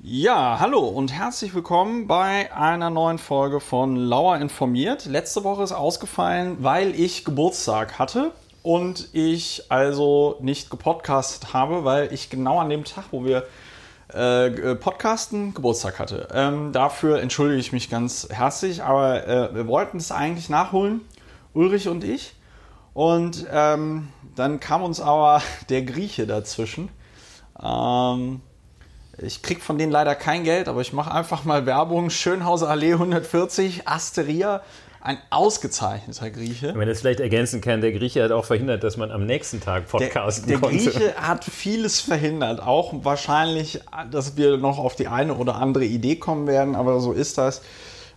Ja, hallo und herzlich willkommen bei einer neuen Folge von Lauer informiert. Letzte Woche ist ausgefallen, weil ich Geburtstag hatte und ich also nicht gepodcastet habe, weil ich genau an dem Tag, wo wir äh, podcasten, Geburtstag hatte. Ähm, dafür entschuldige ich mich ganz herzlich, aber äh, wir wollten es eigentlich nachholen, Ulrich und ich. Und ähm, dann kam uns aber der Grieche dazwischen. Ähm, ich krieg von denen leider kein Geld, aber ich mache einfach mal Werbung. Schönhauser Allee 140, Asteria, ein ausgezeichneter Grieche. Wenn man das vielleicht ergänzen kann, der Grieche hat auch verhindert, dass man am nächsten Tag podcasten der, der konnte. Der Grieche hat vieles verhindert, auch wahrscheinlich, dass wir noch auf die eine oder andere Idee kommen werden, aber so ist das.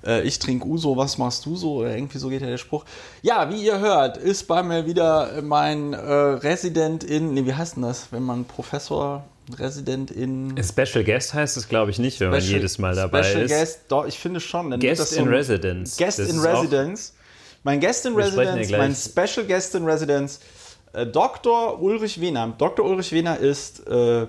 Äh, ich trinke Uso, was machst du so? Oder irgendwie so geht ja der Spruch. Ja, wie ihr hört, ist bei mir wieder mein äh, Resident in, nee, wie heißt denn das, wenn man Professor Resident in. Special Guest heißt es, glaube ich, nicht, wenn Special, man jedes Mal dabei Special ist. Guest, doch, ich finde schon. Guest in so Residence. Guest das in Residence. Mein Guest in Residence, mein Special Guest in Residence, äh, Dr. Ulrich Wehner. Dr. Ulrich Wehner ist äh,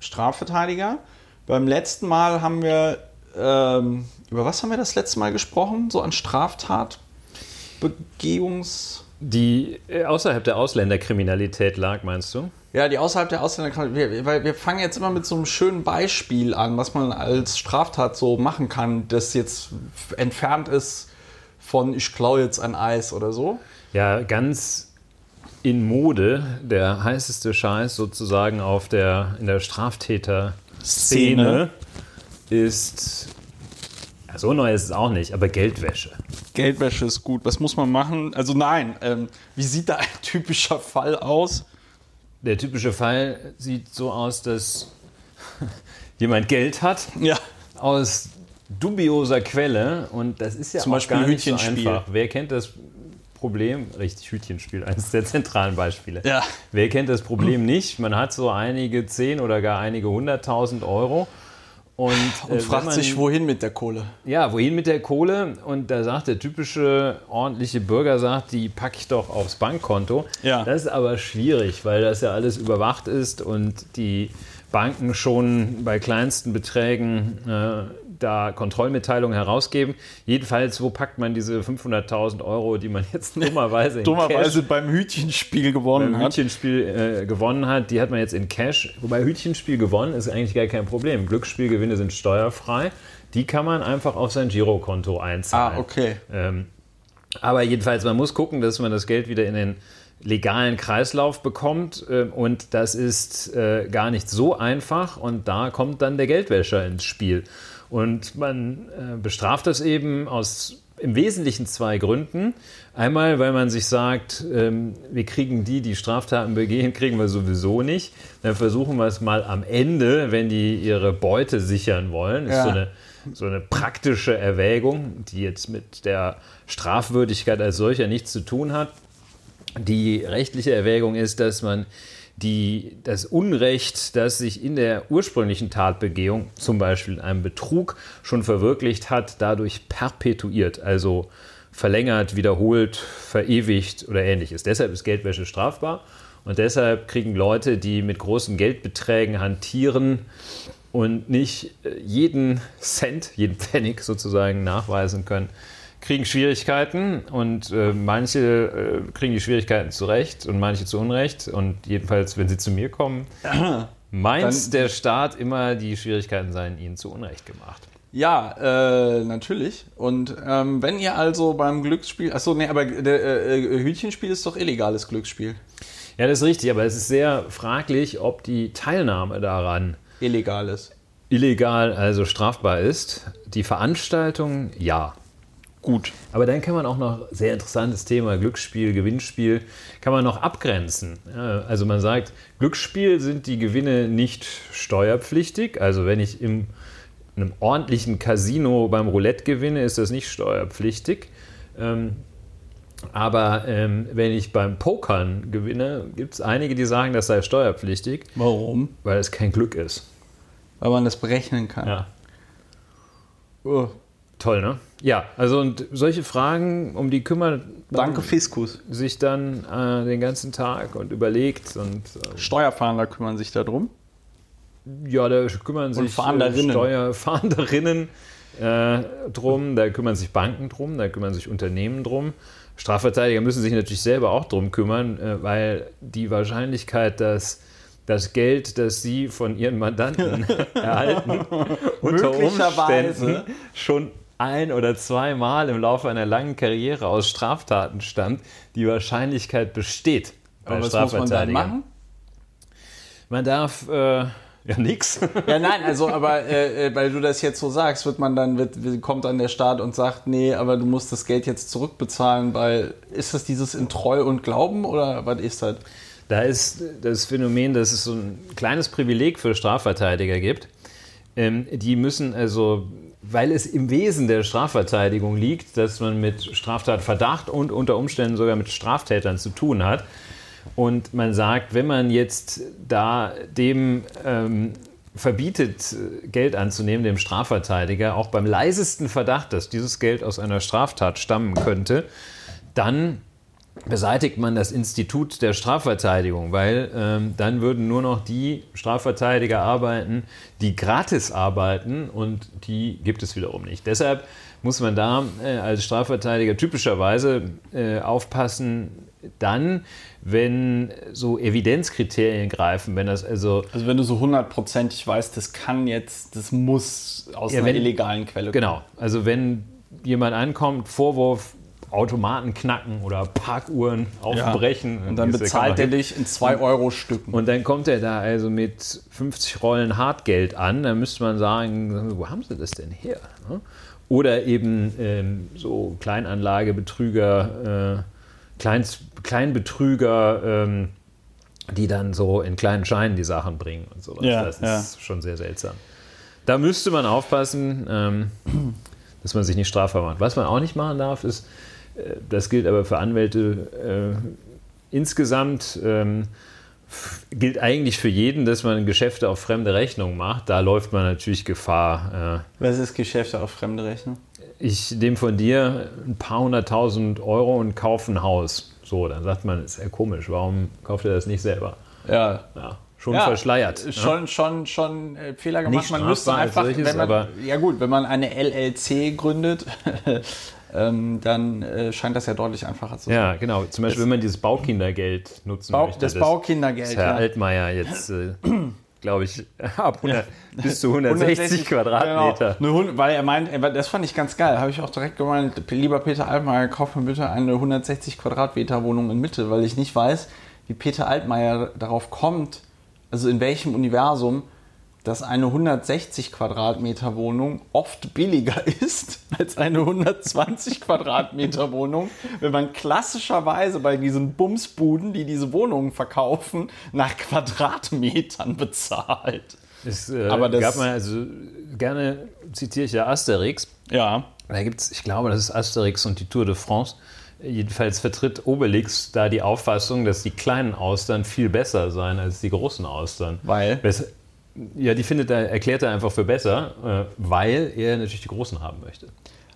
Strafverteidiger. Beim letzten Mal haben wir, ähm, über was haben wir das letzte Mal gesprochen? So an Straftatbegehungs... Die äh, außerhalb der Ausländerkriminalität lag, meinst du? Ja, die außerhalb der Ausländerkriminalität. Weil wir fangen jetzt immer mit so einem schönen Beispiel an, was man als Straftat so machen kann, das jetzt entfernt ist von ich klaue jetzt ein Eis oder so. Ja, ganz in Mode, der heißeste Scheiß sozusagen auf der, in der Straftäter-Szene ist ja, so neu ist es auch nicht, aber Geldwäsche. Geldwäsche ist gut. Was muss man machen? Also nein, ähm, wie sieht da ein typischer Fall aus? Der typische Fall sieht so aus, dass jemand Geld hat. Ja. Aus dubioser Quelle und das ist ja Zum auch Beispiel gar nicht so Hütchenspiel. einfach. Wer kennt das Problem? Richtig, Hütchenspiel, eines der zentralen Beispiele. Ja. Wer kennt das Problem nicht? Man hat so einige zehn oder gar einige hunderttausend Euro und, Und äh, fragt man- sich, wohin mit der Kohle? Ja, wohin mit der Kohle? Und da sagt der typische ordentliche Bürger, sagt, die packe ich doch aufs Bankkonto. Ja. Das ist aber schwierig, weil das ja alles überwacht ist und die Banken schon bei kleinsten Beträgen äh, da Kontrollmitteilungen herausgeben. Jedenfalls, wo packt man diese 500.000 Euro, die man jetzt dummerweise in Dummerweise Cash beim Hütchenspiel gewonnen beim hat. Hütchenspiel äh, gewonnen hat, die hat man jetzt in Cash. Wobei Hütchenspiel gewonnen ist eigentlich gar kein Problem. Glücksspielgewinne sind steuerfrei. Die kann man einfach auf sein Girokonto einzahlen. Ah, okay. Ähm, aber jedenfalls, man muss gucken, dass man das Geld wieder in den legalen Kreislauf bekommt. ähm, Und das ist äh, gar nicht so einfach. Und da kommt dann der Geldwäscher ins Spiel. Und man äh, bestraft das eben aus im Wesentlichen zwei Gründen. Einmal, weil man sich sagt, ähm, wir kriegen die, die Straftaten begehen, kriegen wir sowieso nicht. Dann versuchen wir es mal am Ende, wenn die ihre Beute sichern wollen. Ist Ja. so eine so eine praktische Erwägung, die jetzt mit der Strafwürdigkeit als solcher nichts zu tun hat. Die rechtliche Erwägung ist, dass man die, das Unrecht, das sich in der ursprünglichen Tatbegehung, zum Beispiel in einem Betrug, schon verwirklicht hat, dadurch perpetuiert, also verlängert, wiederholt, verewigt oder ähnliches. Deshalb ist Geldwäsche strafbar und deshalb kriegen Leute, die mit großen Geldbeträgen hantieren und nicht äh, jeden Cent, jeden Pfennig sozusagen nachweisen können, kriegen Schwierigkeiten und äh, manche äh, kriegen die Schwierigkeiten zurecht und manche zu Unrecht. Und jedenfalls, wenn sie zu mir kommen, meint der Staat immer, die Schwierigkeiten seien ihnen zu Unrecht gemacht. Ja, äh, natürlich. Und ähm, wenn ihr also beim Glücksspiel, achso, nee, aber der, äh, Hütchenspiel ist doch illegales Glücksspiel. Ja, das ist richtig, aber es ist sehr fraglich, ob die Teilnahme daran Illegales. illegal, also strafbar ist. Die Veranstaltung, ja. Gut. Aber dann kann man auch noch, sehr interessantes Thema, Glücksspiel, Gewinnspiel, kann man noch abgrenzen. Also man sagt, Glücksspiel sind die Gewinne nicht steuerpflichtig. Also wenn ich im, in einem ordentlichen Casino beim Roulette gewinne, ist das nicht steuerpflichtig. Ähm, aber ähm, wenn ich beim Pokern gewinne, gibt es einige, die sagen, das sei steuerpflichtig, Warum? weil es kein Glück ist. Weil man das berechnen kann. Ja. Oh. Toll, ne? Ja, also und solche Fragen, um die kümmert Danke, Fiskus. sich dann äh, den ganzen Tag und überlegt und äh, Steuerfahnder kümmern sich darum. Ja, da kümmern sich Fahnderinnen. äh, Steuerfahnderinnen äh, drum, da kümmern sich Banken drum, da kümmern sich Unternehmen drum. Strafverteidiger müssen sich natürlich selber auch drum kümmern, äh, weil die Wahrscheinlichkeit, dass das Geld, das sie von ihren Mandanten erhalten, unter. Umständen schon ein oder zweimal im Laufe einer langen Karriere aus Straftaten stammt, die Wahrscheinlichkeit besteht. bei Aber was muss man dann Strafverteidigern. machen? Man darf äh, ja nix. Ja, nein, also, aber äh, äh, weil du das jetzt so sagst, wird man dann, wird- kommt dann der Staat und sagt, nee, aber du musst das Geld jetzt zurückbezahlen, weil ist das dieses in Treu und Glauben oder was ist das? Da ist das Phänomen, dass es so ein kleines Privileg für Strafverteidiger gibt. Ähm, die müssen also, weil es im Wesen der Strafverteidigung liegt, dass man mit Straftatverdacht und unter Umständen sogar mit Straftätern zu tun hat. Und man sagt, wenn man jetzt da dem ähm, verbietet, Geld anzunehmen, dem Strafverteidiger, auch beim leisesten Verdacht, dass dieses Geld aus einer Straftat stammen könnte, dann beseitigt man das Institut der Strafverteidigung, weil ähm, dann würden nur noch die Strafverteidiger arbeiten, die gratis arbeiten und die gibt es wiederum nicht. Deshalb muss man da äh, als Strafverteidiger typischerweise äh, aufpassen, dann, wenn so Evidenzkriterien greifen, wenn das also Also wenn du so hundertprozentig weißt, das kann jetzt, das muss aus Ja, einer wenn- illegalen Quelle kommen. Genau, also wenn jemand ankommt, Vorwurf, Automaten knacken oder Parkuhren aufbrechen. Und dann bezahlt er dich in 2 Euro Stücken. Und dann kommt er da also mit 50 Rollen Hartgeld an. Dann müsste man sagen, wo haben sie das denn her? ne? Oder eben ähm, so Kleinanlagebetrüger, äh, Kleins, Kleinbetrüger, ähm, die dann so in kleinen Scheinen die Sachen bringen und sowas. Ja, das ja. ist schon sehr seltsam. Da müsste man aufpassen, ähm, dass man sich nicht strafbar macht. Was man auch nicht machen darf, ist, äh, das gilt aber für Anwälte äh, insgesamt, ähm, gilt eigentlich für jeden, dass man Geschäfte auf fremde Rechnung macht. Da läuft man natürlich Gefahr. Äh, Was ist Geschäfte auf fremde Rechnung? ich nehme von dir ein paar hunderttausend Euro und kaufe ein Haus. So, dann sagt man, ist ja komisch, warum kauft er das nicht selber? Ja. Ja, schon Ja, verschleiert. ne? Schon, schon, schon äh, Fehler gemacht. Nicht man müsste einfach, solches, wenn man, ja gut, wenn man eine LLC gründet, ähm, dann äh, scheint das ja deutlich einfacher zu sein. Ja, genau. Zum Beispiel, wenn man dieses Baukindergeld nutzen Bau, möchte. das Baukindergeld. das Herr ja. Altmaier jetzt, äh, glaube ich, ab 100, bis zu 160 Quadratmeter. Genau. Weil er meint, das fand ich ganz geil. Habe ich auch direkt gemeint, lieber Peter Altmaier, kauf mir bitte eine 160 Quadratmeter Wohnung in Mitte, weil ich nicht weiß, wie Peter Altmaier darauf kommt, also in welchem Universum, dass eine 160 Quadratmeter Wohnung oft billiger ist als eine 120 Quadratmeter Wohnung, wenn man klassischerweise bei diesen Bumsbuden, die diese Wohnungen verkaufen, nach Quadratmetern bezahlt. Es äh, Aber das- gab mal, also gerne zitiere ich ja Asterix. Ja. Da gibt es, ich glaube, das ist Asterix und die Tour de France. Jedenfalls vertritt Obelix da die Auffassung, dass die kleinen Austern viel besser seien als die großen Austern. Weil? Wes- Ja, die findet er, erklärt er einfach für besser, äh, weil er natürlich die großen haben möchte.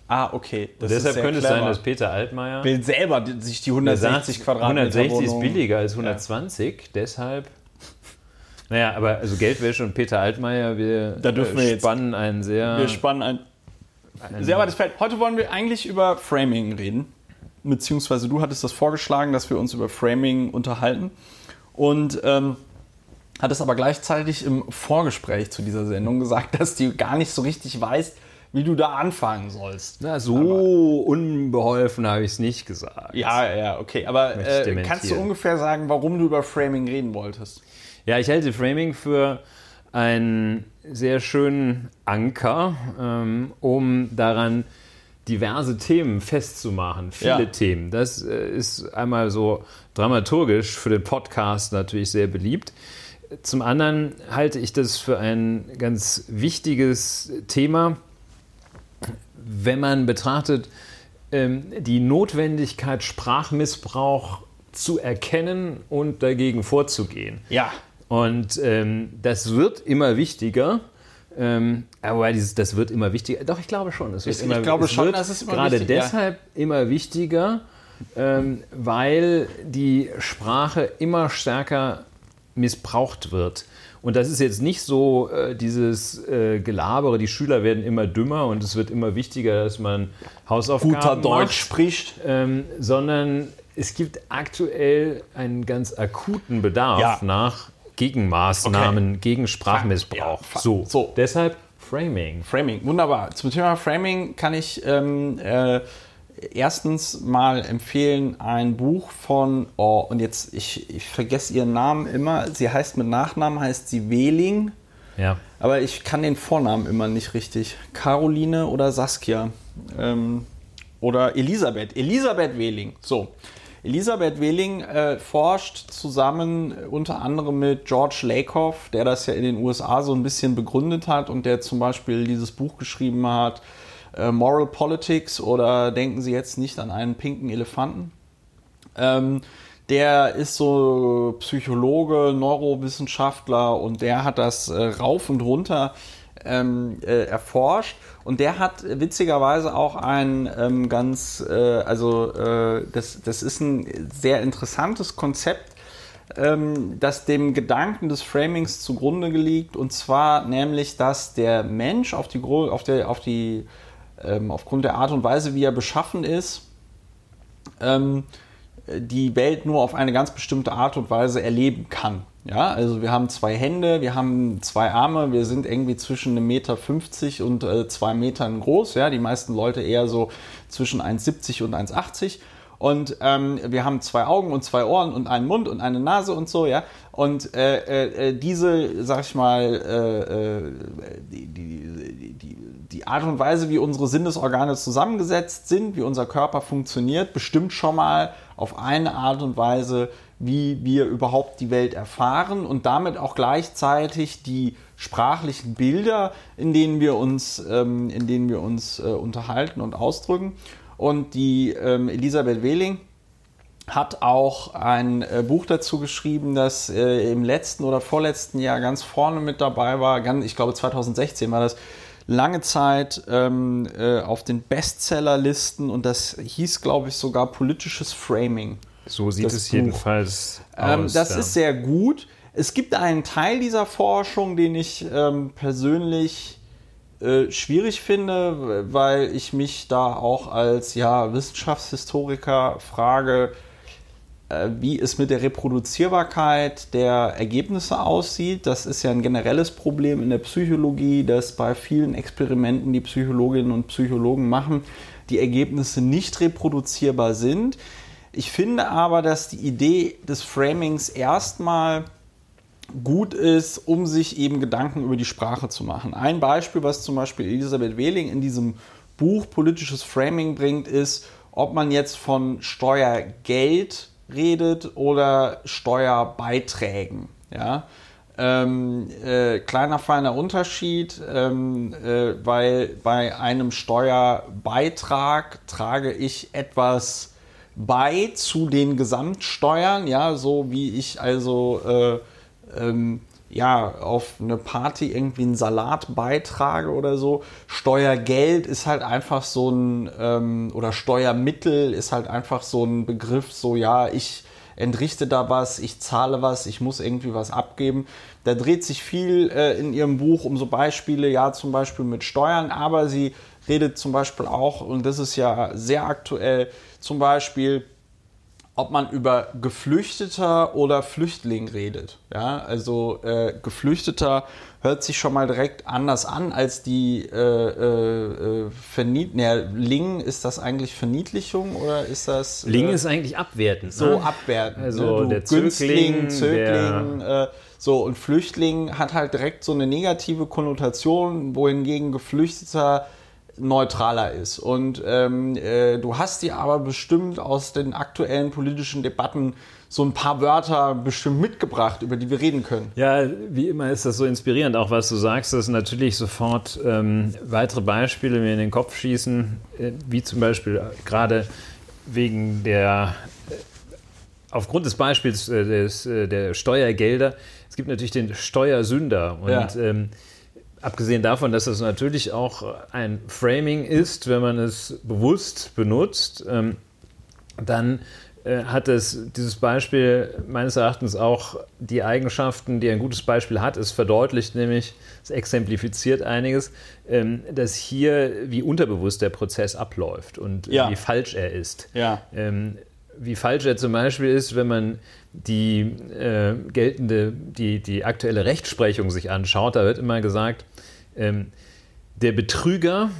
Ah, okay. Deshalb könnte es clever. sein, dass Peter Altmaier will selber sich die Er 160 sagt, Quadratmeter 160 ist Wohnung- billiger als 120, deshalb. Naja, aber also Geldwäsche und Peter Altmaier, wir, Da dürfen äh, wir jetzt- spannen einen sehr. Wir spannen ein sehr weites Feld. Heute wollen wir eigentlich über Framing reden. Beziehungsweise du hattest das vorgeschlagen, dass wir uns über Framing unterhalten. Und ähm, hattest aber gleichzeitig im Vorgespräch zu dieser Sendung gesagt, dass du gar nicht so richtig weißt, wie du da anfangen sollst. Na, so unbeholfen habe ich es nicht gesagt. Ja, ja, okay. Aber äh, kannst du ungefähr sagen, warum du über Framing reden wolltest? Ja, ich halte Framing für einen sehr schönen Anker, ähm, um daran diverse Themen festzumachen, viele Ja. Themen. Das äh, ist einmal so dramaturgisch für den Podcast natürlich sehr beliebt. Zum anderen halte ich das für ein ganz wichtiges Thema, wenn man betrachtet, ähm, die Notwendigkeit, Sprachmissbrauch zu erkennen und dagegen vorzugehen. Ja. Und ähm, das wird immer wichtiger. Ähm, aber dieses, das wird immer wichtiger. Doch, ich glaube schon. Es wird Ich- immer, glaube es schon, wird dass es immer gerade wichtig- ja. deshalb immer wichtiger, ähm, weil die Sprache immer stärker missbraucht wird. Und das ist jetzt nicht so äh, dieses äh, Gelabere, die Schüler werden immer dümmer und es wird immer wichtiger, dass man Hausaufgaben Guter Deutsch macht, spricht. ähm, sondern es gibt aktuell einen ganz akuten Bedarf Ja. nach Gegenmaßnahmen gegen Sprachmissbrauch. Ja, so. so. deshalb Framing. Framing, wunderbar. Zum Thema Framing kann ich ähm, äh, erstens mal empfehlen ein Buch von, oh, und jetzt, ich, ich vergesse ihren Namen immer. Sie heißt mit Nachnamen, heißt sie Wehling, Ja. aber ich kann den Vornamen immer nicht richtig. Caroline oder Saskia. Ähm, oder Elisabeth. Elisabeth Wehling. So. Elisabeth Wehling äh, forscht zusammen äh, unter anderem mit George Lakoff, der das ja in den USA so ein bisschen begründet hat und der zum Beispiel dieses Buch geschrieben hat, äh, Moral Politics oder denken Sie jetzt nicht an einen pinken Elefanten. Ähm, der ist so Psychologe, Neurowissenschaftler und der hat das äh, rauf und runter ähm, äh, erforscht. Und der hat witzigerweise auch ein ähm, ganz, äh, also äh, das, das ist ein sehr interessantes Konzept, ähm, das dem Gedanken des Framings zugrunde liegt. Und zwar nämlich, dass der Mensch auf die, auf der, auf die, ähm, aufgrund der Art und Weise, wie er beschaffen ist, ähm, die Welt nur auf eine ganz bestimmte Art und Weise erleben kann. Ja, also wir haben zwei Hände, wir haben zwei Arme, wir sind irgendwie zwischen 1,50 Meter und äh, zwei Metern groß. Ja, die meisten Leute eher so zwischen 1,70 und 1,80. Und ähm, wir haben zwei Augen und zwei Ohren und einen Mund und eine Nase und so, ja. Und äh, äh, diese, sag ich mal, äh, äh, die, die, die, die Art und Weise, wie unsere Sinnesorgane zusammengesetzt sind, wie unser Körper funktioniert, bestimmt schon mal auf eine Art und Weise, wie wir überhaupt die Welt erfahren und damit auch gleichzeitig die sprachlichen Bilder, in denen wir uns, ähm, in denen wir uns äh, unterhalten und ausdrücken. Und die ähm, Elisabeth Wehling hat auch ein äh, Buch dazu geschrieben, das äh, im letzten oder vorletzten Jahr ganz vorne mit dabei war. Ganz, ich glaube 2016 war das lange Zeit ähm, äh, auf den Bestsellerlisten und das hieß, glaube ich, sogar politisches Framing. So sieht es Buch. jedenfalls Ähm, aus. das ja. ist sehr gut. Es gibt einen Teil dieser Forschung, den ich ähm, persönlich äh, schwierig finde, weil ich mich da auch als ja, Wissenschaftshistoriker frage, wie es mit der Reproduzierbarkeit der Ergebnisse aussieht. Das ist ja ein generelles Problem in der Psychologie, dass bei vielen Experimenten, die Psychologinnen und Psychologen machen, die Ergebnisse nicht reproduzierbar sind. Ich finde aber, dass die Idee des Framings erstmal gut ist, um sich eben Gedanken über die Sprache zu machen. Ein Beispiel, was zum Beispiel Elisabeth Wehling in diesem Buch Politisches Framing bringt, ist, ob man jetzt von Steuergeld redet oder Steuerbeiträgen. Ja? Ähm, äh, kleiner feiner Unterschied, ähm, äh, weil bei einem Steuerbeitrag trage ich etwas bei zu den Gesamtsteuern, ja, so wie ich also äh, ähm, ja, auf eine Party irgendwie einen Salat beitrage oder so. Steuergeld ist halt einfach so ein, ähm, oder Steuermittel ist halt einfach so ein Begriff, so ja, ich entrichte da was, ich zahle was, ich muss irgendwie was abgeben. Da dreht sich viel äh, in ihrem Buch um so Beispiele, ja, zum Beispiel mit Steuern, aber sie redet zum Beispiel auch, und das ist ja sehr aktuell, zum Beispiel ob man über Geflüchteter oder Flüchtling redet. Ja, also äh, Geflüchteter hört sich schon mal direkt anders an als die äh, äh, Verniedlichung. Nee, Ling, ist das eigentlich Verniedlichung oder ist das. äh, Ling ist eigentlich abwertend. so ne? abwertend. Also ne? der Günstling, Zögling, Zögling, äh, so und Flüchtling hat halt direkt so eine negative Konnotation, wohingegen Geflüchteter neutraler ist. Und ähm, äh, du hast dir aber bestimmt aus den aktuellen politischen Debatten so ein paar Wörter bestimmt mitgebracht, über die wir reden können. Ja, wie immer ist das so inspirierend, auch was du sagst, dass natürlich sofort ähm, weitere Beispiele mir in den Kopf schießen, äh, wie zum Beispiel gerade wegen der, äh, aufgrund des Beispiels äh, des, äh, der Steuergelder, es gibt natürlich den Steuersünder und Ja. ähm, abgesehen davon, dass das natürlich auch ein Framing ist, wenn man es bewusst benutzt, ähm, dann äh, hat es, dieses Beispiel meines Erachtens auch die Eigenschaften, die ein gutes Beispiel hat. Es verdeutlicht nämlich, es exemplifiziert einiges, ähm, dass hier wie unterbewusst der Prozess abläuft und Ja. wie falsch er ist. Ja. Ähm, wie falsch er zum Beispiel ist, wenn man die äh, geltende, die, die aktuelle Rechtsprechung sich anschaut, da wird immer gesagt, ähm, der Betrüger,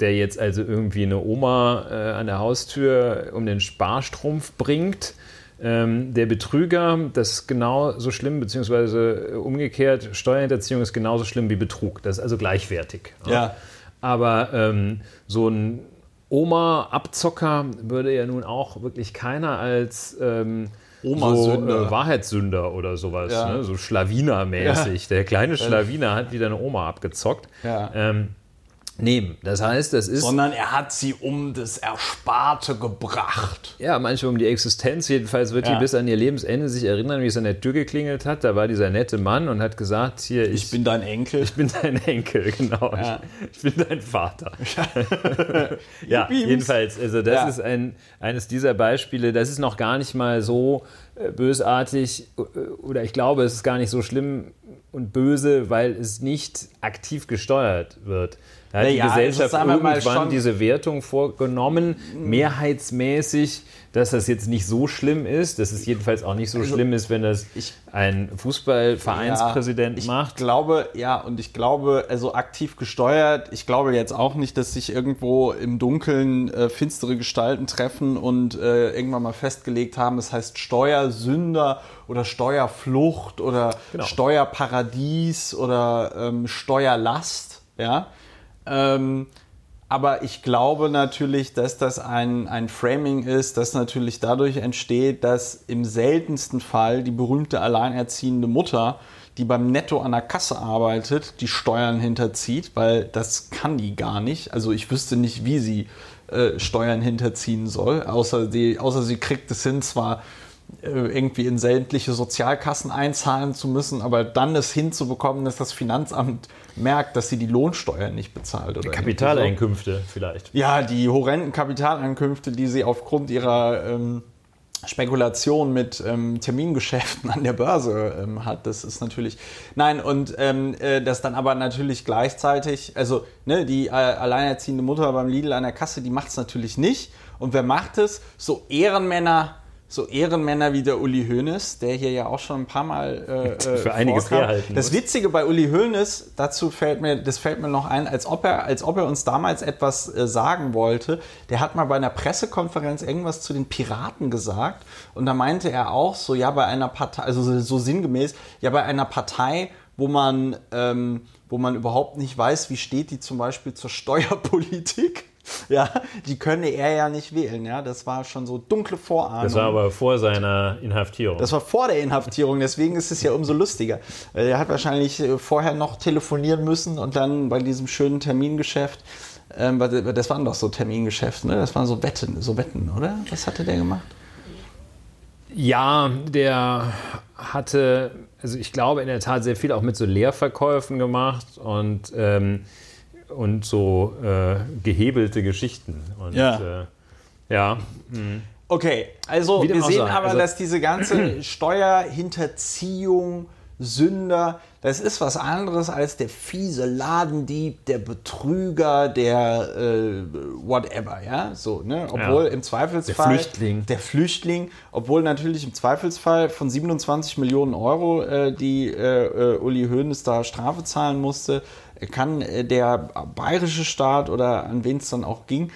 der jetzt also irgendwie eine Oma äh, an der Haustür um den Sparstrumpf bringt, ähm, der Betrüger, das ist genauso schlimm, beziehungsweise äh, umgekehrt, Steuerhinterziehung ist genauso schlimm wie Betrug. Das ist also gleichwertig. Ja. Aber ähm, so ein Oma-Abzocker würde ja nun auch wirklich keiner als ähm, so, Oma-Sünder. äh, Wahrheitssünder oder sowas, Ja. ne? so Schlawiner-mäßig. Der kleine Schlawiner hat wieder eine Oma abgezockt. Ja. Ähm, nehmen. Das heißt, das ist Sondern er hat sie um das Ersparte gebracht. ja manchmal um die Existenz. Jedenfalls wird Ja. die bis an ihr Lebensende sich erinnern, wie es an der Tür geklingelt hat. Da war dieser nette Mann und hat gesagt: Hier, ich, Ich bin dein Enkel. Ich bin dein Enkel, genau. Ja. Ich, ich bin dein Vater. ja, jedenfalls, also das Ja. ist ein, eines dieser Beispiele, das ist noch gar nicht mal so äh, bösartig äh, oder ich glaube, es ist gar nicht so schlimm und böse, weil es nicht aktiv gesteuert wird. Da hat Naja, die Gesellschaft also wir mal irgendwann schon- diese Wertung vorgenommen, mehrheitsmäßig, dass das jetzt nicht so schlimm ist, dass es jedenfalls auch nicht so schlimm ist, wenn das ich- ein Fußballvereinspräsident ich macht. glaube, ja, und ich glaube, also aktiv gesteuert, ich glaube jetzt auch nicht, dass sich irgendwo im Dunkeln äh, finstere Gestalten treffen und äh, irgendwann mal festgelegt haben, es heißt Steuersünder oder Steuerflucht oder Genau. Steuerparadies oder ähm, Steuerlast, ja. Ähm, aber ich glaube natürlich, dass das ein, ein Framing ist, das natürlich dadurch entsteht, dass im seltensten Fall die berühmte alleinerziehende Mutter, die beim Netto an der Kasse arbeitet, die Steuern hinterzieht, weil das kann die gar nicht. Also ich wüsste nicht, wie sie äh, Steuern hinterziehen soll, außer, die, außer sie kriegt es hin, zwar irgendwie in sämtliche Sozialkassen einzahlen zu müssen, aber dann es hinzubekommen, dass das Finanzamt merkt, dass sie die Lohnsteuern nicht bezahlt. Oder irgendwie so. Kapitaleinkünfte vielleicht. Ja, die horrenden Kapitaleinkünfte, die sie aufgrund ihrer ähm, Spekulation mit ähm, Termingeschäften an der Börse ähm, hat, das ist natürlich. Nein, und ähm, äh, das dann aber natürlich gleichzeitig, also ne, die äh, alleinerziehende Mutter beim Lidl an der Kasse, die macht es natürlich nicht. Und wer macht es? So Ehrenmänner. So Ehrenmänner wie der Uli Hoeneß, der hier ja auch schon ein paar Mal äh, äh, Für einiges vorkam. herhalten Das muss. Witzige bei Uli Hoeneß, dazu fällt mir, das fällt mir noch ein, als ob er, als ob er uns damals etwas äh, sagen wollte. Der hat mal bei einer Pressekonferenz irgendwas zu den Piraten gesagt und da meinte er auch so, ja, bei einer Partei, also so, so sinngemäß, ja, bei einer Partei, wo man, ähm, wo man überhaupt nicht weiß, wie steht die zum Beispiel zur Steuerpolitik. Ja, die könne er ja nicht wählen. Ja, das war schon so dunkle Vorahnung. Das war aber vor seiner Inhaftierung. Das war vor der Inhaftierung, deswegen ist es ja umso lustiger. Er hat wahrscheinlich äh, vorher noch telefonieren müssen und dann bei diesem schönen Termingeschäft, ähm, das waren doch so Termingeschäfte, ne? Das waren so Wetten, so Wetten, oder? Was hatte der gemacht? ja, der hatte, also ich glaube in der Tat sehr viel auch mit so Leerverkäufen gemacht und, ähm, und so äh, gehebelte Geschichten. Und, Ja. Äh, ja. Okay, also wir sehen aber, also- dass diese ganze Steuerhinterziehung, Sünder, das ist was anderes als der fiese Ladendieb, der Betrüger, der äh, whatever, ja, so, ne? Obwohl Ja. im Zweifelsfall Der Flüchtling. der Flüchtling, obwohl natürlich im Zweifelsfall von 27 Millionen Euro, äh, die äh, äh, Uli Hoeneß da Strafe zahlen musste, kann äh, der bayerische Staat oder an wen es dann auch ging,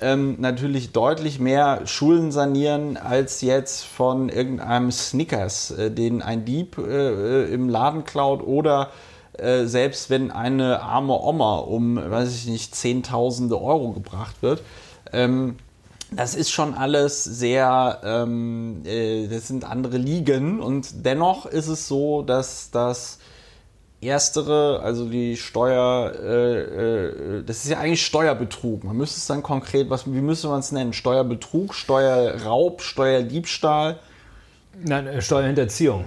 ähm, natürlich deutlich mehr Schulen sanieren als jetzt von irgendeinem Snickers, äh, den ein Dieb äh, äh, im Laden klaut oder äh, selbst wenn eine arme Oma um, weiß ich nicht, Zehntausende Euro gebracht wird. Ähm, das ist schon alles sehr, ähm, äh, das sind andere Ligen und dennoch ist es so, dass das erstere, also die Steuer, äh, äh, das ist ja eigentlich Steuerbetrug. Man müsste es dann konkret, was, wie müsste man es nennen? Steuerbetrug, Steuerraub, Steuerdiebstahl. Nein, äh, Steuerhinterziehung.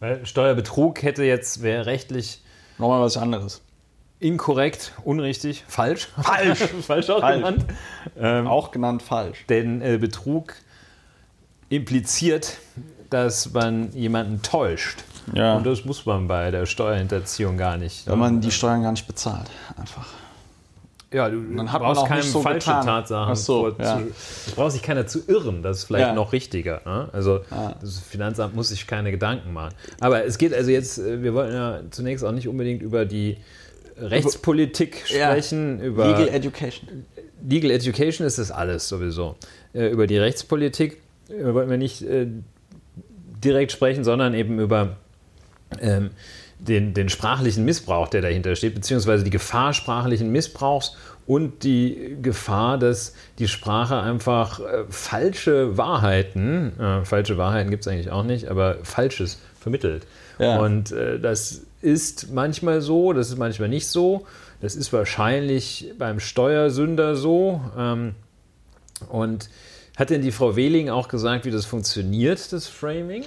Weil Steuerbetrug hätte jetzt, wäre rechtlich, Nochmal was anderes. inkorrekt, unrichtig, falsch. Falsch. falsch auch Falsch. genannt. Ähm, Auch genannt falsch. denn äh, Betrug impliziert, dass man jemanden täuscht. Ja. Und das muss man bei der Steuerhinterziehung gar nicht. Wenn man die Steuern gar nicht bezahlt. Einfach. ja, du Dann hat man brauchst auch keine nicht so falsche getan. Tatsachen. Ach so, vor- ja. zu, es braucht sich keiner zu irren. Das ist vielleicht Ja. noch richtiger. Ne? Also das Finanzamt muss sich keine Gedanken machen. Aber es geht also jetzt, äh, wir wollten ja zunächst auch nicht unbedingt über die Rechtspolitik Ja. sprechen, über Legal Education. Legal Education ist das alles sowieso. Äh, über die Rechtspolitik äh, wollten wir nicht direkt sprechen, sondern eben über ähm, den, den sprachlichen Missbrauch, der dahinter steht, beziehungsweise die Gefahr sprachlichen Missbrauchs und die Gefahr, dass die Sprache einfach äh, falsche Wahrheiten, äh, falsche Wahrheiten gibt es eigentlich auch nicht, aber Falsches vermittelt. Ja. Und äh, das ist manchmal so, das ist manchmal nicht so. Das ist wahrscheinlich beim Steuersünder so. Ähm, und hat denn die Frau Wehling auch gesagt, wie das funktioniert, das Framing?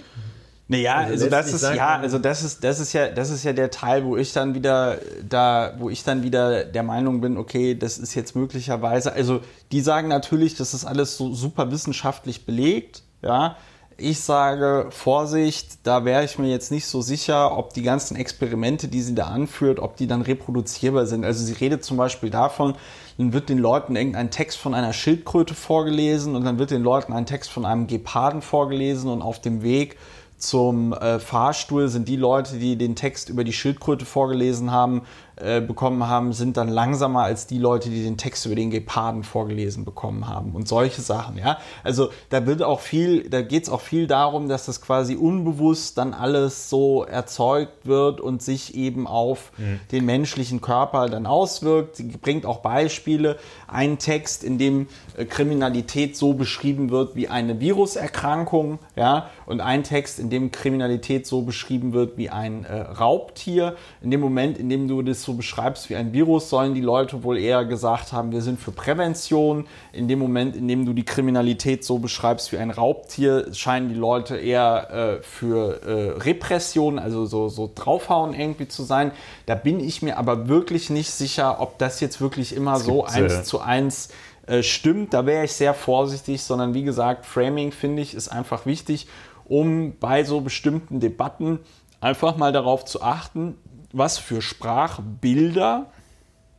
Naja, Also also, das ist ja, also das ist, das ist ja, das ist ja der Teil, wo ich dann wieder da, wo ich dann wieder der Meinung bin, okay, das ist jetzt möglicherweise, also die sagen natürlich, das ist alles so super wissenschaftlich belegt, ja. Ich sage, Vorsicht, da wäre ich mir jetzt nicht so sicher, ob die ganzen Experimente, die sie da anführt, ob die dann reproduzierbar sind. Also sie redet zum Beispiel davon, dann wird den Leuten irgendein Text von einer Schildkröte vorgelesen und dann wird den Leuten ein Text von einem Geparden vorgelesen und auf dem Weg zum äh, Fahrstuhl sind die Leute, die den Text über die Schildkröte vorgelesen haben, äh, bekommen haben, sind dann langsamer als die Leute, die den Text über den Geparden vorgelesen bekommen haben und solche Sachen, ja. Also da wird auch viel, da geht es auch viel darum, dass das quasi unbewusst dann alles so erzeugt wird und sich eben auf den menschlichen Körper dann auswirkt. Sie bringt auch Beispiele. Ein Text, in dem Kriminalität so beschrieben wird wie eine Viruserkrankung, ja, und ein Text, in dem Kriminalität so beschrieben wird wie ein äh, Raubtier. In dem Moment, in dem du das so beschreibst wie ein Virus, sollen die Leute wohl eher gesagt haben, wir sind für Prävention. In dem Moment, in dem du die Kriminalität so beschreibst wie ein Raubtier, scheinen die Leute eher äh, für äh, Repression, also so, so draufhauen irgendwie zu sein. Da bin ich mir aber wirklich nicht sicher, ob das jetzt wirklich immer so gibt, äh, eins zu eins äh, stimmt. Da wäre ich sehr vorsichtig, sondern wie gesagt, Framing finde ich ist einfach wichtig, um bei so bestimmten Debatten einfach mal darauf zu achten, was für Sprachbilder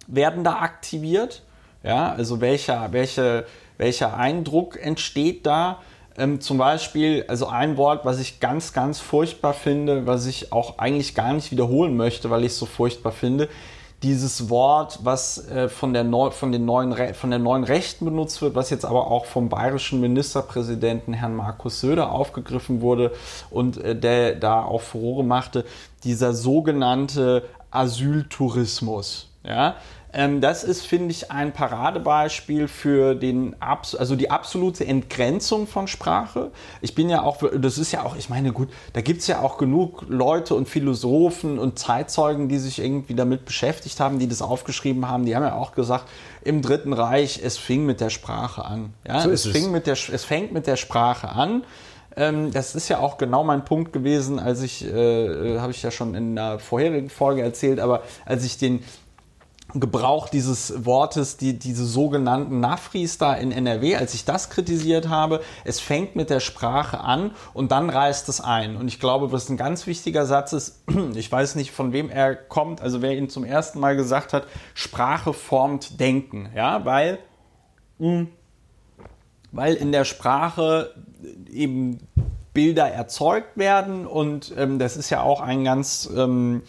werden da aktiviert. Ja, also welcher, welche, welcher Eindruck entsteht da? Ähm, zum Beispiel, also ein Wort, was ich ganz, ganz furchtbar finde, was ich auch eigentlich gar nicht wiederholen möchte, weil ich es so furchtbar finde. Dieses Wort, was äh, von, der Neu von, den neuen von der neuen Rechten benutzt wird, was jetzt aber auch vom bayerischen Ministerpräsidenten Herrn Markus Söder aufgegriffen wurde und äh, der da auch Furore machte, dieser sogenannte Asyltourismus. Ja? Ähm, das ist, finde ich, ein Paradebeispiel für den, also die absolute Entgrenzung von Sprache. Ich bin ja auch, das ist ja auch, ich meine, gut, da gibt es ja auch genug Leute und Philosophen und Zeitzeugen, die sich irgendwie damit beschäftigt haben, die das aufgeschrieben haben. Die haben ja auch gesagt, im Dritten Reich, es fing mit der Sprache an. Ja? So es, ist es. fing mit der, es fängt mit der Sprache an. Ähm, das ist ja auch genau mein Punkt gewesen, als ich, äh, äh, habe ich ja schon in einer vorherigen Folge erzählt, aber als ich den Gebrauch dieses Wortes, die, diese sogenannten Nafris da in NRW, als ich das kritisiert habe, es fängt mit der Sprache an und dann reißt es ein. Und ich glaube, was ein ganz wichtiger Satz ist, ich weiß nicht, von wem er kommt, also wer ihn zum ersten Mal gesagt hat, Sprache formt Denken, ja, weil weil in der Sprache eben Bilder erzeugt werden und ähm, das ist ja auch ein ganz ähm,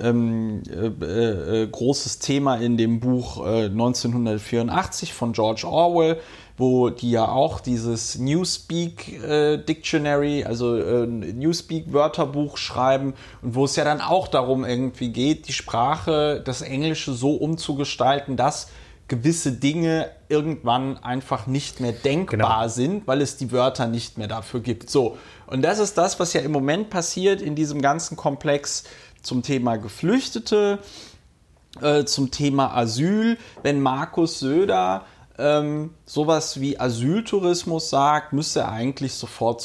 ähm, äh, äh, großes Thema in dem Buch äh, 1984 von George Orwell, wo die ja auch dieses Newspeak äh, Dictionary, also äh, Newspeak Wörterbuch schreiben und wo es ja dann auch darum irgendwie geht, die Sprache, das Englische so umzugestalten, dass gewisse Dinge irgendwann einfach nicht mehr denkbar Genau. sind, weil es die Wörter nicht mehr dafür gibt. So, und das ist das, was ja im Moment passiert in diesem ganzen Komplex zum Thema Geflüchtete, äh, zum Thema Asyl. Wenn Markus Söder ähm, sowas wie Asyltourismus sagt, müsste er eigentlich sofort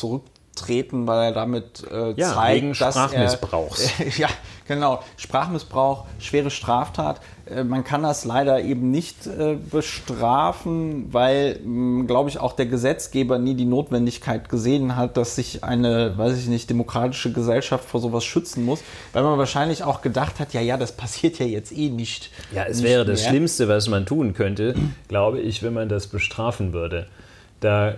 zurücktreten, weil er damit äh, Ja, zeigt, wegen dass Sprachmissbrauchs. Er, ja, Genau, Sprachmissbrauch, schwere Straftat. Äh, man kann das leider eben nicht äh, bestrafen, weil, glaube ich, auch der Gesetzgeber nie die Notwendigkeit gesehen hat, dass sich eine, weiß ich nicht, demokratische Gesellschaft vor sowas schützen muss, weil man wahrscheinlich auch gedacht hat, ja, ja, das passiert ja jetzt eh nicht. Ja, es nicht wäre das mehr. Schlimmste, was man tun könnte, glaube ich, wenn man das bestrafen würde. Da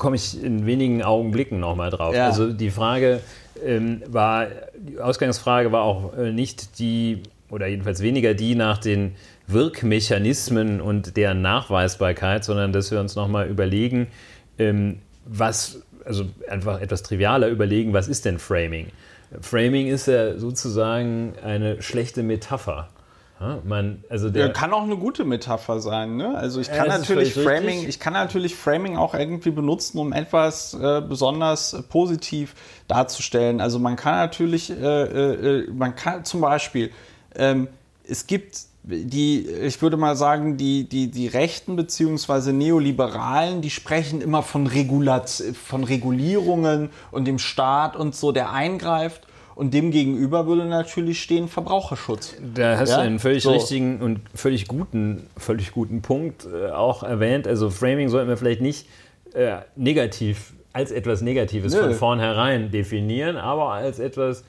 komme ich in wenigen Augenblicken nochmal drauf. Ja. Also die Frage ähm, war, die Ausgangsfrage war auch äh, nicht die, oder jedenfalls weniger die nach den Wirkmechanismen und deren Nachweisbarkeit, sondern dass wir uns nochmal überlegen, ähm, was, also einfach etwas trivialer überlegen, was ist denn Framing? Framing ist ja sozusagen eine schlechte Metapher. Man, also der, Ja, kann auch eine gute Metapher sein. Ne? Also ich kann natürlich richtig. Framing, ich kann natürlich Framing auch irgendwie benutzen, um etwas äh, besonders äh, positiv darzustellen. Also man kann natürlich, äh, äh, äh, man kann zum Beispiel, ähm, es gibt die, ich würde mal sagen, die, die, die Rechten bzw. Neoliberalen, die sprechen immer von, Regulat von Regulierungen und dem Staat und so, der eingreift. Und dem gegenüber würde natürlich stehen Verbraucherschutz. Da hast Ja, du einen völlig so. richtigen und völlig guten, völlig guten Punkt äh, auch erwähnt. Also Framing sollten wir vielleicht nicht äh, negativ als etwas Negatives Nö. von vornherein definieren, aber als etwas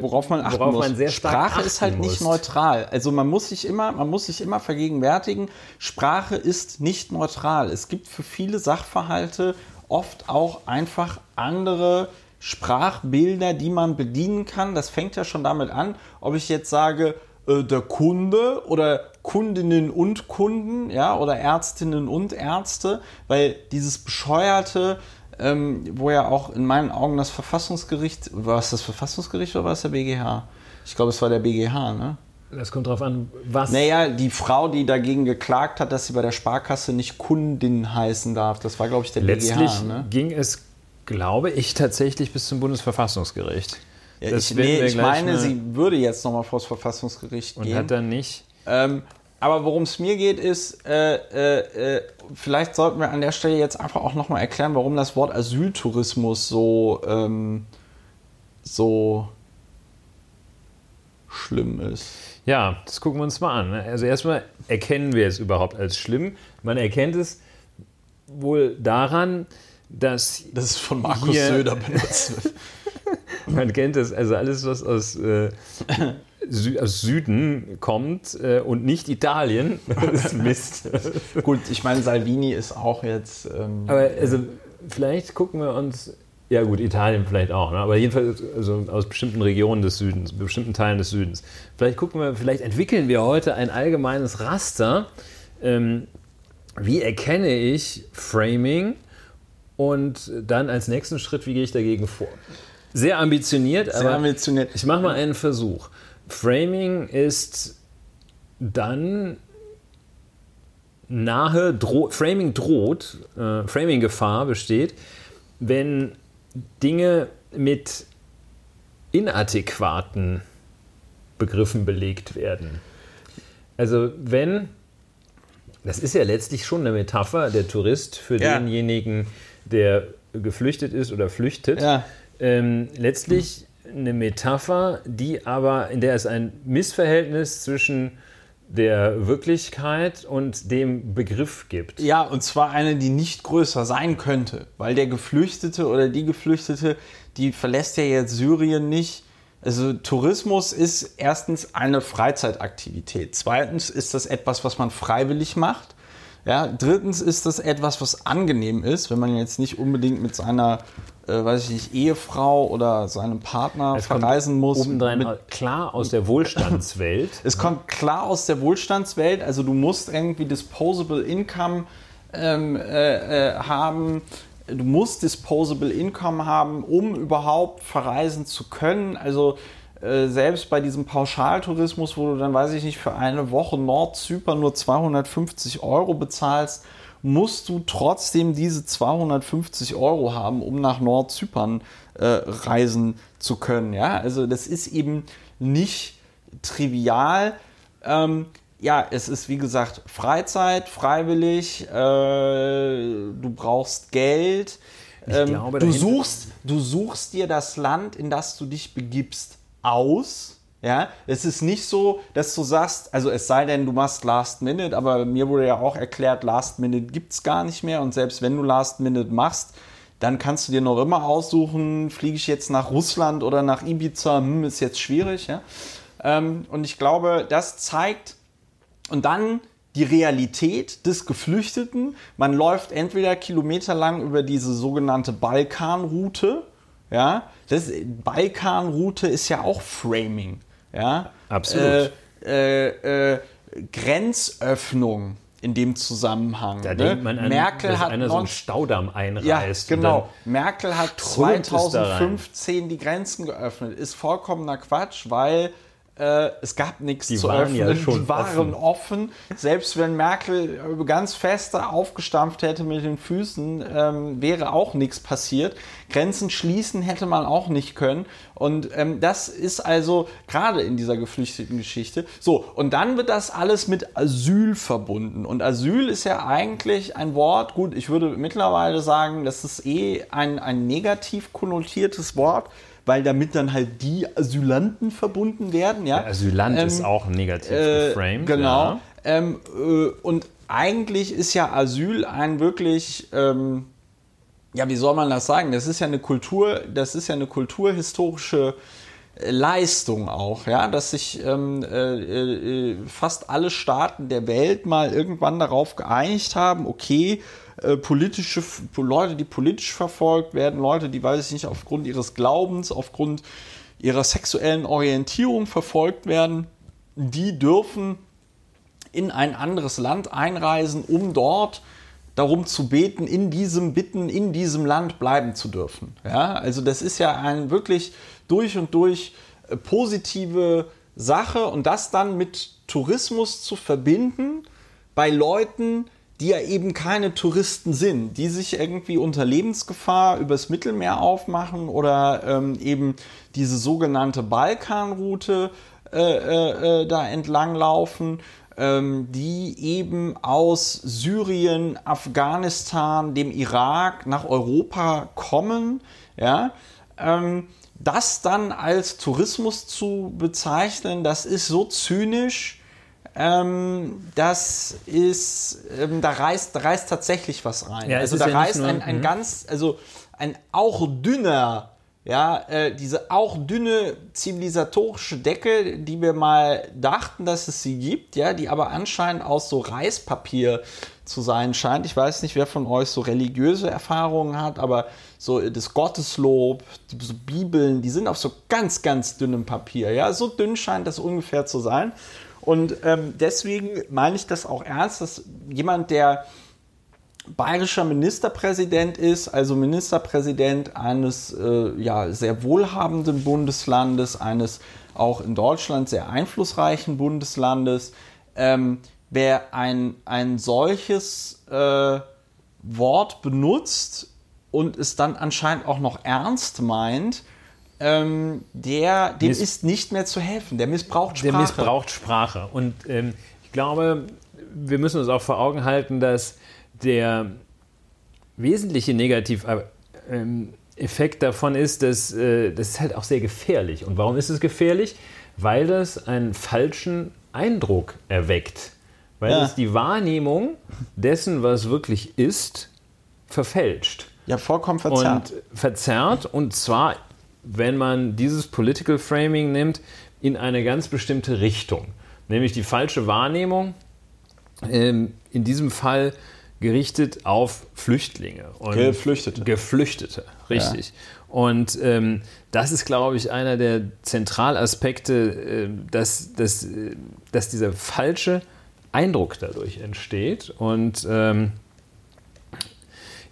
worauf man achten Worauf muss. man Sprache ist halt nicht muss. neutral. Also man muss sich immer, man muss sich immer vergegenwärtigen, Sprache ist nicht neutral. Es gibt für viele Sachverhalte oft auch einfach andere Sprachbilder, die man bedienen kann. Das fängt ja schon damit an, ob ich jetzt sage, äh, der Kunde oder Kundinnen und Kunden, ja, oder Ärztinnen und Ärzte, weil dieses bescheuerte, ähm, wo ja auch in meinen Augen das Verfassungsgericht, war es das Verfassungsgericht oder war es der BGH? Ich glaube, es war der BGH, ne? Das kommt darauf an, was. Naja, die Frau, die dagegen geklagt hat, dass sie bei der Sparkasse nicht Kundin heißen darf, das war, glaube ich, der Letztlich BGH, ne? ging es, glaube ich, tatsächlich bis zum Bundesverfassungsgericht. Ja, ich nee, ich meine, sie würde jetzt nochmal vor das Verfassungsgericht Und gehen. hat dann nicht. Ähm, aber worum es mir geht, ist, äh, äh, äh, vielleicht sollten wir an der Stelle jetzt einfach auch nochmal erklären, warum das Wort Asyltourismus so, ähm, so schlimm ist. Ja, das gucken wir uns mal an. ne? Also erstmal erkennen wir es überhaupt als schlimm. Man erkennt es wohl daran, dass Das ist von Markus Hier- Söder benutzt wird. man kennt es, also alles, was aus, äh, Sü aus Süden kommt äh, und nicht Italien, ist Mist. Gut, ich meine, Salvini ist auch jetzt. Ähm, Aber also vielleicht gucken wir uns, ja gut, Italien vielleicht auch, ne? aber jedenfalls also aus bestimmten Regionen des Südens, bestimmten Teilen des Südens. Vielleicht gucken wir, vielleicht entwickeln wir heute ein allgemeines Raster. Ähm, wie erkenne ich Framing und dann als nächsten Schritt, wie gehe ich dagegen vor? Sehr ambitioniert, sehr aber ambitioniert. ich mache mal einen Versuch. Framing ist dann nahe, dro Framing droht, äh, Framing-Gefahr besteht, wenn Dinge mit inadäquaten Begriffen belegt werden. Also wenn, das ist ja letztlich schon eine Metapher, der Tourist für Ja. denjenigen, der geflüchtet ist oder flüchtet, Ja. ähm, letztlich eine Metapher, die aber, in der es ein Missverhältnis zwischen der Wirklichkeit und dem Begriff gibt. Ja, und zwar eine, die nicht größer sein könnte, weil der Geflüchtete oder die Geflüchtete, die verlässt ja jetzt Syrien nicht. Also Tourismus ist erstens eine Freizeitaktivität. Zweitens ist das etwas, was man freiwillig macht. Ja, drittens ist das etwas, was angenehm ist, wenn man jetzt nicht unbedingt mit seiner, äh, weiß ich nicht, Ehefrau oder seinem Partner Es verreisen muss. Obendrein mit, klar aus der Wohlstandswelt. es kommt klar aus der Wohlstandswelt, also du musst irgendwie Disposable Income ähm, äh, äh, haben. Du musst Disposable Income haben, um überhaupt verreisen zu können. Also äh, selbst bei diesem Pauschaltourismus, wo du dann, weiß ich nicht, für eine Woche Nordzypern nur 250 Euro bezahlst, musst du trotzdem diese 250 Euro haben, um nach Nordzypern äh, reisen zu können. Ja, also das ist eben nicht trivial. Ähm, ja, es ist wie gesagt Freizeit, freiwillig. Äh, du brauchst Geld. Ähm, glaube, du suchst, du suchst dir das Land, in das du dich begibst, aus. Ja, es ist nicht so, dass du sagst, also es sei denn, du machst Last Minute, aber mir wurde ja auch erklärt, Last Minute gibt es gar nicht mehr und selbst wenn du Last Minute machst, dann kannst du dir noch immer aussuchen, fliege ich jetzt nach Russland oder nach Ibiza, hm, ist jetzt schwierig. Ja? Ähm, und ich glaube, das zeigt, und dann die Realität des Geflüchteten. Man läuft entweder kilometerlang über diese sogenannte Balkanroute. Ja, das Balkanroute ist ja auch Framing. Ja, absolut. Äh, äh, äh, Grenzöffnung in dem Zusammenhang. Da ne? denkt man an, Merkel dass hat einer so einen Staudamm einreißt. Ja, genau. Merkel hat 2015 die Grenzen geöffnet. Ist vollkommener Quatsch, weil äh, es gab nichts zu waren öffnen. ja die waren offen. Selbst wenn Merkel ganz feste aufgestampft hätte mit den Füßen, ähm, wäre auch nichts passiert. Grenzen schließen hätte man auch nicht können. Und ähm, das ist also gerade in dieser geflüchteten Geschichte. So, und dann wird das alles mit Asyl verbunden. Und Asyl ist ja eigentlich ein Wort, gut, ich würde mittlerweile sagen, das ist eh ein, ein negativ konnotiertes Wort weil damit dann halt die Asylanten verbunden werden. Ja? Der Asylant Ähm, ist auch negativ äh, geframed. Genau. Ja. Ähm, äh, und eigentlich ist ja Asyl ein wirklich, ähm, ja, wie soll man das sagen? Das ist ja eine Kultur, das ist ja eine kulturhistorische äh, Leistung auch, ja, dass sich ähm, äh, äh, fast alle Staaten der Welt mal irgendwann darauf geeinigt haben, okay, äh, politische Leute, die politisch verfolgt werden, Leute, die, weiß ich nicht, aufgrund ihres Glaubens, aufgrund ihrer sexuellen Orientierung verfolgt werden, die dürfen in ein anderes Land einreisen, um dort darum zu beten, in diesem Bitten, in diesem Land bleiben zu dürfen. Ja, also das ist ja ein wirklich durch und durch äh, positive Sache und das dann mit Tourismus zu verbinden bei Leuten, die ja eben keine Touristen sind, die sich irgendwie unter Lebensgefahr übers Mittelmeer aufmachen oder ähm, eben diese sogenannte Balkanroute äh, äh, äh, da entlang laufen, ähm, die eben aus Syrien, Afghanistan, dem Irak nach Europa kommen, ja, ähm, das dann als Tourismus zu bezeichnen, das ist so zynisch, ähm, das ist, ähm, da reißt, da reißt tatsächlich was rein. Ja, also da ja reißt nur- ein, ein mhm. ganz, also ein auch dünner, ja, äh, diese auch dünne zivilisatorische Decke, die wir mal dachten, dass es sie gibt, ja, die aber anscheinend aus so Reispapier zu sein scheint. Ich weiß nicht, wer von euch so religiöse Erfahrungen hat, aber so das Gotteslob, die so Bibeln, die sind auf so ganz, ganz dünnem Papier. Ja, so dünn scheint das ungefähr zu sein. Und ähm, deswegen meine ich das auch ernst, dass jemand, der bayerischer Ministerpräsident ist, also Ministerpräsident eines äh, ja, sehr wohlhabenden Bundeslandes, eines auch in Deutschland sehr einflussreichen Bundeslandes, ähm, wer ein, ein solches äh, Wort benutzt und es dann anscheinend auch noch ernst meint, ähm, der, dem Miss- ist nicht mehr zu helfen. Der missbraucht Sprache. Der missbraucht Sprache. Und ähm, ich glaube, wir müssen uns auch vor Augen halten, dass der wesentliche Negativeffekt davon ist, dass äh, das ist halt auch sehr gefährlich. Und warum ist es gefährlich? Weil das einen falschen Eindruck erweckt. Weil Ja. es die Wahrnehmung dessen, was wirklich ist, verfälscht Ja, vollkommen verzerrt. und verzerrt und zwar, wenn man dieses Political Framing nimmt, in eine ganz bestimmte Richtung, nämlich die falsche Wahrnehmung, ähm, in diesem Fall gerichtet auf Flüchtlinge und Geflüchtete. Geflüchtete, richtig. Und ähm, das ist, glaube ich, einer der Zentralaspekte, äh, dass, dass, äh, dass dieser falsche Eindruck dadurch entsteht. Und ähm,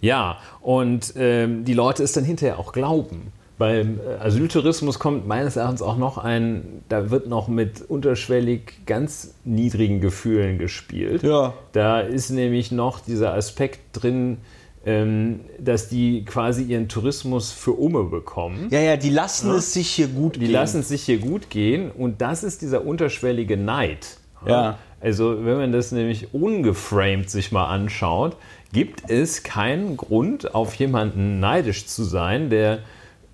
ja, und ähm, die Leute es dann hinterher auch glauben. Beim äh, Asyltourismus kommt meines Erachtens auch noch ein, da wird noch mit unterschwellig ganz niedrigen Gefühlen gespielt. Ja. Da ist nämlich noch dieser Aspekt drin, ähm, dass die quasi ihren Tourismus für Umme bekommen. Ja, ja, die lassen es sich hier gut Die gehen. lassen es sich hier gut gehen und das ist dieser unterschwellige Neid. Ja. Also wenn man das nämlich ungeframed sich mal anschaut, gibt es keinen Grund, auf jemanden neidisch zu sein, der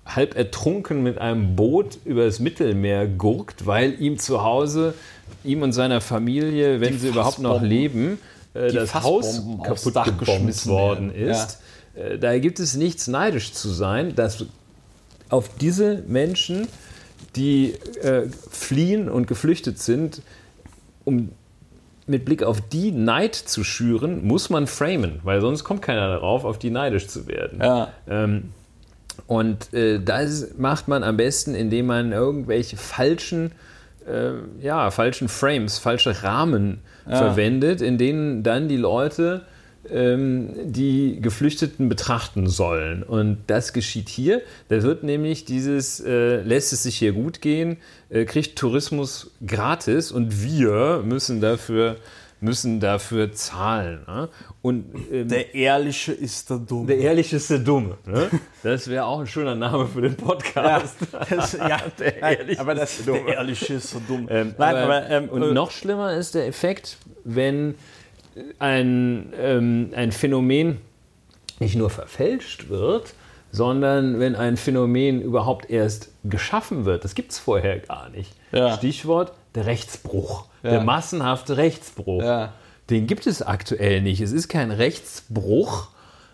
halb ertrunken mit einem Boot übers Mittelmeer gurkt, weil ihm zu Hause, ihm und seiner Familie, wenn Die sie überhaupt noch leben, äh, das Haus Fassbomben kaputt Dach geschmissen worden werden. ist. Äh, Da gibt es nichts neidisch zu sein, dass auf diese Menschen, die äh, fliehen und geflüchtet sind, um mit Blick auf die Neid zu schüren, muss man framen, weil sonst kommt keiner darauf, auf die neidisch zu werden. Ja. Ähm, und äh, das macht man am besten, indem man irgendwelche falschen, äh, ja, falschen Frames, falsche Rahmen verwendet, in denen dann die Leute ähm, die Geflüchteten betrachten sollen. Und das geschieht hier. Da wird nämlich dieses, äh, lässt es sich hier gut gehen, äh, kriegt Tourismus gratis und wir müssen dafür, müssen dafür zahlen. Ne? Und ähm, Der Ehrliche ist der Dumme. der Ehrliche ist der Dumme. Ne? Das wäre auch ein schöner Name für den Podcast. das, ja, Der Ehrliche aber ist das, der der Dumme. Ehrliche ist so dumm. Ähm, Nein, aber, ähm, und äh, noch schlimmer ist der Effekt, wenn ein, ähm, ein Phänomen nicht nur verfälscht wird, sondern wenn ein Phänomen überhaupt erst geschaffen wird. Das gibt es vorher gar nicht. Ja. Stichwort der Rechtsbruch, Ja. der massenhafte Rechtsbruch. Ja. Den gibt es aktuell nicht. Es ist kein Rechtsbruch,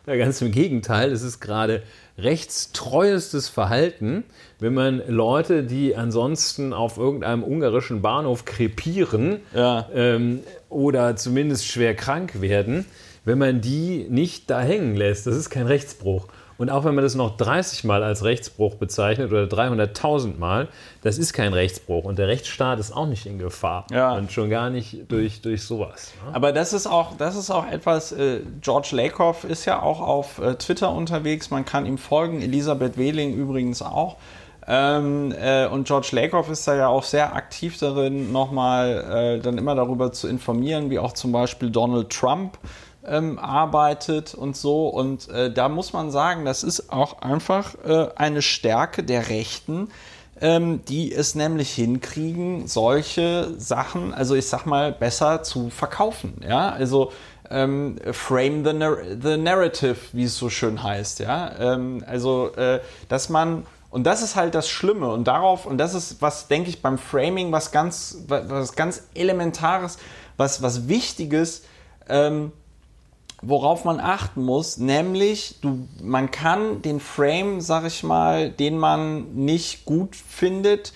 ja, ganz im Gegenteil, es ist gerade rechtstreuestes Verhalten, wenn man Leute, die ansonsten auf irgendeinem ungarischen Bahnhof krepieren Ja. ähm, oder zumindest schwer krank werden, wenn man die nicht da hängen lässt. Das ist kein Rechtsbruch. Und auch wenn man das noch 30 Mal als Rechtsbruch bezeichnet oder 300.000 Mal, das ist kein Rechtsbruch. Und der Rechtsstaat ist auch nicht in Gefahr. Ja. Und schon gar nicht durch, durch sowas. ne? Aber das ist auch, das ist auch etwas, äh, George Lakoff ist ja auch auf äh, Twitter unterwegs, man kann ihm folgen, Elisabeth Wehling übrigens auch. Ähm, äh, und George Lakoff ist da ja auch sehr aktiv darin, nochmal äh, dann immer darüber zu informieren, wie auch zum Beispiel Donald Trump ähm, arbeitet und so. Und äh, da muss man sagen, das ist auch einfach äh, eine Stärke der Rechten, ähm, die es nämlich hinkriegen, solche Sachen, also ich sag mal, besser zu verkaufen. Ja, also ähm, frame the, nar the narrative, wie es so schön heißt. Ja, ähm, also äh, dass man und das ist halt das Schlimme und darauf und das ist was denke ich beim Framing was ganz was ganz elementares, was was wichtiges. Ähm, worauf man achten muss, nämlich du, man kann den Frame, sag ich mal, den man nicht gut findet,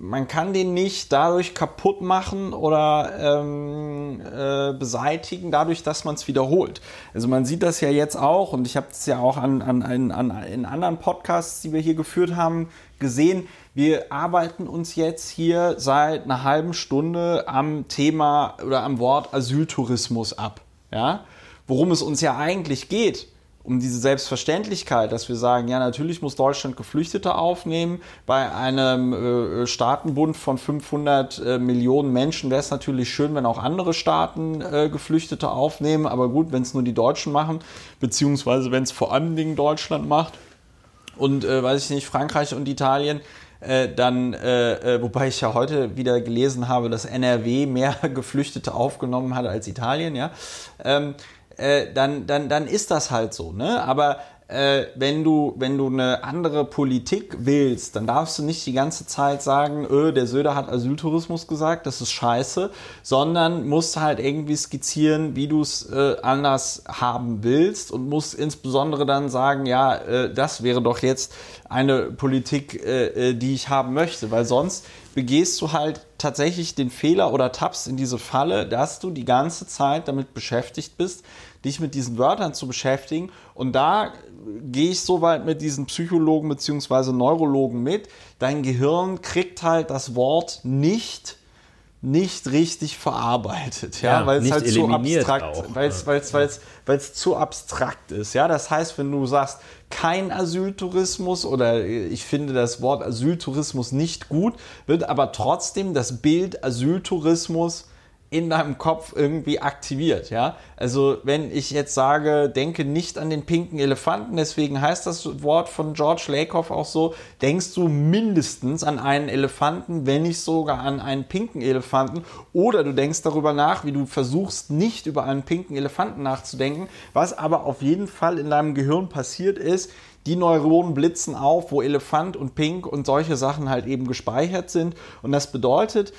man kann den nicht dadurch kaputt machen oder ähm, äh, beseitigen, dadurch, dass man es wiederholt. Also man sieht das ja jetzt auch und ich habe es ja auch an, an, an, an, in anderen Podcasts, die wir hier geführt haben, gesehen. Wir arbeiten uns jetzt hier seit einer halben Stunde am Thema oder am Wort Asyltourismus ab. Ja? Worum es uns ja eigentlich geht, um diese Selbstverständlichkeit, dass wir sagen, ja, natürlich muss Deutschland Geflüchtete aufnehmen. Bei einem äh, Staatenbund von 500 äh, Millionen Menschen wäre es natürlich schön, wenn auch andere Staaten äh, Geflüchtete aufnehmen. Aber gut, wenn es nur die Deutschen machen, beziehungsweise wenn es vor allen Dingen Deutschland macht und, äh, weiß ich nicht, Frankreich und Italien, äh, dann, äh, äh, wobei ich ja heute wieder gelesen habe, dass NRW mehr Geflüchtete aufgenommen hat als Italien, ja, ähm, äh, dann, dann, dann ist das halt so, ne? Aber äh, wenn du, wenn du eine andere Politik willst, dann darfst du nicht die ganze Zeit sagen, öh, der Söder hat Asyltourismus gesagt, das ist scheiße, sondern musst halt irgendwie skizzieren, wie du es äh, anders haben willst und musst insbesondere dann sagen, ja, äh, das wäre doch jetzt eine Politik, äh, äh, die ich haben möchte, weil sonst begehst du halt tatsächlich den Fehler oder tappst in diese Falle, dass du die ganze Zeit damit beschäftigt bist, dich mit diesen Wörtern zu beschäftigen. Und da gehe ich so weit mit diesen Psychologen bzw. Neurologen mit. Dein Gehirn kriegt halt das Wort nicht nicht richtig verarbeitet, ja, Ja, weil es halt zu abstrakt, weil es, weil es, weil es, weil es zu abstrakt ist, ja. Das heißt, wenn du sagst, kein Asyltourismus oder ich finde das Wort Asyltourismus nicht gut, wird aber trotzdem das Bild Asyltourismus in deinem Kopf irgendwie aktiviert, ja. Also wenn ich jetzt sage, denke nicht an den pinken Elefanten, deswegen heißt das Wort von George Lakoff auch so, denkst du mindestens an einen Elefanten, wenn nicht sogar an einen pinken Elefanten, oder du denkst darüber nach, wie du versuchst, nicht über einen pinken Elefanten nachzudenken, was aber auf jeden Fall in deinem Gehirn passiert ist, die Neuronen blitzen auf, wo Elefant und Pink und solche Sachen halt eben gespeichert sind. Und das bedeutet,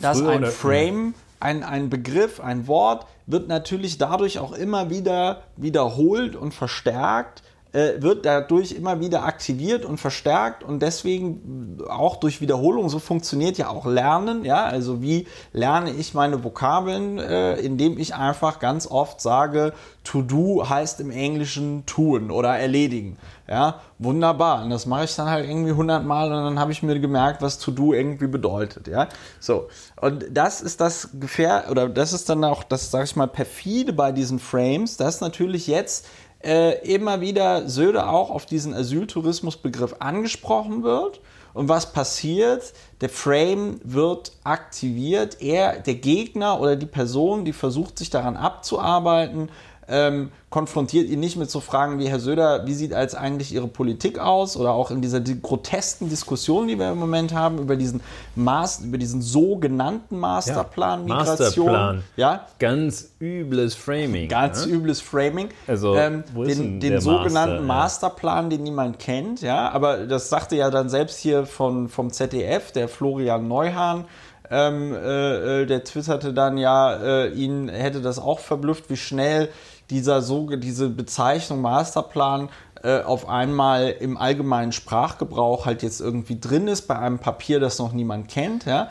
dass Früher ein Frame, ein, ein Begriff, ein Wort wird natürlich dadurch auch immer wieder wiederholt und verstärkt, äh, wird dadurch immer wieder aktiviert und verstärkt und deswegen auch durch Wiederholung, so funktioniert ja auch Lernen, ja, also wie lerne ich meine Vokabeln, äh, indem ich einfach ganz oft sage, to do heißt im Englischen tun oder erledigen, ja, wunderbar. Und das mache ich dann halt irgendwie hundertmal und dann habe ich mir gemerkt, was to do irgendwie bedeutet, ja, so. Und das ist das Gefähr oder das ist dann auch das, sag ich mal, perfide bei diesen Frames, dass natürlich jetzt äh, immer wieder Söder auch auf diesen Asyltourismusbegriff angesprochen wird. Und was passiert? Der Frame wird aktiviert. Er, der Gegner oder die Person, die versucht, sich daran abzuarbeiten, ähm, konfrontiert ihn nicht mit so Fragen wie Herr Söder, wie sieht als eigentlich Ihre Politik aus? Oder auch in dieser di- grotesken Diskussion, die wir im Moment haben, über diesen, Maß, über diesen sogenannten Masterplan Migration. Masterplan. Ja, Ganz übles Framing. Ganz ne? übles Framing. Also, ähm, wo ist den, denn den der sogenannten Master, ja? Masterplan, den niemand kennt, ja, aber das sagte ja dann selbst hier von, vom ZDF, der Florian Neuhahn, ähm, äh, äh, der twitterte dann ja, äh, ihn hätte das auch verblüfft, wie schnell dieser so, diese Bezeichnung Masterplan äh, auf einmal im allgemeinen Sprachgebrauch halt jetzt irgendwie drin ist, bei einem Papier, das noch niemand kennt, ja.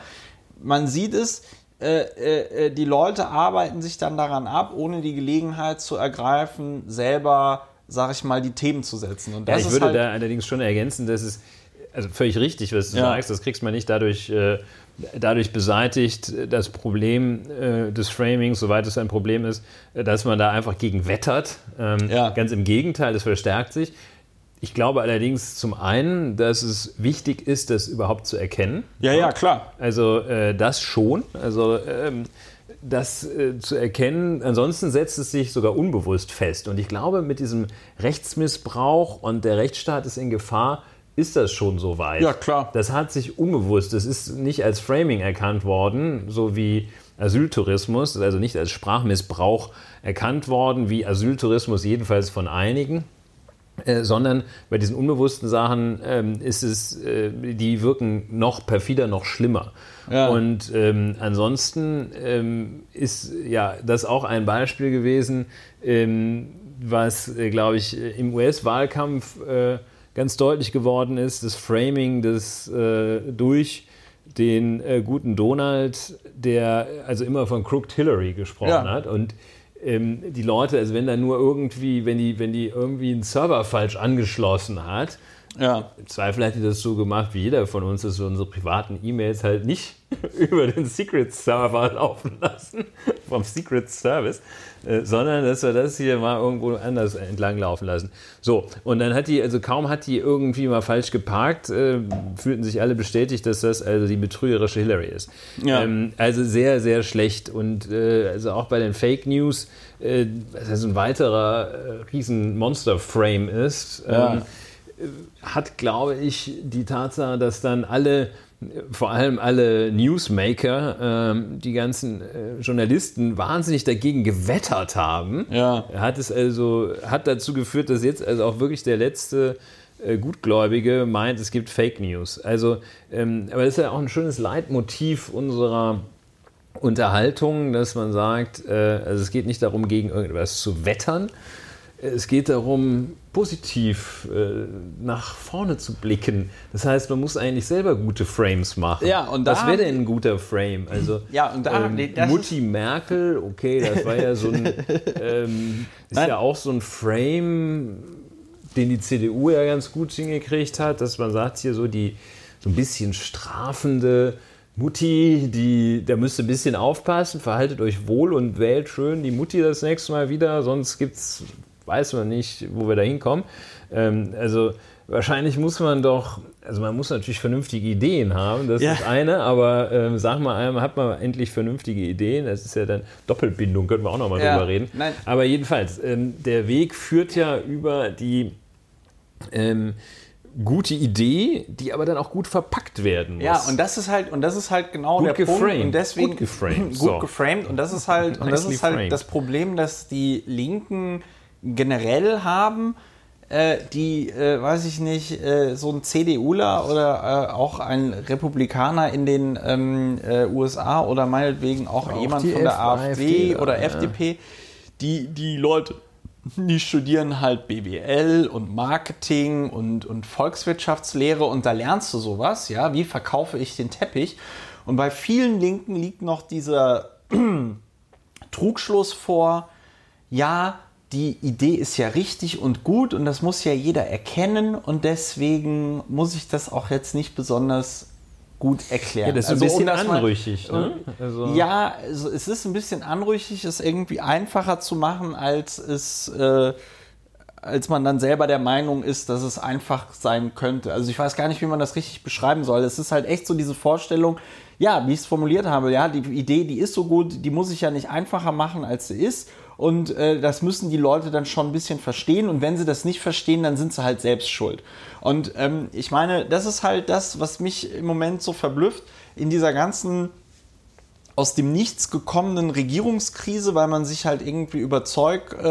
Man sieht es, äh, äh, äh, die Leute arbeiten sich dann daran ab, ohne die Gelegenheit zu ergreifen, selber, sag ich mal, die Themen zu setzen. Und Ja, das ich ist würde halt, da allerdings schon ergänzen, dass es also völlig richtig, was du Ja. sagst. Das kriegst man nicht dadurch, äh, dadurch beseitigt, das Problem äh, des Framings, soweit es ein Problem ist, äh, dass man da einfach gegen wettert. Ähm, Ja. Ganz im Gegenteil, es verstärkt sich. Ich glaube allerdings zum einen, dass es wichtig ist, das überhaupt zu erkennen. ja, ja, klar. Also äh, das schon. Also ähm, das äh, zu erkennen. Ansonsten setzt es sich sogar unbewusst fest. Und ich glaube, mit diesem Rechtsmissbrauch und der Rechtsstaat ist in Gefahr, ist das schon so weit. Ja, klar. Das hat sich unbewusst, das ist nicht als Framing erkannt worden, so wie Asyltourismus, also nicht als Sprachmissbrauch erkannt worden, wie Asyltourismus jedenfalls von einigen. Äh, sondern bei diesen unbewussten Sachen ähm, ist es, äh, die wirken noch perfider, noch schlimmer. Ja. Und ähm, ansonsten ähm, ist ja das auch ein Beispiel gewesen, ähm, was, äh, glaube ich, äh, im US-Wahlkampf äh, ganz deutlich geworden ist, das Framing des äh, durch den äh, guten Donald, der also immer von Crooked Hillary gesprochen Ja. hat und ähm, die Leute, also wenn da nur irgendwie, wenn die, wenn die irgendwie einen Server falsch angeschlossen hat, Ja. im Zweifel hat die das so gemacht wie jeder von uns, dass wir unsere privaten E-Mails halt nicht über den Secret Server laufen lassen, vom Secret Service, äh, sondern dass wir das hier mal irgendwo anders entlang laufen lassen. So, und dann hat die, also kaum hat die irgendwie mal falsch geparkt, äh, fühlten sich alle bestätigt, dass das also die betrügerische Hillary ist. Ja. Ähm, also sehr, sehr schlecht. Und äh, also auch bei den Fake News, äh, was also ein weiterer äh, riesen Monster-Frame ist, Ja. ähm, hat, glaube ich, die Tatsache, dass dann alle, vor allem alle Newsmaker, ähm, die ganzen äh, Journalisten wahnsinnig dagegen gewettert haben. Ja. Hat es also, hat dazu geführt, dass jetzt also auch wirklich der letzte äh, Gutgläubige meint, es gibt Fake News. Also, ähm, aber das ist ja auch ein schönes Leitmotiv unserer Unterhaltung, dass man sagt, äh, also es geht nicht darum, gegen irgendwas zu wettern, es geht darum, positiv äh, nach vorne zu blicken. Das heißt, man muss eigentlich selber gute Frames machen. Ja, und da Was wäre denn ein guter Frame? Also Ja, und da- ähm, nee, Mutti Merkel, okay, das war ja so ein, ähm, ist Nein. ja auch so ein Frame, den die CDU ja ganz gut hingekriegt hat, dass man sagt hier so die so ein bisschen strafende Mutti, die, da müsst ihr ein bisschen aufpassen, verhaltet euch wohl und wählt schön die Mutti das nächste Mal wieder, sonst gibt's, weiß man nicht, wo wir da hinkommen. Ähm, also wahrscheinlich muss man doch, also man muss natürlich vernünftige Ideen haben, das Ja. ist eine, aber ähm, sag mal einmal, hat man endlich vernünftige Ideen, das ist ja dann Doppelbindung, könnten wir auch nochmal Ja, drüber reden. nein. Aber jedenfalls, ähm, der Weg führt ja über die ähm, gute Idee, die aber dann auch gut verpackt werden muss. Ja, und das ist halt, und das ist halt genau Gut der Punkt. geframed. Und deswegen, Gut geframed, gut so. geframed. Und das ist halt, und das ist halt framed. das Problem, das die Linken generell haben. äh, die, äh, weiß ich nicht, äh, so ein CDUler oder äh, auch ein Republikaner in den ähm, äh, USA oder meinetwegen auch, auch jemand von der F AfD AfD, oder ja. FDP, die, die Leute, die studieren halt BWL und Marketing und, und Volkswirtschaftslehre und da lernst du sowas, ja, wie verkaufe ich den Teppich? Und bei vielen Linken liegt noch dieser Trugschluss vor, ja, die Idee ist ja richtig und gut und das muss ja jeder erkennen und deswegen muss ich das auch jetzt nicht besonders gut erklären. Ja, das ist also, ein bisschen um anrüchig. Mal, ne? also. Ja, also es ist ein bisschen anrüchig, es irgendwie einfacher zu machen, als es äh, als man dann selber der Meinung ist, dass es einfach sein könnte. Also ich weiß gar nicht, wie man das richtig beschreiben soll. Es ist halt echt so diese Vorstellung, ja, wie ich es formuliert habe, ja, die Idee, die ist so gut, die muss ich ja nicht einfacher machen, als sie ist. Und äh, das müssen die Leute dann schon ein bisschen verstehen. Und wenn sie das nicht verstehen, dann sind sie halt selbst schuld. Und ähm, ich meine, das ist halt das, was mich im Moment so verblüfft in dieser ganzen aus dem Nichts gekommenen Regierungskrise, weil man sich halt irgendwie über Zeug äh,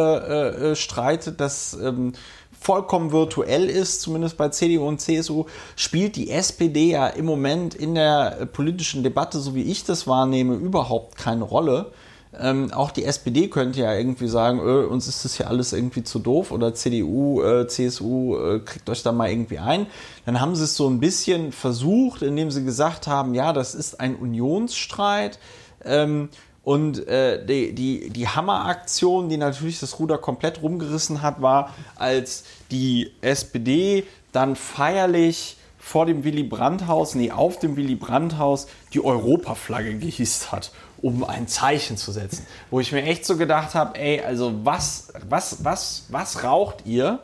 äh, streitet, das ähm, vollkommen virtuell ist, zumindest bei CDU und CSU, spielt die SPD ja im Moment in der politischen Debatte, so wie ich das wahrnehme, überhaupt keine Rolle. Ähm, auch die SPD könnte ja irgendwie sagen, öh, uns ist das hier alles irgendwie zu doof oder CDU, äh, CSU, äh, kriegt euch da mal irgendwie ein. Dann haben sie es so ein bisschen versucht, indem sie gesagt haben, ja, das ist ein Unionsstreit. Ähm, und äh, die, die, die Hammeraktion, die natürlich das Ruder komplett rumgerissen hat, war, als die SPD dann feierlich vor dem Willy Brandt-Haus, nee, auf dem Willy Brandt-Haus die Europaflagge gehisst hat um ein Zeichen zu setzen. Wo ich mir echt so gedacht habe, ey, also was, was, was, was raucht ihr?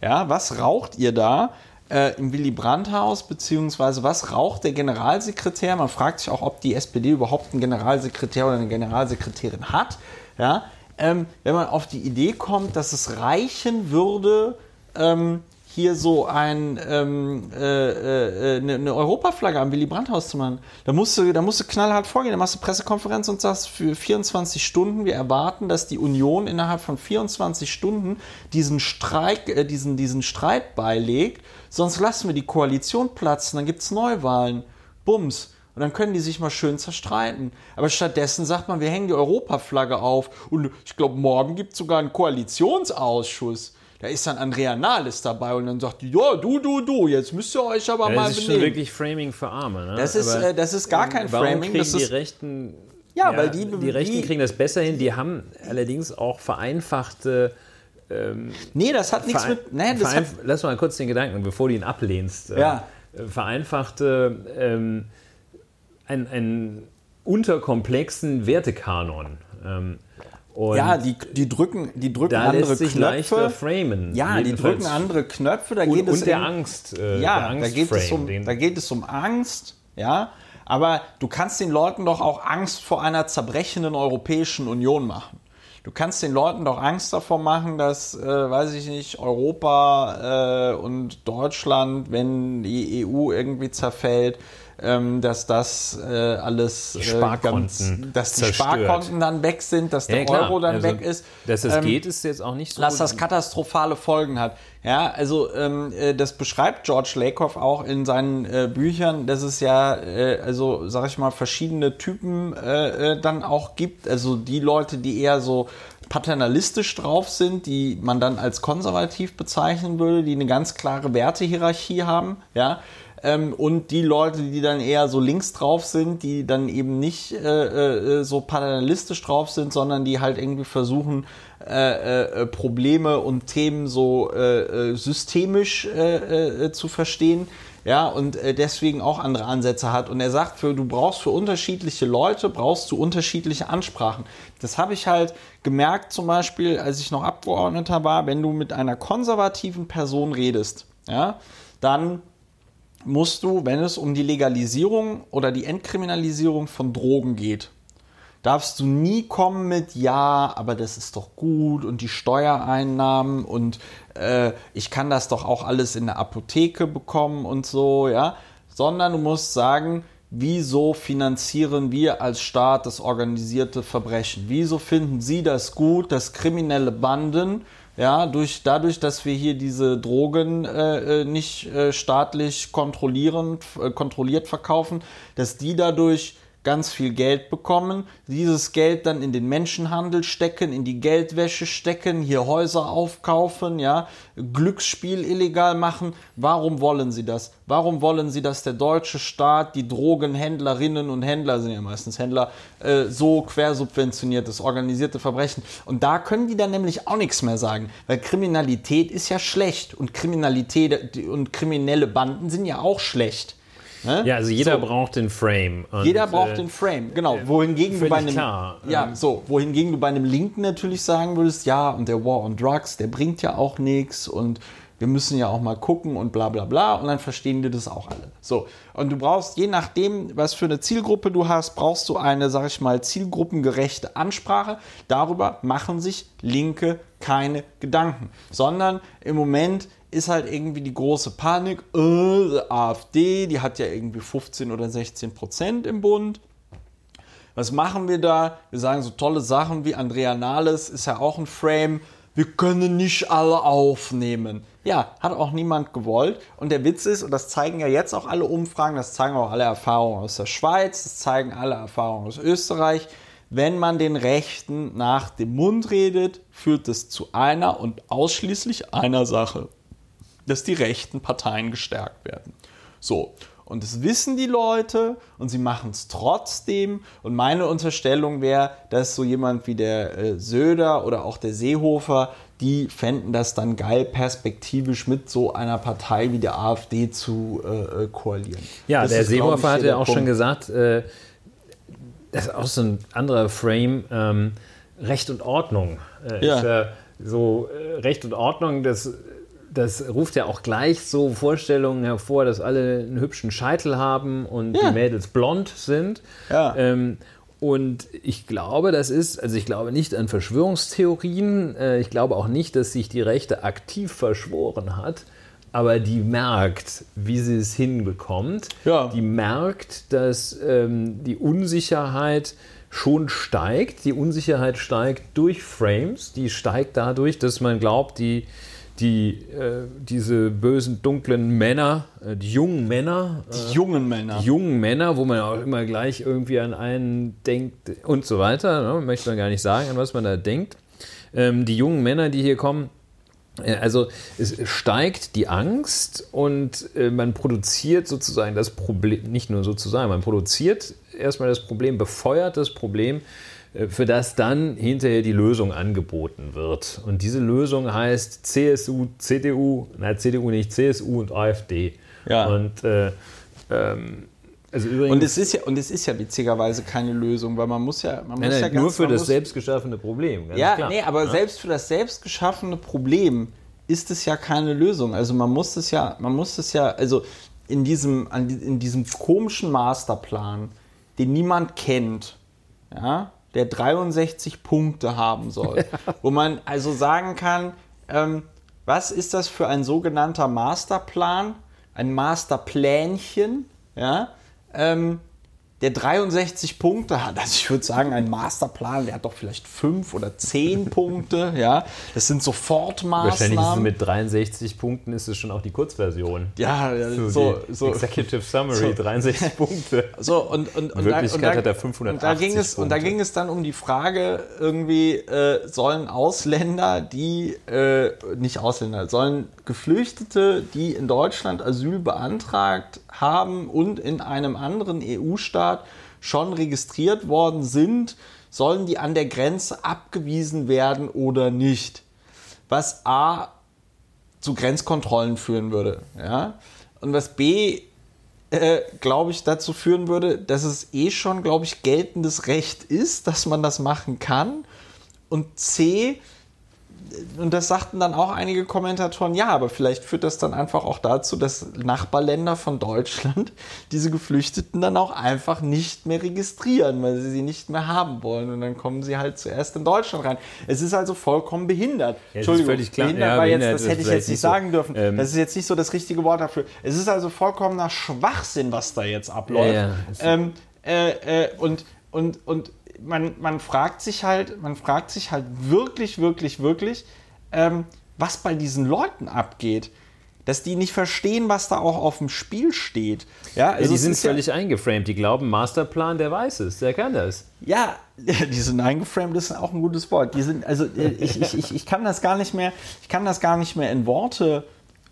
Ja, was raucht ihr da äh, im Willy Brandt-Haus, beziehungsweise was raucht der Generalsekretär? Man fragt sich auch, ob die SPD überhaupt einen Generalsekretär oder eine Generalsekretärin hat. Ja, ähm, wenn man auf die Idee kommt, dass es reichen würde, ähm, hier so ein, ähm, äh, äh, eine, eine Europaflagge am Willy Brandt-Haus zu machen. Da musst, du, da musst du knallhart vorgehen. Da machst du Pressekonferenz und sagst, für 24 Stunden, wir erwarten, dass die Union innerhalb von 24 Stunden diesen, Streik, äh, diesen, diesen Streit beilegt. Sonst lassen wir die Koalition platzen, dann gibt es Neuwahlen. Bums. Und dann können die sich mal schön zerstreiten. Aber stattdessen sagt man, wir hängen die Europaflagge auf. Und ich glaube, morgen gibt es sogar einen Koalitionsausschuss da ist dann Andrea Nahles dabei und dann sagt die, ja, du, du, du, jetzt müsst ihr euch aber ja, mal benehmen. Das ist schon wirklich Framing für Arme. Ne? Das, ist, äh, das ist gar kein warum Framing. Kriegen das die ist, Rechten, ja, ja, weil die, die Rechten die, kriegen das besser hin. Die haben allerdings auch vereinfachte ähm, nee, das hat nichts mit. Nee, das hat, lass mal kurz den Gedanken, bevor du ihn ablehnst. Äh, ja. Vereinfachte ähm, einen, einen unterkomplexen Wertekanon. Ähm, und ja, die, die drücken, die drücken da andere lässt sich Knöpfe. framen. Ja, die drücken andere Knöpfe. Da und, geht es und der in, Angst. Äh, ja, der da, geht es um, da geht es um Angst. Ja, aber du kannst den Leuten doch auch Angst vor einer zerbrechenden Europäischen Union machen. Du kannst den Leuten doch Angst davor machen, dass, äh, weiß ich nicht, Europa äh, und Deutschland, wenn die EU irgendwie zerfällt, ähm, dass das äh, alles äh, ganz, dass die Sparkonten dann weg sind, dass der ja, Euro dann also, weg ist. Dass es ähm, geht, ist jetzt auch nicht so. Dass das katastrophale Folgen hat. Ja, also ähm, äh, das beschreibt George Lakoff auch in seinen äh, Büchern, dass es ja, äh, also sag ich mal, verschiedene Typen äh, dann auch gibt. Also die Leute, die eher so paternalistisch drauf sind, die man dann als konservativ bezeichnen würde, die eine ganz klare Wertehierarchie haben, ja, ähm, und die Leute, die dann eher so links drauf sind, die dann eben nicht äh, äh, so paternalistisch drauf sind, sondern die halt irgendwie versuchen, äh, äh, Probleme und Themen so äh, äh, systemisch zu verstehen. Ja, und deswegen auch andere Ansätze hat. Und er sagt, für, du brauchst für unterschiedliche Leute, brauchst du unterschiedliche Ansprachen. Das habe ich halt gemerkt, zum Beispiel, als ich noch Abgeordneter war, wenn du mit einer konservativen Person redest, ja, dann musst du, wenn es um die Legalisierung oder die Entkriminalisierung von Drogen geht, darfst du nie kommen mit Ja, aber das ist doch gut und die Steuereinnahmen und äh, ich kann das doch auch alles in der Apotheke bekommen und so, ja, sondern du musst sagen, wieso finanzieren wir als Staat das organisierte Verbrechen? Wieso finden Sie das gut, dass kriminelle Banden ja, durch, dadurch, dass wir hier diese Drogen äh, äh nicht äh, staatlich kontrollieren, äh, kontrolliert verkaufen, dass die dadurch ganz viel Geld bekommen, dieses Geld dann in den Menschenhandel stecken, in die Geldwäsche stecken, hier Häuser aufkaufen, ja, Glücksspiel illegal machen. Warum wollen sie das? Warum wollen sie, dass der deutsche Staat die Drogenhändlerinnen und Händler, sind ja meistens Händler, äh, so quersubventioniert, das organisierte Verbrechen? Und da können die dann nämlich auch nichts mehr sagen, weil Kriminalität ist ja schlecht und Kriminalität und kriminelle Banden sind ja auch schlecht. Ne? Ja, also jeder so. braucht den Frame. jeder braucht äh, den Frame, genau. Wohingegen du bei einem, klar. ja, ähm. so, wohingegen du bei einem Linken natürlich sagen würdest, ja, und der War on Drugs, der bringt ja auch nichts und wir müssen ja auch mal gucken und bla bla bla und dann verstehen wir das auch alle. So, und du brauchst, je nachdem, was für eine Zielgruppe du hast, brauchst du eine, sag ich mal, zielgruppengerechte Ansprache. Darüber machen sich Linke keine Gedanken, sondern im Moment ist halt irgendwie die große Panik, äh, AfD, die hat ja irgendwie 15 oder 16 Prozent im Bund. Was machen wir da? Wir sagen so tolle Sachen wie Andrea Nahles ist ja auch ein Frame. Wir können nicht alle aufnehmen. Ja, hat auch niemand gewollt. Und der Witz ist, und das zeigen ja jetzt auch alle Umfragen, das zeigen auch alle Erfahrungen aus der Schweiz, das zeigen alle Erfahrungen aus Österreich, wenn man den Rechten nach dem Mund redet, führt es zu einer und ausschließlich einer Sache dass die rechten Parteien gestärkt werden. So, und das wissen die Leute und sie machen es trotzdem. Und meine Unterstellung wäre, dass so jemand wie der äh, Söder oder auch der Seehofer, die fänden das dann geil, perspektivisch mit so einer Partei wie der AfD zu äh, äh koalieren. Ja, das der Seehofer hat ja auch Punkt. schon gesagt, äh, das ist auch so ein anderer Frame, ähm, Recht und Ordnung. Äh, ja. Ist, so äh, Recht und Ordnung, das das ruft ja auch gleich so Vorstellungen hervor, dass alle einen hübschen Scheitel haben und ja. die Mädels blond sind. Ja. Ähm, und ich glaube, das ist, also ich glaube nicht an Verschwörungstheorien, äh, ich glaube auch nicht, dass sich die Rechte aktiv verschworen hat, aber die merkt, wie sie es hinbekommt. Ja. Die merkt, dass ähm, die Unsicherheit schon steigt. Die Unsicherheit steigt durch Frames, die steigt dadurch, dass man glaubt, die die, äh, diese bösen, dunklen Männer, äh, die jungen Männer. Die äh, jungen Männer. Die jungen Männer, wo man auch immer gleich irgendwie an einen denkt und so weiter. Ne? Möchte man gar nicht sagen, an was man da denkt. Ähm, die jungen Männer, die hier kommen, also es steigt die Angst und äh, man produziert sozusagen das Problem, nicht nur sozusagen, man produziert erstmal das Problem, befeuert das Problem äh, für das dann hinterher die Lösung angeboten wird. Und diese Lösung heißt CSU, CDU, nein, CDU nicht, CSU und AfD. Ja. Und äh, ähm, also übrigens, und es ist ja und es ist ja witzigerweise keine Lösung, weil man muss ja man nein, muss nein, ja nur für das muss, selbst geschaffene Problem. ja, klar. nee, aber ja? selbst für das selbst geschaffene Problem ist es ja keine Lösung. Also man muss es ja, man muss es ja, also in diesem in diesem komischen Masterplan, den niemand kennt, ja, der 63 Punkte haben soll. Ja. Wo man also sagen kann, ähm, was ist das für ein sogenannter Masterplan? Ein Masterplänchen, ja? Ähm, der 63 Punkte hat. Also ich würde sagen, ein Masterplan, der hat doch vielleicht fünf oder zehn Punkte. Ja, das sind Sofortmaßnahmen. Wahrscheinlich ist es mit 63 Punkten ist es schon auch die Kurzversion. Ja, so, so, so Executive Summary, so. 63 Punkte. So und und, und Wirklichkeit da, und da, hat er 580 und da ging es Punkte. und da ging es dann um die Frage irgendwie äh, sollen Ausländer, die äh, nicht Ausländer, sollen Geflüchtete, die in Deutschland Asyl beantragt haben und in einem anderen EU-Staat schon registriert worden sind, sollen die an der Grenze abgewiesen werden oder nicht? Was A zu Grenzkontrollen führen würde, ja? Und was B äh, glaube ich, dazu führen würde, dass es eh schon, glaube ich, geltendes Recht ist, dass man das machen kann. Und C, und das sagten dann auch einige Kommentatoren, ja, aber vielleicht führt das dann einfach auch dazu, dass Nachbarländer von Deutschland diese Geflüchteten dann auch einfach nicht mehr registrieren, weil sie sie nicht mehr haben wollen. Und dann kommen sie halt zuerst in Deutschland rein. Es ist also vollkommen behindert. Ja, Entschuldigung, völlig klar. behindert ja, war jetzt, das hätte ich jetzt nicht sagen dürfen. Ähm, das ist jetzt nicht so das richtige Wort dafür. Es ist also vollkommener Schwachsinn, was da jetzt abläuft. Ja, ähm, äh, äh, und, und, und man, man fragt sich halt, man fragt sich halt wirklich, wirklich, wirklich, ähm, was bei diesen Leuten abgeht. Dass die nicht verstehen, was da auch auf dem Spiel steht. Ja, also Ja, die sind ist ja- völlig eingeframed. Die glauben, Masterplan, der weiß es, der kann das. Ja, die sind eingeframed, das ist auch ein gutes Wort. Die sind, also äh, ich, ich, ich, ich kann das gar nicht mehr, ich kann das gar nicht mehr in Worte,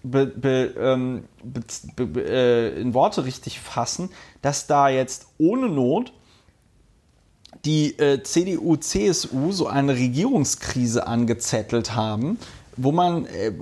be, be, ähm, be, äh, in Worte richtig fassen, dass da jetzt ohne Not die äh, CDU, CSU so eine Regierungskrise angezettelt haben, wo man, äh,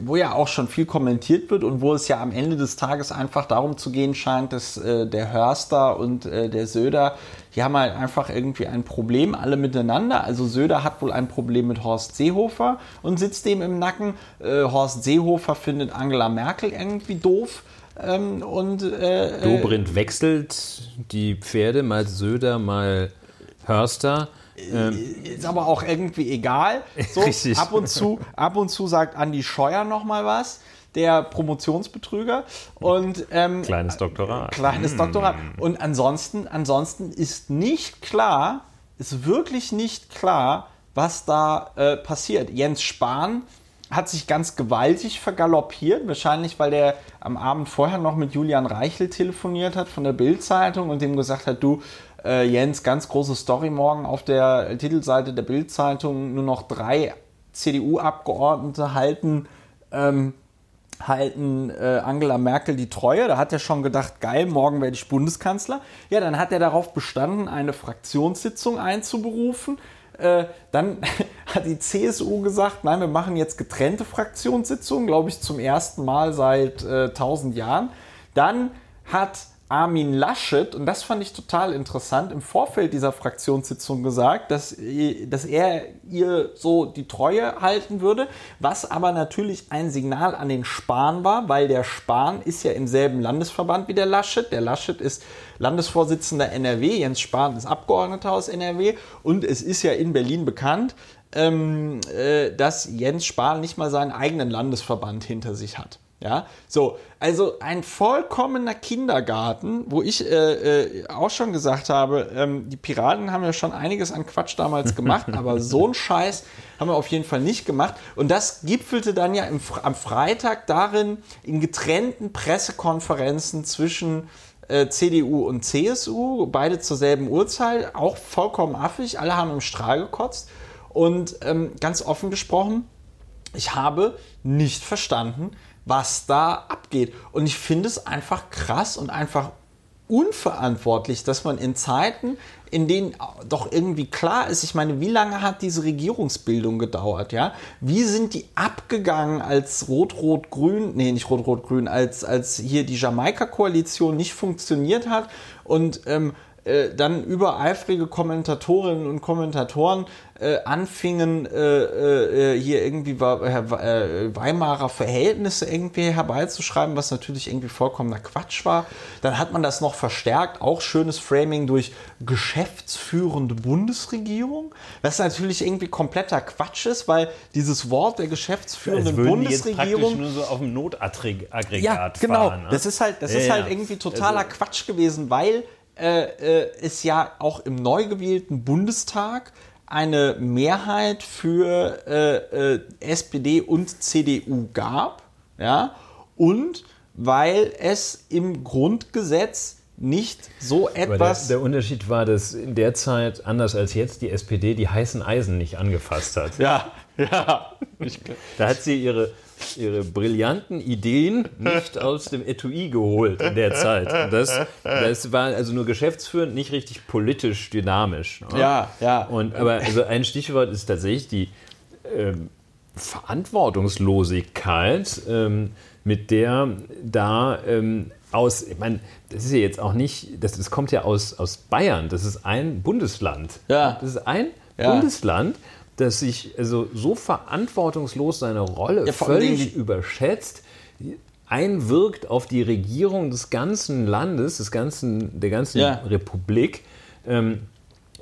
wo, ja auch schon viel kommentiert wird und wo es ja am Ende des Tages einfach darum zu gehen scheint, dass äh, der Hörster und äh, der Söder, die haben halt einfach irgendwie ein Problem, alle miteinander. Also Söder hat wohl ein Problem mit Horst Seehofer und sitzt dem im Nacken. Äh, Horst Seehofer findet Angela Merkel irgendwie doof. Ähm, und äh, äh, Dobrindt wechselt die Pferde, mal Söder, mal Hörster. ist aber auch irgendwie egal. So, Richtig. ab und zu, ab und zu sagt Andi Scheuer noch mal was, der Promotionsbetrüger und ähm, Kleines Doktorat. kleines Doktorat. Und ansonsten, ansonsten ist nicht klar, ist wirklich nicht klar, was da äh, passiert. Jens Spahn hat sich ganz gewaltig vergaloppiert, wahrscheinlich weil der am Abend vorher noch mit Julian Reichel telefoniert hat von der Bild-Zeitung und dem gesagt hat, du äh, Jens, ganz große Story morgen auf der Titelseite der Bild-Zeitung, nur noch drei CDU-Abgeordnete halten ähm, halten äh, Angela Merkel die Treue. Da hat er schon gedacht, geil, morgen werde ich Bundeskanzler. Ja, dann hat er darauf bestanden, eine Fraktionssitzung einzuberufen. Äh, dann hat die CSU gesagt, nein, wir machen jetzt getrennte Fraktionssitzungen, glaube ich, zum ersten Mal seit äh, 1000 Jahren. Dann hat Armin Laschet, und das fand ich total interessant, im Vorfeld dieser Fraktionssitzung gesagt, dass, dass er ihr so die Treue halten würde, was aber natürlich ein Signal an den Spahn war, weil der Spahn ist ja im selben Landesverband wie der Laschet. Der Laschet ist Landesvorsitzender NRW, Jens Spahn ist Abgeordneter aus NRW und es ist ja in Berlin bekannt, ähm, äh, dass Jens Spahn nicht mal seinen eigenen Landesverband hinter sich hat. Ja, so, also ein vollkommener Kindergarten, wo ich äh, äh, auch schon gesagt habe, ähm, die Piraten haben ja schon einiges an Quatsch damals gemacht, aber so ein Scheiß haben wir auf jeden Fall nicht gemacht. Und das gipfelte dann ja im, am Freitag darin, in getrennten Pressekonferenzen zwischen äh, CDU und CSU, beide zur selben Uhrzeit, auch vollkommen affig, alle haben im Strahl gekotzt. Und ähm, ganz offen gesprochen, ich habe nicht verstanden, was da abgeht. Und ich finde es einfach krass und einfach unverantwortlich, dass man in Zeiten, in denen doch irgendwie klar ist, ich meine, wie lange hat diese Regierungsbildung gedauert, ja? Wie sind die abgegangen, als Rot-Rot-Grün, nee, nicht Rot-Rot-Grün, als, als hier die Jamaika-Koalition nicht funktioniert hat und ähm, äh, dann übereifrige Kommentatorinnen und Kommentatoren äh, anfingen, äh, äh, hier irgendwie äh, Weimarer Verhältnisse irgendwie herbeizuschreiben, was natürlich irgendwie vollkommener Quatsch war. Dann hat man das noch verstärkt, auch schönes Framing durch geschäftsführende Bundesregierung, was natürlich irgendwie kompletter Quatsch ist, weil dieses Wort der geschäftzführenden Bundesregierung nur so auf dem Notaggregat ja, genau. fahren. ne? Das ist halt, das Ja, ist ja. halt irgendwie totaler Also- Quatsch gewesen, weil äh, äh, es ja auch im neu gewählten Bundestag eine Mehrheit für äh, äh, SPD und CDU gab, ja, und weil es im Grundgesetz nicht so Aber der, etwas der Unterschied war, dass in der Zeit, anders als jetzt, die SPD die heißen Eisen nicht angefasst hat. ja, ja, Da hat sie ihre, ihre brillanten Ideen nicht aus dem Etui geholt in der Zeit. Das, das war also nur geschäftsführend, nicht richtig politisch dynamisch. ne? Ja, ja. Und, aber also ein Stichwort ist tatsächlich die ähm, Verantwortungslosigkeit, ähm, mit der da ähm, aus, ich meine, das ist ja jetzt auch nicht, das, das kommt ja aus, aus Bayern, das ist ein Bundesland. Ja. Das ist ein Ja. Bundesland, das sich also so verantwortungslos seine Rolle Ja, völlig die- überschätzt, einwirkt auf die Regierung des ganzen Landes, des ganzen, der ganzen Ja. Republik. Ähm,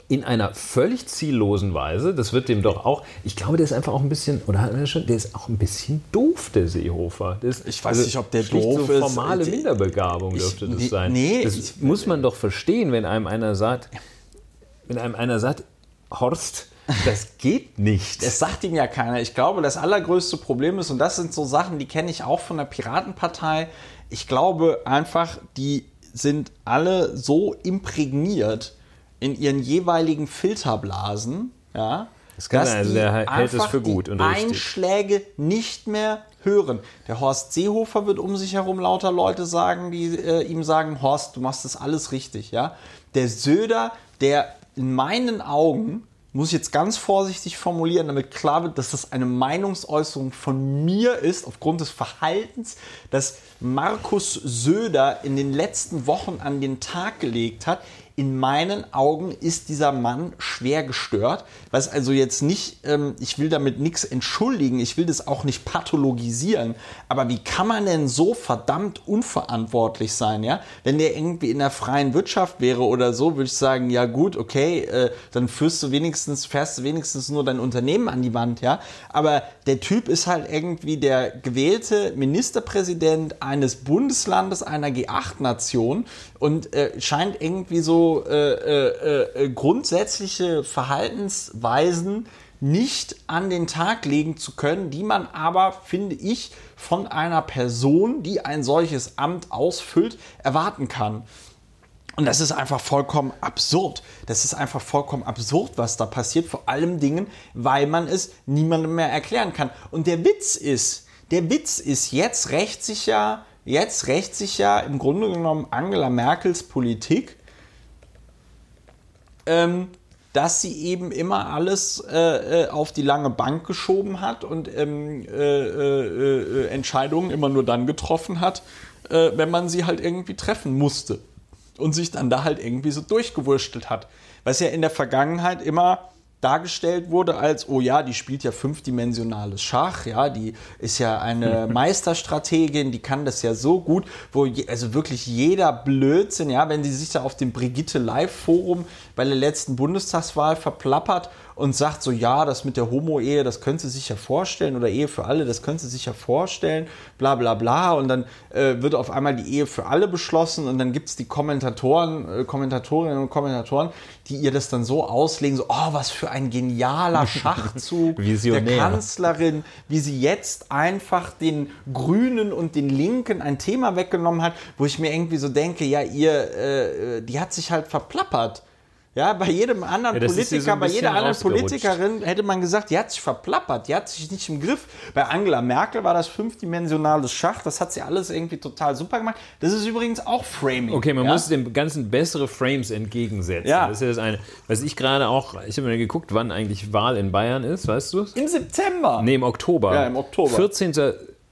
in einer völlig ziellosen Weise. Das wird dem doch auch. Ich glaube, der ist einfach auch ein bisschen, oder hat er schon, der ist auch ein bisschen doof, der Seehofer. Der ist, Ich weiß nicht, ob der doof so ist. formale Ich- Minderbegabung ich- dürfte das nee, sein. nee, das ich- muss man doch verstehen, wenn einem einer sagt, wenn einem einer sagt, Horst, Das geht nicht. Es sagt ihm ja keiner. Ich glaube, das allergrößte Problem ist, und das sind so Sachen, die kenne ich auch von der Piratenpartei. Ich glaube einfach, die sind alle so imprägniert in ihren jeweiligen Filterblasen, ja, Das kann dass also die der hält es für gut und richtig. Einschläge nicht mehr hören. Der Horst Seehofer wird um sich herum lauter Leute sagen, die äh, ihm sagen, Horst, du machst das alles richtig, ja. Der Söder, der in meinen Augen muss ich jetzt ganz vorsichtig formulieren, damit klar wird, dass das eine Meinungsäußerung von mir ist, aufgrund des Verhaltens, das Markus Söder in den letzten Wochen an den Tag gelegt hat. In meinen Augen ist dieser Mann schwer gestört, was also jetzt nicht, ähm, ich will damit nichts entschuldigen, ich will das auch nicht pathologisieren, aber wie kann man denn so verdammt unverantwortlich sein, ja? Wenn der irgendwie in der freien Wirtschaft wäre oder so, würde ich sagen, ja gut, okay, äh, dann führst du wenigstens, fährst du wenigstens nur dein Unternehmen an die Wand, ja? Aber der Typ ist halt irgendwie der gewählte Ministerpräsident eines Bundeslandes einer G8-Nation und äh, scheint irgendwie so äh, äh, äh, grundsätzliche Verhaltensweisen nicht an den Tag legen zu können, die man aber, finde ich, von einer Person, die ein solches Amt ausfüllt, erwarten kann. Und das ist einfach vollkommen absurd. Das ist einfach vollkommen absurd, was da passiert. Vor allem Dingen, weil man es niemandem mehr erklären kann. Und der Witz ist, der Witz ist, jetzt rächt sich ja, jetzt ja im Grunde genommen Angela Merkels Politik, ähm, dass sie eben immer alles äh, äh, auf die lange Bank geschoben hat und ähm, äh, äh, äh, Entscheidungen immer nur dann getroffen hat, äh, wenn man sie halt irgendwie treffen musste. Und sich dann da halt irgendwie so durchgewurstelt hat. Was ja in der Vergangenheit immer dargestellt wurde als, oh ja, die spielt ja fünfdimensionales Schach, ja, die ist ja eine Meisterstrategin, die kann das ja so gut, wo je, also wirklich jeder Blödsinn, ja, wenn sie sich da auf dem Brigitte Live Forum bei der letzten Bundestagswahl verplappert und sagt so, ja, das mit der Homo-Ehe, das könnte sie sich ja vorstellen oder Ehe für alle, das könnte sie sich ja vorstellen, bla bla bla und dann äh, wird auf einmal die Ehe für alle beschlossen und dann gibt es die Kommentatoren, äh, Kommentatorinnen und Kommentatoren, die ihr das dann so auslegen, so, oh, was für ein genialer Schachzug Visionär. der Kanzlerin, wie sie jetzt einfach den Grünen und den Linken ein Thema weggenommen hat, wo ich mir irgendwie so denke, ja, ihr, äh, die hat sich halt verplappert. Ja, bei jedem anderen Ja, Politiker, so bei jeder anderen. Politikerin hätte man gesagt, die hat sich verplappert, die hat sich nicht im Griff. Bei Angela Merkel war das fünfdimensionales Schach, das hat sie alles irgendwie total super gemacht. Das ist übrigens auch Framing. Okay, man ja? muss dem Ganzen bessere Frames entgegensetzen. Ja. Das ist ja das eine. Was ich gerade auch, ich habe mir geguckt, wann eigentlich Wahl in Bayern ist, weißt du? Im September. Nee, im Oktober. Ja, im Oktober. 14.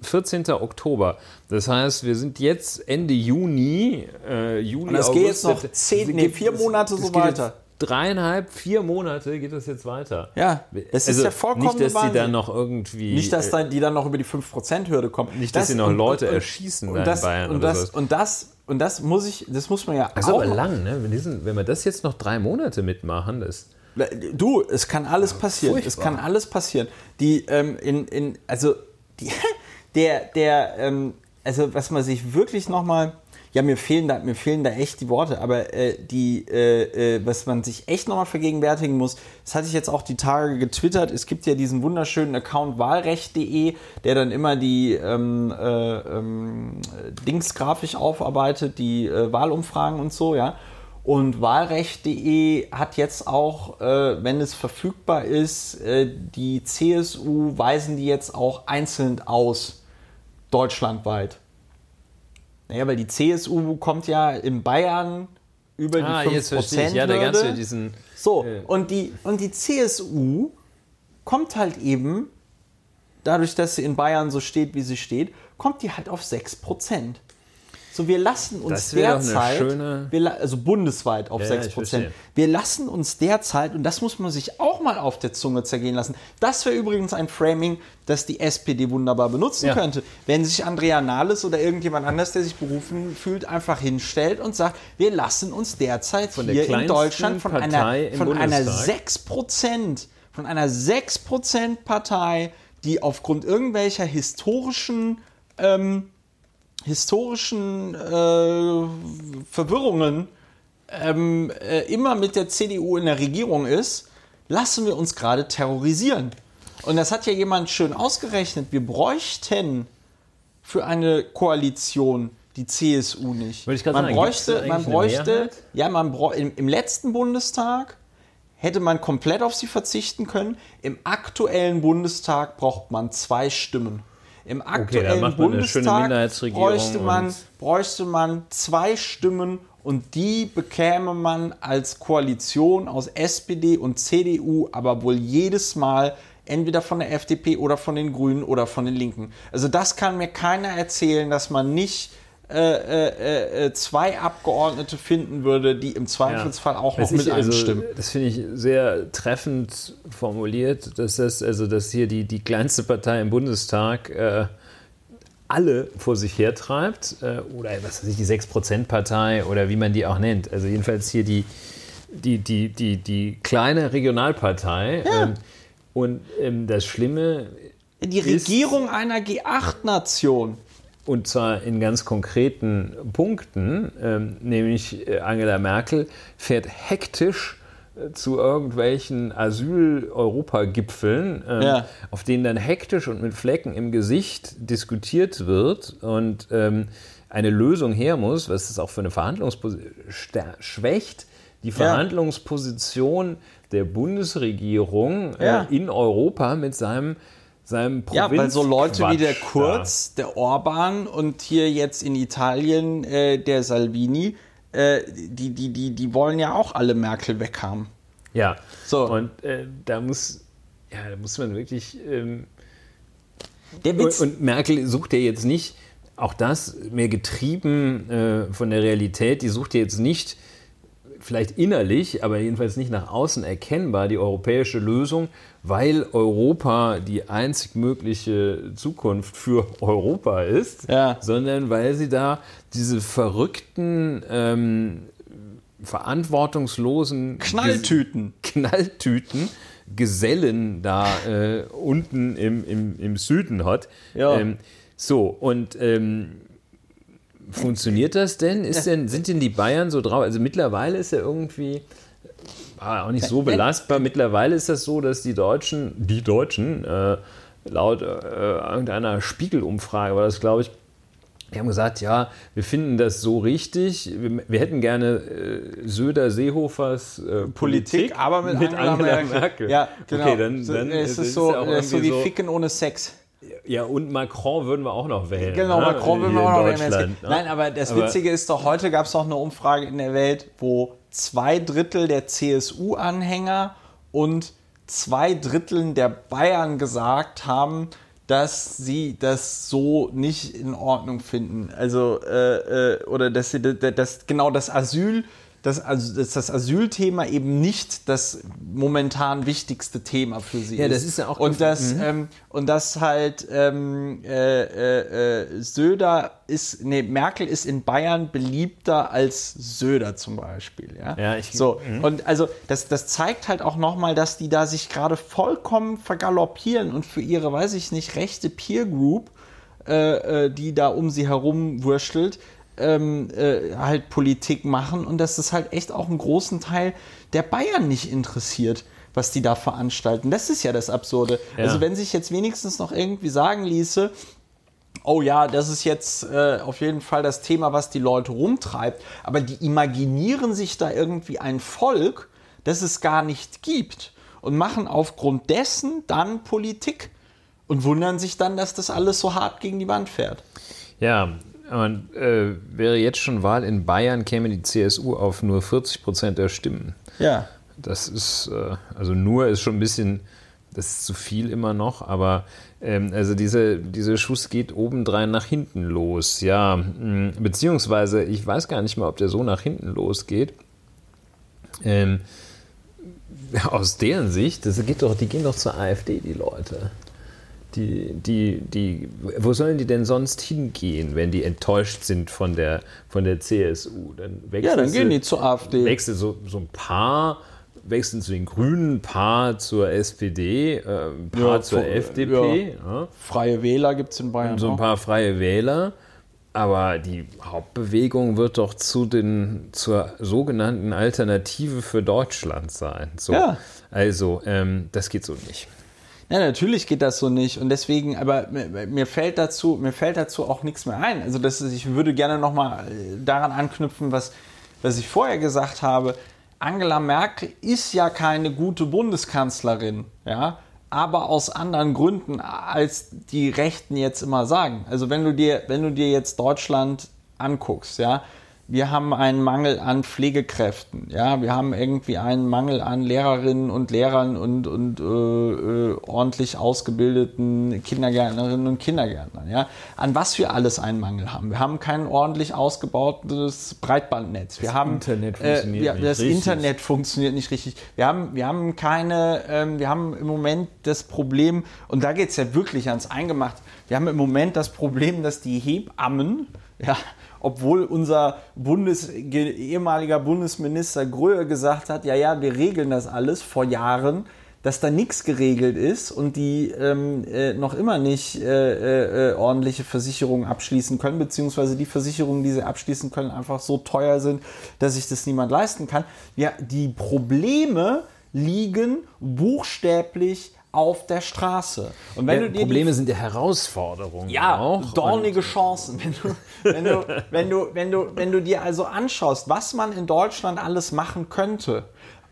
14. Oktober. Das heißt, wir sind jetzt Ende Juni. Äh, Juli, Und das geht jetzt noch zehn, Es nee, vier Monate es so geht weiter. Dreieinhalb, vier Monate geht das jetzt weiter. Ja, das ist also ja vollkommen Nicht, dass die Wahnsinn. dann noch irgendwie. Nicht, dass dann, die dann noch über die 5%-Hürde kommen. Nicht, dass sie noch Leute erschießen da in das, Bayern und oder das, und das und das muss ich, das muss man ja das ist auch. aber lang, ne? Wenn, diesen, wenn wir das jetzt noch drei Monate mitmachen, das. Du, es kann alles passieren. Es furchtbar. kann alles passieren. Die, ähm, in, in, also, die, der, der, ähm, also, was man sich wirklich nochmal, ja, mir fehlen da, mir fehlen da echt die Worte, aber äh, die, äh, äh, was man sich echt nochmal vergegenwärtigen muss, das hatte ich jetzt auch die Tage getwittert, es gibt ja diesen wunderschönen Account wahlrecht.de, der dann immer die ähm, äh, ähm, Dings grafisch aufarbeitet, die äh, Wahlumfragen und so, ja. Und Wahlrecht.de hat jetzt auch, äh, wenn es verfügbar ist, äh, die CSU weisen die jetzt auch einzeln aus, deutschlandweit. Naja, weil die CSU kommt ja in Bayern über Ah, die 5% jetzt verstehe ich. Ja, der ganze, diesen. So, Äh. und, die, und die CSU kommt halt eben, dadurch, dass sie in Bayern so steht, wie sie steht, kommt die halt auf 6%. So, wir lassen uns derzeit, wir, also bundesweit auf Ja, ich 6%. verstehe. Wir lassen uns derzeit, und das muss man sich auch mal auf der Zunge zergehen lassen, das wäre übrigens ein Framing, das die SPD wunderbar benutzen Ja. könnte. Wenn sich Andrea Nahles oder irgendjemand anders, der sich berufen fühlt, einfach hinstellt und sagt, wir lassen uns derzeit Von der hier in Deutschland von einer, Partei im von einer Bundestag. 6%, von einer 6% Partei, die aufgrund irgendwelcher historischen ähm, historischen äh, Verwirrungen ähm, äh, immer mit der CDU in der Regierung ist, lassen wir uns gerade terrorisieren. Und das hat ja jemand schön ausgerechnet. Wir bräuchten für eine Koalition die CSU nicht. Man sagen, bräuchte, man bräuchte, ja, man brau im, im letzten Bundestag hätte man komplett auf sie verzichten können. Im aktuellen Bundestag braucht man zwei Stimmen. Im aktuellen schöne Bundestag bräuchte man, bräuchte man zwei Stimmen und die bekäme man als Koalition aus SPD und CDU, aber wohl jedes Mal entweder von der FDP oder von den Grünen oder von den Linken. Also das kann mir keiner erzählen, dass man nicht äh, äh, äh, zwei Abgeordnete finden würde, die im Zweifelsfall auch noch Weiß mit ich, also, einstimmen. Das finde ich sehr treffend formuliert, dass das, also dass hier die, die kleinste Partei im Bundestag äh, alle vor sich hertreibt, oder was weiß ich, die 6%-Partei oder wie man die auch nennt. Also jedenfalls hier die, die, die, die, die kleine Regionalpartei. Ähm, und ähm, das Schlimme Die ist- Regierung einer G8-Nation. Und zwar in ganz konkreten Punkten, ähm, nämlich äh, Angela Merkel fährt hektisch äh, zu irgendwelchen Asyl-Europa-Gipfeln, ähm, Ja. auf denen dann hektisch und mit Flecken im Gesicht diskutiert wird und ähm, eine Lösung her muss, was das auch für eine Verhandlungsposition schwächt, die Verhandlungsposition der Bundesregierung Ja. äh, in Europa mit seinem seinem Ja, weil so Leute wie der Kurz, der Orban und hier jetzt in Italien äh, der Salvini, äh, die, die, die, die wollen ja auch alle Merkel weghaben. Ja, So. und äh, da muss, ja, da muss man wirklich. Ähm, Der und, Witz, und Merkel sucht ja jetzt nicht, auch das mehr getrieben äh, von der Realität, die sucht ja jetzt nicht, vielleicht innerlich, aber jedenfalls nicht nach außen erkennbar, die europäische Lösung, weil Europa die einzig mögliche Zukunft für Europa ist, Ja. sondern weil sie da diese verrückten, ähm, verantwortungslosen Knalltüten. Knalltüten Gesellen da äh, unten im, im, im Süden hat. Ja. Ähm, so, und ähm, funktioniert das denn? Ist denn? Sind denn die Bayern so drauf? Also mittlerweile ist ja irgendwie ah, auch nicht so belastbar. Mittlerweile ist das so, dass die Deutschen, die Deutschen, äh, laut äh, irgendeiner Spiegelumfrage war das, glaube ich, die haben gesagt, ja, wir finden das so richtig. Wir, wir hätten gerne äh, Söder Seehofers äh, Politik, aber mit, Angela, Merkel. Ja, genau. Okay, dann, So, dann es das ist so, es ist so wie irgendwie Ficken ohne Sex. Ja, und Macron würden wir auch noch wählen. Genau, ne? Macron Hier man auch noch ins- ne? Nein, aber das Aber- Witzige ist doch, heute gab es doch eine Umfrage in der Welt, wo zwei Drittel der CSU-Anhänger und zwei Drittel der Bayern gesagt haben, dass sie das so nicht in Ordnung finden. Also, äh, äh, oder dass sie das genau das Asyl, das, also, dass das Asylthema eben nicht das momentan wichtigste Thema für sie Ja, ist. das ist ja auch- Und das, ähm, und das halt ähm, äh, äh, äh, Söder ist, nee, Merkel ist in Bayern beliebter als Söder zum Beispiel. Ja, Ja, ich- so. Und also das, das zeigt halt auch nochmal, dass die da sich gerade vollkommen vergaloppieren und für ihre, weiß ich nicht, rechte Peer Group, äh, äh, die da um sie herum wurschtelt, ähm, äh, halt Politik machen und dass das halt echt auch einen großen Teil der Bayern nicht interessiert, was die da veranstalten. Das ist ja das Absurde. Ja. Also wenn sich jetzt wenigstens noch irgendwie sagen ließe, oh ja, das ist jetzt äh, auf jeden Fall das Thema, was die Leute rumtreibt, aber die imaginieren sich da irgendwie ein Volk, das es gar nicht gibt und machen aufgrund dessen dann Politik und wundern sich dann, dass das alles so hart gegen die Wand fährt. Ja, und äh, wäre jetzt schon Wahl in Bayern, käme die CSU auf nur 40 Prozent der Stimmen. Ja. Das ist, äh, also nur ist schon ein bisschen, das ist zu viel immer noch, aber ähm, also diese, diese Schuss geht obendrein nach hinten los, ja. mh, Beziehungsweise, ich weiß gar nicht mal, ob der so nach hinten losgeht. Ähm, aus deren Sicht, das geht doch, die gehen doch zur AfD, die Leute. Die, die, die, wo sollen die denn sonst hingehen, wenn die enttäuscht sind von der, von der CSU? Dann Ja, wechseln dann sie- gehen die zur AfD. wechseln so, so ein paar, wechseln zu den Grünen, ein paar zur SPD, äh, ein paar Ja, zur vor- FDP, ja. Freie Wähler gibt es in Bayern. so ein auch. paar freie Wähler. Aber die Hauptbewegung wird doch zu den, zur sogenannten Alternative für Deutschland sein. So. Ja. Also, ähm, das geht so nicht. Ja, natürlich geht das so nicht und deswegen, aber mir, fällt dazu, mir fällt dazu auch nichts mehr ein. Also das ist, ich würde gerne nochmal äh, daran anknüpfen, was, was ich vorher gesagt habe. Angela Merkel ist ja keine gute Bundeskanzlerin, ja, aber aus anderen Gründen, als die Rechten jetzt immer sagen. Also wenn du dir, wenn du dir jetzt Deutschland anguckst, ja, wir haben einen Mangel an Pflegekräften, ja, wir haben irgendwie einen Mangel an Lehrerinnen und Lehrern und, und äh, äh, ordentlich ausgebildeten Kindergärtnerinnen und Kindergärtnern, ja. An was wir alles einen Mangel haben. Wir haben kein ordentlich ausgebautes Breitbandnetz. Wir das haben, Internet funktioniert äh, wir, nicht das richtig. Internet funktioniert nicht richtig. Wir haben, wir haben keine, ähm, wir haben im Moment das Problem, und da geht es ja wirklich ans Eingemacht, wir haben im Moment das Problem, dass die Hebammen, ja, obwohl unser Bundes, ehemaliger Bundesminister Gröhe gesagt hat, ja, ja, wir regeln das alles vor Jahren, dass da nichts geregelt ist und die ähm, äh, noch immer nicht äh, äh, ordentliche Versicherungen abschließen können, beziehungsweise die Versicherungen, die sie abschließen können, einfach so teuer sind, dass sich das niemand leisten kann. Ja, die Probleme liegen buchstäblich auf der Straße. Und wenn Ja, du dir die Probleme sind ja Herausforderungen. ja, auch. dornige Chancen. Wenn du, wenn, du, wenn, du, wenn, du, wenn du dir also anschaust, was man in Deutschland alles machen könnte,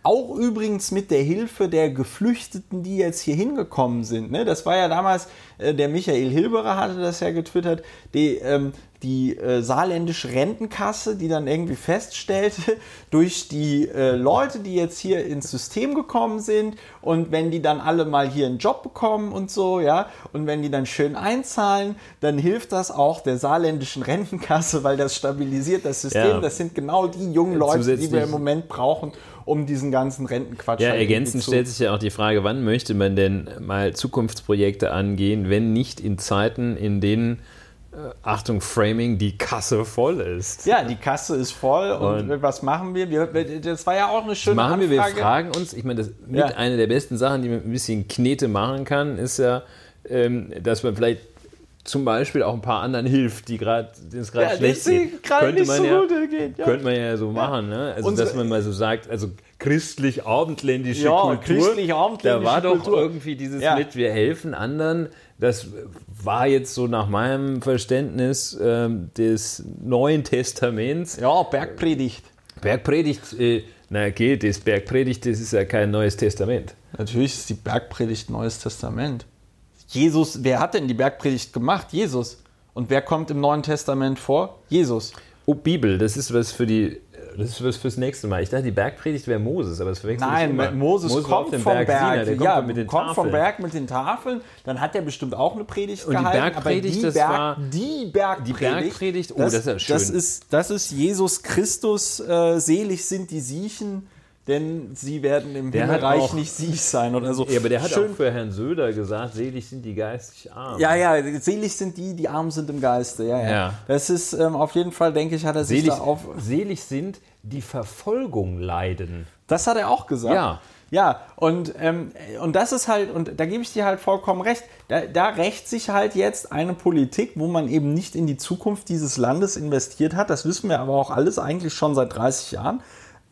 auch übrigens mit der Hilfe der Geflüchteten, die jetzt hier hingekommen sind. Ne? Das war ja damals, äh, der Michael Hilberer hatte das ja getwittert, die, ähm, die äh, saarländische Rentenkasse, die dann irgendwie feststellte, durch die äh, Leute, die jetzt hier ins System gekommen sind und wenn die dann alle mal hier einen Job bekommen und so, ja, und wenn die dann schön einzahlen, dann hilft das auch der saarländischen Rentenkasse, weil das stabilisiert das System. Ja. Das sind genau die jungen Leute, die wir Zusätzlich- im Moment brauchen, um diesen ganzen Rentenquatsch Ja, halt ergänzend stellt sich ja auch die Frage, wann möchte man denn mal Zukunftsprojekte angehen, wenn nicht in Zeiten, in denen, Achtung, Framing, die Kasse voll ist. Ja, die Kasse ist voll und, Und- was machen wir? wir? Das war ja auch eine schöne machen wir, wir Anfrage. fragen uns, ich meine, das mit Ja. einer der besten Sachen, die man ein bisschen Knete machen kann, ist ja, ähm, dass man vielleicht zum Beispiel auch ein paar anderen hilft, die gerade es gerade Ja, schlecht geht. gerade nicht so ja, geht, ja. Könnte man ja so machen, ne? Also Unsere- dass man mal so sagt, also christlich-abendländische Ja, Kultur, christlich-abendländische da war doch Kultur. irgendwie dieses mit, wir helfen anderen, das war jetzt so nach meinem Verständnis ähm, des Neuen Testaments. Ja, Bergpredigt. Bergpredigt, äh, na okay, das Bergpredigt, das ist ja kein Neues Testament. Natürlich ist die Bergpredigt Neues Testament. Jesus, wer hat denn die Bergpredigt gemacht? Jesus. Und wer kommt im Neuen Testament vor? Jesus. Oh, Bibel, das ist was für die, das ist fürs nächste Mal. Ich dachte, die Bergpredigt wäre Moses, aber das verwechselt Nein, ich immer. Moses, war kommt vom Berg. Sinai, der kommt ja, mit den kommt vom. Berg mit den Tafeln. Dann hat er bestimmt auch eine Predigt Und die gehalten. Bergpredigt, aber die das Berg, war- die Bergpredigt. Die Bergpredigt, oh, das ist ja schön. Das ist, das ist Jesus Christus. Äh, selig sind die Siechen, denn sie werden im Der Himmelreich auch- nicht siech sein oder so. Ja, aber der hat Schön auch für Herrn Söder gesagt, selig sind die geistig arm. Ja, ja, selig sind die, die arm sind im Geiste. Ja, ja. Ja. Das ist ähm, auf jeden Fall, denke ich, hat er sich Selig, da auf. selig sind, die Verfolgung leiden. Das hat er auch gesagt. Ja. Ja, und, ähm, und das ist halt, und da gebe ich dir halt vollkommen recht, da, da rächt sich halt jetzt eine Politik, wo man eben nicht in die Zukunft dieses Landes investiert hat. Das wissen wir aber auch alles eigentlich schon seit 30 Jahren.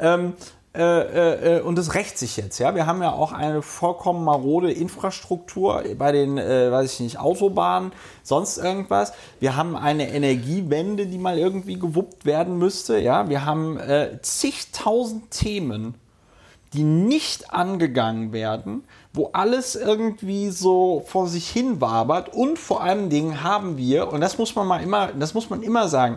Ähm, äh, äh, und es rächt sich jetzt, ja. Wir haben ja auch eine vollkommen marode Infrastruktur bei den, äh, weiß ich nicht, Autobahnen, sonst irgendwas. Wir haben eine Energiewende, die mal irgendwie gewuppt werden müsste, ja. Wir haben äh, zigtausend Themen, die nicht angegangen werden, wo alles irgendwie so vor sich hin wabert und vor allen Dingen haben wir, und das muss man mal immer, das muss man immer sagen,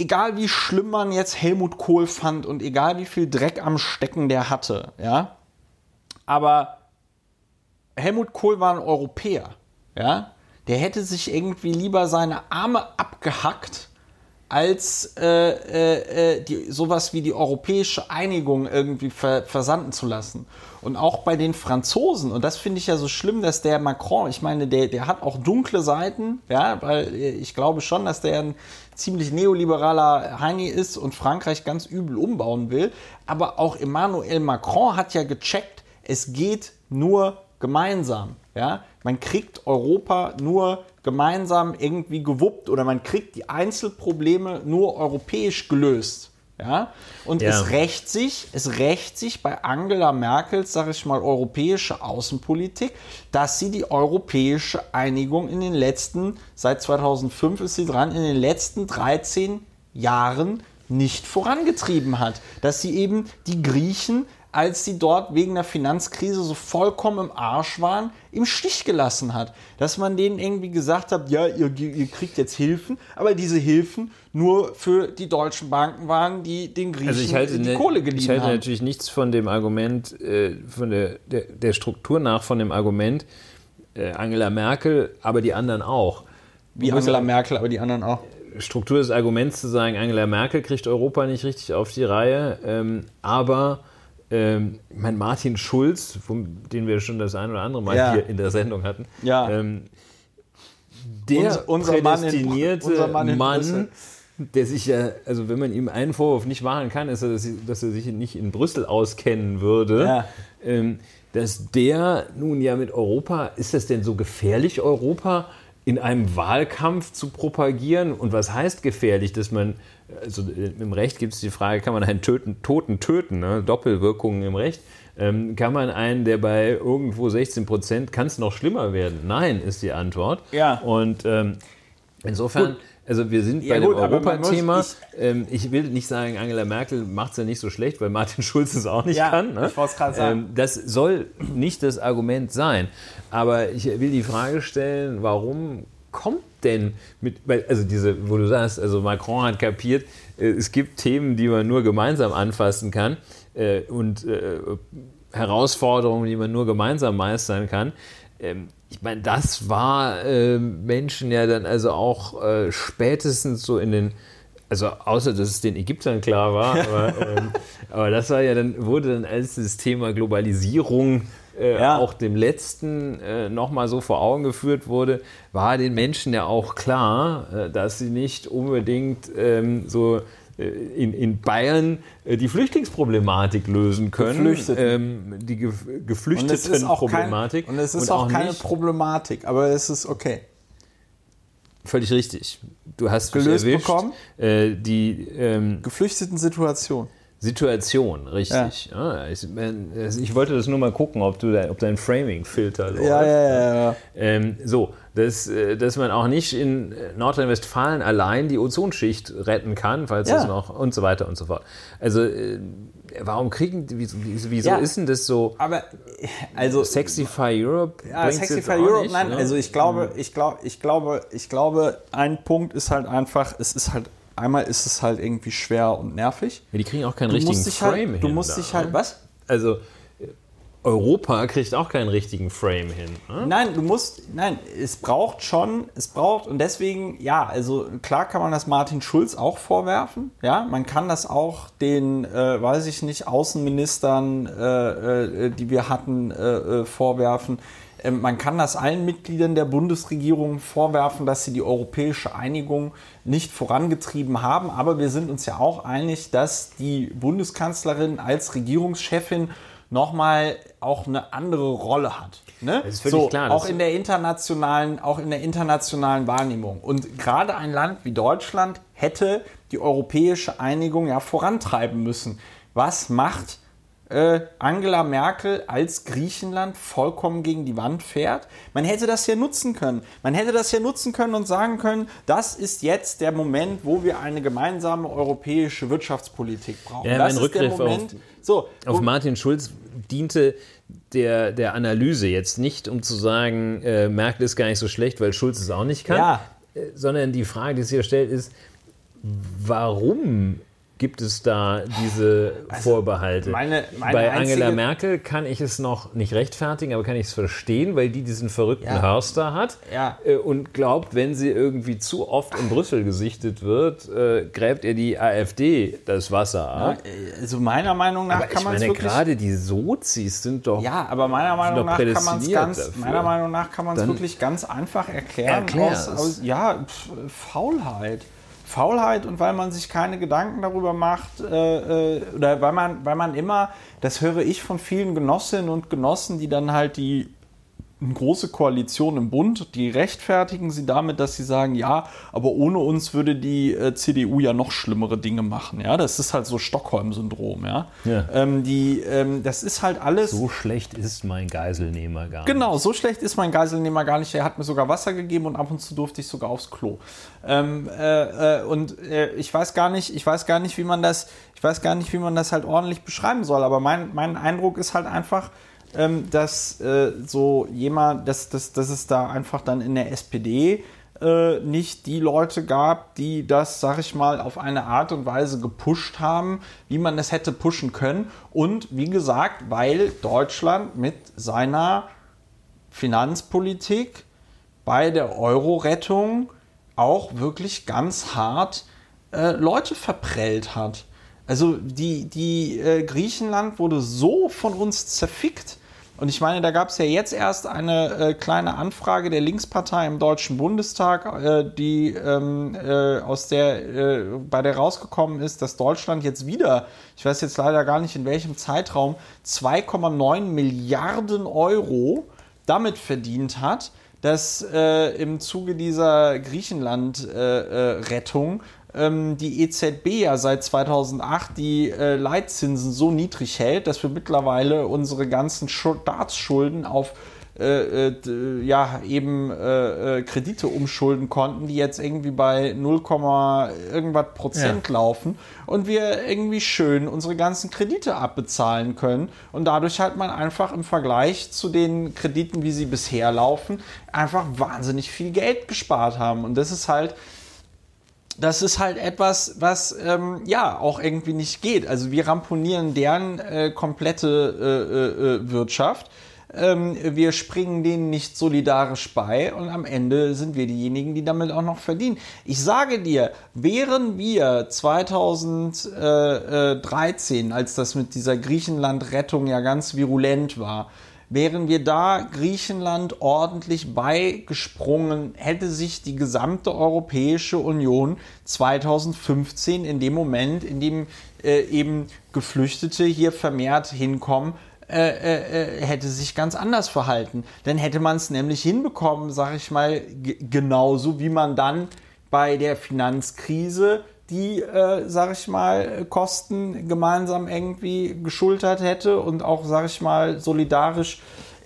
egal wie schlimm man jetzt Helmut Kohl fand und egal wie viel Dreck am Stecken der hatte, ja, aber Helmut Kohl war ein Europäer, ja, der hätte sich irgendwie lieber seine Arme abgehackt, als äh, äh, äh, die, sowas wie die europäische Einigung irgendwie ver, versanden zu lassen. Und auch bei den Franzosen, und das finde ich ja so schlimm, dass der Macron, ich meine, der, der hat auch dunkle Seiten, ja, weil äh, ich glaube schon, dass der ein ziemlich neoliberaler Heini ist und Frankreich ganz übel umbauen will. Aber auch Emmanuel Macron hat ja gecheckt, es geht nur gemeinsam. Ja? Man kriegt Europa nur gemeinsam irgendwie gewuppt oder man kriegt die Einzelprobleme nur europäisch gelöst. Ja? Und Ja. es rächt sich, es rächt sich bei Angela Merkels, sage ich mal, europäische Außenpolitik, dass sie die europäische Einigung in den letzten, seit 2005 ist sie dran, in den letzten 13 Jahren nicht vorangetrieben hat. Dass sie eben die Griechen, als sie dort wegen der Finanzkrise so vollkommen im Arsch waren, im Stich gelassen hat. Dass man denen irgendwie gesagt hat, ja, ihr, ihr kriegt jetzt Hilfen, aber diese Hilfen nur für die deutschen Banken waren, die den Griechen Also ich halte, die ne, Kohle ich geliehen halte haben. natürlich nichts von dem Argument, äh, von der, der, der Struktur nach, von dem Argument äh, Angela Merkel, aber die anderen auch. Wie Angela Merkel, aber die anderen auch. Struktur des Arguments zu sagen, Angela Merkel kriegt Europa nicht richtig auf die Reihe, ähm, aber ähm, ich mein Martin Schulz, vom, den wir schon das ein oder andere Mal Ja. hier in der Sendung hatten, Ja. ähm, der Unser- unser Mann in- prädestinierte unser Mann in Mann, der sich ja, also wenn man ihm einen Vorwurf nicht machen kann, ist, er, dass, dass er sich nicht in Brüssel auskennen würde. Ja. Ähm, dass der nun ja mit Europa, ist das denn so gefährlich, Europa in einem Wahlkampf zu propagieren? Und was heißt gefährlich, dass man, also äh, im Recht gibt es die Frage, kann man einen töten, Toten töten, ne? Doppelwirkungen im Recht? Ähm, kann man einen, der bei irgendwo 16 Prozent, kann es noch schlimmer werden? Nein, ist die Antwort. Ja. Und ähm, insofern, also wir sind Ja, bei gut, dem Europathema. ich- Ähm, ich will nicht sagen, Angela Merkel macht es ja nicht so schlecht, weil Martin Schulz es auch nicht Ja, kann. Ne? ich wollt's grad sagen. Ähm, das soll nicht das Argument sein. Aber ich will die Frage stellen, warum kommt denn mit, weil, also diese, wo du sagst, also Macron hat kapiert, äh, es gibt Themen, die man nur gemeinsam anfassen kann äh, und äh, Herausforderungen, die man nur gemeinsam meistern kann. Ähm, ich meine, das war äh, Menschen ja dann also auch spätestens so in den, also außer dass es den Ägyptern klar war, aber, ähm, aber das war ja dann, wurde dann als das Thema Globalisierung äh, Ja. auch dem letzten äh, nochmal so vor Augen geführt wurde, war den Menschen ja auch klar, äh, dass sie nicht unbedingt ähm, so äh, in, in Bayern äh, die Flüchtlingsproblematik lösen können, Geflüchteten. ähm, die Ge Und es ist auch, Geflüchtetenproblematik. und es ist auch, keine nicht- Problematik, aber es ist okay. Völlig richtig. Du hast Gelöst erwischt. bekommen? Äh, die ähm, Geflüchteten Situation. Situation, richtig. Ja. ich, mein, also ich wollte das nur mal gucken, ob, du da, ob dein Framing-Filter läuft. Ja, ja, ja, ja. Ähm, so, dass, äh, dass man auch nicht in Nordrhein-Westfalen allein die Ozonschicht retten kann, falls Ja. es noch und so weiter und so fort. Also, äh, warum kriegen, wieso, wieso Ja. ist denn das so? Aber, also, Sexify Europe? Ja, auch Europe, nicht, nein, ne? also ich glaube, ich glaube, ich glaube, ich glaube, ein Punkt ist halt einfach, es ist halt, einmal ist es halt irgendwie schwer und nervig. Ja, die kriegen auch keinen Du richtigen dich Frame halt, hin. du musst da, dich halt, ne? was? Also, Europa kriegt auch keinen richtigen Frame hin. Ne? Nein, du musst, nein, es braucht schon, es braucht, und deswegen, ja, also klar kann man das Martin Schulz auch vorwerfen, ja, man kann das auch den, äh, weiß ich nicht, Außenministern, äh, äh, die wir hatten, äh, äh, vorwerfen. Ähm, man kann das allen Mitgliedern der Bundesregierung vorwerfen, dass sie die europäische Einigung nicht vorangetrieben haben, aber wir sind uns ja auch einig, dass die Bundeskanzlerin als Regierungschefin nochmal auch eine andere Rolle hat. Ne? Das ist völlig so, klar, Auch in der internationalen, auch in der internationalen Wahrnehmung. Und gerade ein Land wie Deutschland hätte die europäische Einigung ja vorantreiben müssen. Was macht äh, Angela Merkel als Griechenland vollkommen gegen die Wand fährt? Man hätte das ja nutzen können. Man hätte das ja nutzen können und sagen können, das ist jetzt der Moment, wo wir eine gemeinsame europäische Wirtschaftspolitik brauchen. Ja, das mein ist der Rückgriff auf- Moment. so, Auf Martin Schulz diente der, der Analyse jetzt nicht, um zu sagen, äh, Merkel ist gar nicht so schlecht, weil Schulz es auch nicht kann, Ja. äh, sondern die Frage, die sich hier stellt, ist, warum gibt es da diese Vorbehalte? Also, meine- meine Bei Angela Merkel kann ich es noch nicht rechtfertigen, aber kann ich es verstehen, weil die diesen verrückten Ja. Hörster hat Ja. äh, und glaubt, wenn sie irgendwie zu oft in Brüssel gesichtet wird, äh, gräbt ihr die AfD das Wasser ab. also meiner Meinung nach Aber kann man es meine, wirklich gerade die Sozis sind doch. Ja, aber meiner Meinung nach kann man es ganz, dafür. meiner Meinung nach kann man es wirklich ganz einfach erklären. erklär Aus, aus, ja, pf, Faulheit. Faulheit und weil man sich keine Gedanken darüber macht, äh, äh, oder weil man, weil man immer, das höre ich von vielen Genossinnen und Genossen, die dann halt die eine große Koalition im Bund, die rechtfertigen sie damit, dass sie sagen, ja, aber ohne uns würde die äh, CDU ja noch schlimmere Dinge machen. Ja, das ist halt so Stockholm-Syndrom. Ja, Ja. Ähm, die, ähm, das ist halt alles. So schlecht ist mein Geiselnehmer gar nicht. Genau, so schlecht ist mein Geiselnehmer gar nicht. Er hat mir sogar Wasser gegeben und ab und zu durfte ich sogar aufs Klo. Ähm, äh, äh, und äh, ich weiß gar nicht, ich weiß gar nicht, wie man das, ich weiß gar nicht, wie man das halt ordentlich beschreiben soll. Aber mein, mein Eindruck ist halt einfach, ähm, dass äh, so jemand, dass, dass, dass es da einfach dann in der SPD äh, nicht die Leute gab, die das, sag ich mal, auf eine Art und Weise gepusht haben, wie man es hätte pushen können. Und wie gesagt, weil Deutschland mit seiner Finanzpolitik bei der Euro-Rettung auch wirklich ganz hart äh, Leute verprellt hat. Also die, die äh, Griechenland wurde so von uns zerfickt. Und ich meine, da gab es ja jetzt erst eine äh, kleine Anfrage der Linkspartei im Deutschen Bundestag, äh, die ähm, äh, aus der äh, bei der rausgekommen ist, dass Deutschland jetzt wieder, ich weiß jetzt leider gar nicht in welchem Zeitraum, 2,9 Milliarden Euro damit verdient hat, dass äh, im Zuge dieser Griechenland-Rettung ähm, die EZB ja seit 2008 die äh, Leitzinsen so niedrig hält, dass wir mittlerweile unsere ganzen Staatsschulden auf äh, äh, d- ja, eben äh, äh, Kredite umschulden konnten, die jetzt irgendwie bei 0, irgendwas Prozent laufen und wir irgendwie schön unsere ganzen Kredite abbezahlen können und dadurch halt man einfach im Vergleich zu den Krediten, wie sie bisher laufen, einfach wahnsinnig viel Geld gespart haben. Und das ist halt das ist halt etwas, was ähm, ja auch irgendwie nicht geht. Also wir ramponieren deren äh, komplette äh, äh, äh, Wirtschaft. Ähm, wir springen denen nicht solidarisch bei und am Ende sind wir diejenigen, die damit auch noch verdienen. Ich sage dir, wären wir 2013, als das mit dieser Griechenland-Rettung ja ganz virulent war, Wären wir da Griechenland ordentlich beigesprungen, hätte sich die gesamte Europäische Union 2015 in dem Moment, in dem äh, eben Geflüchtete hier vermehrt hinkommen, äh, äh, äh, hätte sich ganz anders verhalten. Dann hätte man es nämlich hinbekommen, sag ich mal, genauso wie man dann bei der Finanzkrise die, äh, sag ich mal, Kosten gemeinsam irgendwie geschultert hätte und auch, sag ich mal, solidarisch.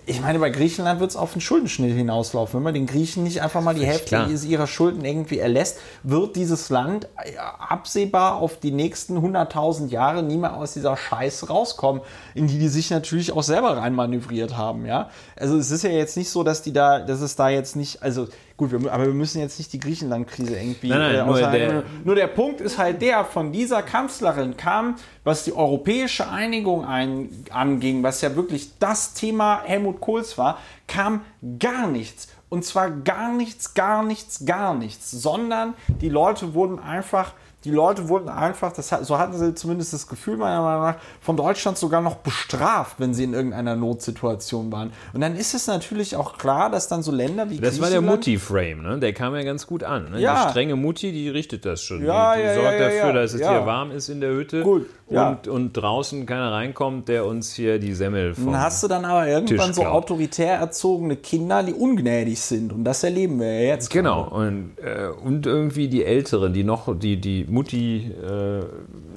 Ich meine, bei Griechenland wird es auf den Schuldenschnitt hinauslaufen. Wenn man den Griechen nicht einfach mal die Hälfte klar. ihrer Schulden irgendwie erlässt, wird dieses Land äh, absehbar auf die nächsten 100.000 Jahre nie mehr aus dieser Scheiße rauskommen, in die die sich natürlich auch selber reinmanövriert haben. Ja? Also es ist ja jetzt nicht so, dass die da, dass es da jetzt nicht, also gut, wir, aber wir müssen jetzt nicht die Griechenland-Krise irgendwie Nein, nein, äh, nur der- nur der Punkt ist halt der, von dieser Kanzlerin kam, was die europäische Einigung ein, anging, was ja wirklich das Thema Helmut Kohls war, kam gar nichts. Und zwar gar nichts, gar nichts, gar nichts, sondern die Leute wurden einfach, die Leute wurden einfach, das, so hatten sie zumindest das Gefühl meiner Meinung nach, von Deutschland sogar noch bestraft, wenn sie in irgendeiner Notsituation waren. Und dann ist es natürlich auch klar, dass dann so Länder wie Das war der Mutti-Frame, ne? Der kam ja ganz gut an. Ne? Ja. Die strenge Mutti, die richtet das schon. Ja, die die ja, sorgt ja, dafür, dass es hier warm ist in der Hütte Gut, und, und draußen keiner reinkommt, der uns hier die Semmel vom Dann hast du dann aber irgendwann so autoritär erzogene Kinder, die ungnädig sind. Und das erleben wir ja jetzt. Genau, und, äh, und irgendwie die Älteren, die noch, die, die Mutti, äh,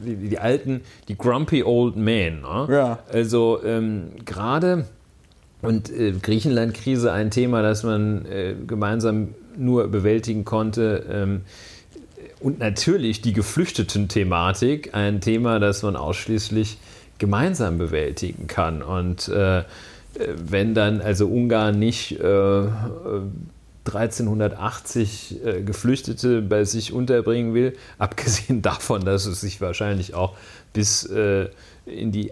die, die alten, die grumpy old men. Ne? Ja. Also ähm, gerade und äh, Griechenland-Krise ein Thema, das man äh, gemeinsam nur bewältigen konnte. Ähm, und natürlich die Geflüchteten-Thematik, ein Thema, das man ausschließlich gemeinsam bewältigen kann. Und äh, äh, wenn dann also Ungarn nicht äh, 1380 äh, Geflüchtete bei sich unterbringen will, abgesehen davon, dass es sich wahrscheinlich auch bis äh, in die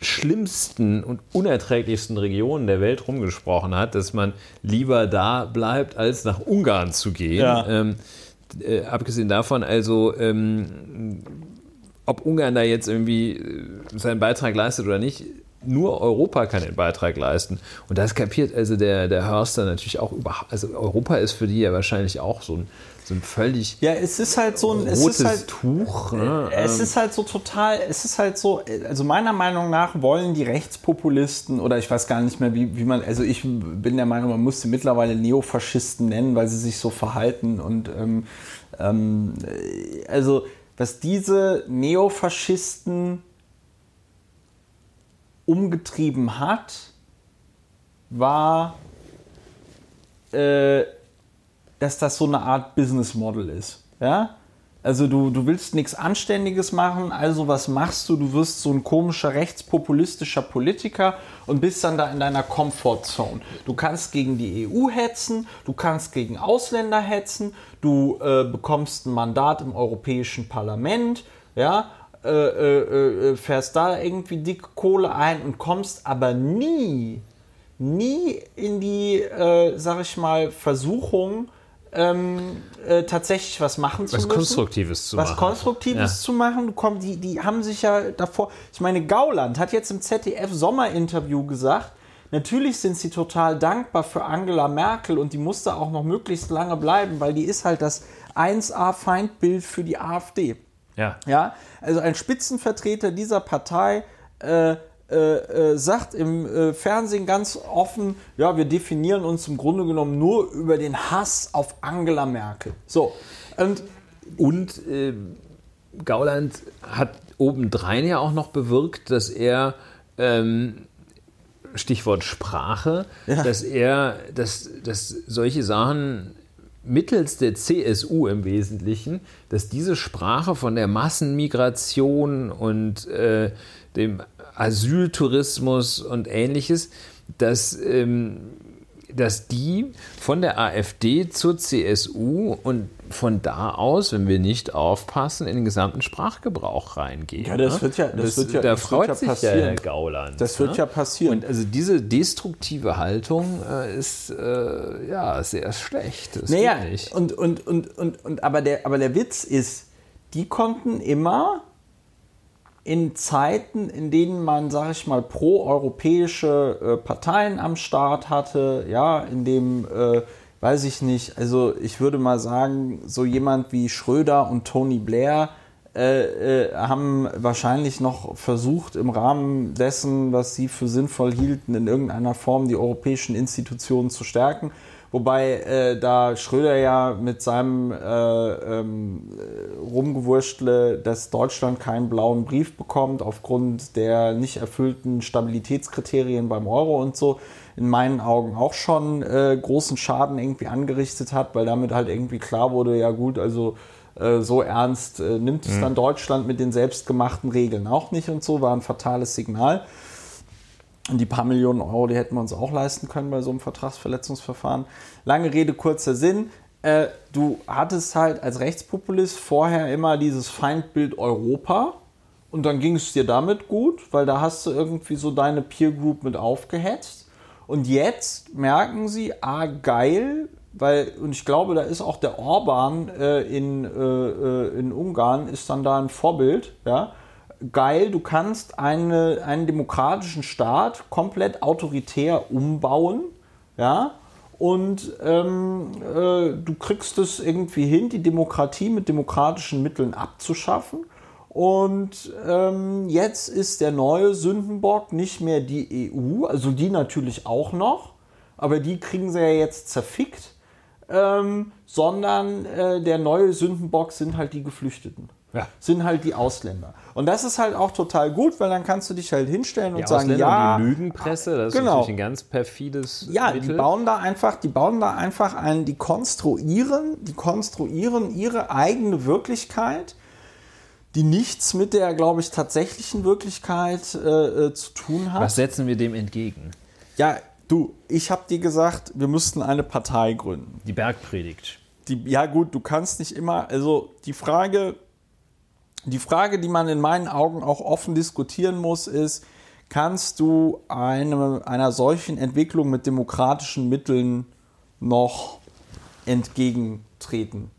schlimmsten und unerträglichsten Regionen der Welt rumgesprochen hat, dass man lieber da bleibt, als nach Ungarn zu gehen. Ja. Ähm, äh, abgesehen davon, also ähm, ob Ungarn da jetzt irgendwie äh, seinen Beitrag leistet oder nicht, nur Europa kann den Beitrag leisten. Und das kapiert also der, der Hörster natürlich auch überhaupt. Also Europa ist für die ja wahrscheinlich auch so ein, so ein völlig Ja, es ist halt so ein es rotes ist halt, Tuch. Ne? Es ist halt so total, es ist halt so, also meiner Meinung nach wollen die Rechtspopulisten oder ich weiß gar nicht mehr, wie, wie man, also ich bin der Meinung, man muss sie mittlerweile Neofaschisten nennen, weil sie sich so verhalten und ähm, ähm, äh, also was diese Neofaschisten umgetrieben hat, war, äh, dass das so eine Art Business Model ist. Ja? Also du, du willst nichts Anständiges machen, also was machst du? Du wirst so ein komischer rechtspopulistischer Politiker und bist dann da in deiner Comfortzone. Du kannst gegen die EU hetzen, du kannst gegen Ausländer hetzen, du äh, bekommst ein Mandat im Europäischen Parlament, ja, äh, äh, äh, fährst da irgendwie dicke Kohle ein und kommst aber nie, nie in die, äh, sag ich mal, Versuchung, ähm, äh, tatsächlich was machen zu Was müssen. Konstruktives zu was machen. Konstruktives Ja. zu machen. Du komm, die, die haben sich ja davor. Ich meine, Gauland hat jetzt im ZDF-Sommerinterview gesagt, natürlich sind sie total dankbar für Angela Merkel und die musste auch noch möglichst lange bleiben, weil die ist halt das 1A-Feindbild für die AfD. Ja. Ja, also ein Spitzenvertreter dieser Partei äh, äh, äh, sagt im äh, Fernsehen ganz offen, ja, wir definieren uns im Grunde genommen nur über den Hass auf Angela Merkel. So, und Und äh, Gauland hat obendrein ja auch noch bewirkt, dass er, ähm, Stichwort Sprache, Ja. dass er, dass, dass solche Sachen mittels der CSU im Wesentlichen, dass diese Sprache von der Massenmigration und äh, dem Asyltourismus und ähnliches, dass, ähm, dass die von der AfD zur CSU und von da aus, wenn wir nicht aufpassen, in den gesamten Sprachgebrauch reingehen. Ja, das ne? wird ja- das wird ja- da das freut ja sich ja passieren. Herr Gauland. das wird ne? ja passieren. Und also diese destruktive Haltung äh, ist äh, ja sehr schlecht. Das Naja, und, und, und, und, und aber, der, aber der Witz ist, die konnten immer in Zeiten, in denen man, sag ich mal, pro-europäische äh, Parteien am Start hatte, ja, in dem, äh, weiß ich nicht, also ich würde mal sagen, so jemand wie Schröder und Tony Blair äh, äh, haben wahrscheinlich noch versucht, im Rahmen dessen, was sie für sinnvoll hielten, in irgendeiner Form die europäischen Institutionen zu stärken. Wobei äh, da Schröder ja mit seinem äh, ähm, äh, Rumgewurschtle, dass Deutschland keinen blauen Brief bekommt aufgrund der nicht erfüllten Stabilitätskriterien beim Euro und so, in meinen Augen auch schon äh, großen Schaden irgendwie angerichtet hat, weil damit halt irgendwie klar wurde, ja gut, also äh, so ernst äh, nimmt es dann Deutschland mit den selbstgemachten Regeln auch nicht und so, war ein fatales Signal. Und die paar Millionen Euro, die hätten wir uns auch leisten können bei so einem Vertragsverletzungsverfahren. Lange Rede, kurzer Sinn. Äh, du hattest halt als Rechtspopulist vorher immer dieses Feindbild Europa und dann ging es dir damit gut, weil da hast du irgendwie so deine Peer Group mit aufgehetzt. Und jetzt merken sie, ah, geil, weil, und ich glaube, da ist auch der Orban äh, in, äh, äh, in Ungarn, ist dann da ein Vorbild, ja. Geil, du kannst eine, einen demokratischen Staat komplett autoritär umbauen, ja, und ähm, äh, du kriegst es irgendwie hin, die Demokratie mit demokratischen Mitteln abzuschaffen. Und ähm, jetzt ist der neue Sündenbock nicht mehr die EU, also die natürlich auch noch, aber die kriegen sie ja jetzt zerfickt, ähm, sondern äh, der neue Sündenbock sind halt die Geflüchteten. Ja. Sind halt die Ausländer. Und das ist halt auch total gut, weil dann kannst du dich halt hinstellen Die und sagen, Ausländer ja, und die Lügenpresse, das genau. ist natürlich ein ganz perfides ja, die Mittel. bauen da einfach, die bauen da einfach ein, die konstruieren, die konstruieren ihre eigene Wirklichkeit, die nichts mit der, glaube ich, tatsächlichen Wirklichkeit äh, äh, zu tun hat. Was setzen wir dem entgegen? Ja, du, ich habe dir gesagt, wir müssten eine Partei gründen. Die Bergpredigt. Die, ja gut, du kannst nicht immer, also die Frage, die Frage, die man in meinen Augen auch offen diskutieren muss, ist, kannst du eine, einer solchen Entwicklung mit demokratischen Mitteln noch entgegentreten?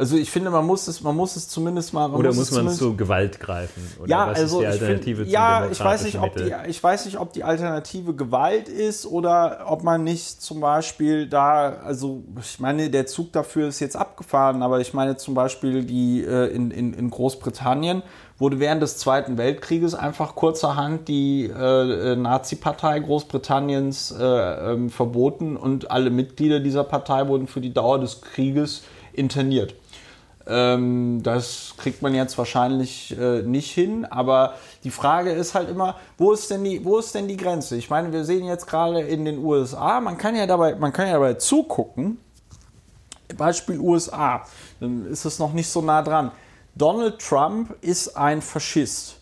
Also ich finde, man muss es, man muss es zumindest mal. Oder muss, es man zu Gewalt greifen? Oder ja, also ich find, ja, ich weiß nicht, ob die, ich weiß nicht, ob die Alternative Gewalt ist oder ob man nicht zum Beispiel da, also ich meine, der Zug dafür ist jetzt abgefahren, aber ich meine zum Beispiel die äh, in, in, in Großbritannien wurde während des Zweiten Weltkrieges einfach kurzerhand die äh, Nazi-Partei Großbritanniens äh, ähm, verboten und alle Mitglieder dieser Partei wurden für die Dauer des Krieges interniert. Ähm, das kriegt man jetzt wahrscheinlich äh, nicht hin, aber die Frage ist halt immer, wo ist denn die, wo ist denn die Grenze? Ich meine, wir sehen jetzt gerade in den USA, man kann ja dabei, man kann ja dabei zugucken. Beispiel USA, dann ist es noch nicht so nah dran. Donald Trump ist ein Faschist.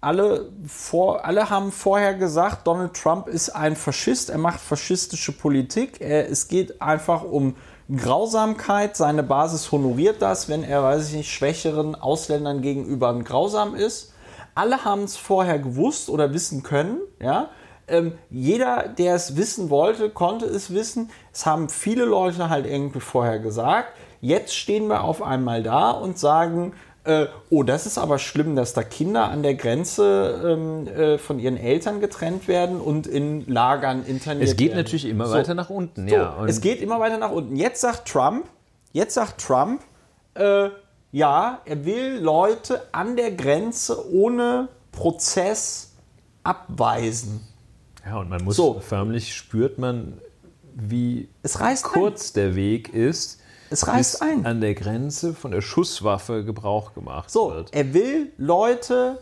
Alle, vor, alle haben vorher gesagt, Donald Trump ist ein Faschist, er macht faschistische Politik. Er, es geht einfach um Grausamkeit. Seine Basis honoriert das, wenn er, weiß ich nicht, schwächeren Ausländern gegenüber grausam ist. Alle haben es vorher gewusst oder wissen können. Ja? Ähm, jeder, der es wissen wollte, konnte es wissen. Es haben viele Leute halt irgendwie vorher gesagt. Jetzt stehen wir auf einmal da und sagen, äh, oh, das ist aber schlimm, dass da Kinder an der Grenze ähm, äh, von ihren Eltern getrennt werden und in Lagern interniert Es geht werden. natürlich immer So. weiter nach unten, So, ja. Es geht immer weiter nach unten. Jetzt sagt Trump, jetzt sagt Trump, äh, ja, er will Leute an der Grenze ohne Prozess abweisen. ja, und man muss So. förmlich spürt man, wie Es reißt kurz der Weg ist, Es reißt ein. an der Grenze von der Schusswaffe Gebrauch gemacht So, wird. er will Leute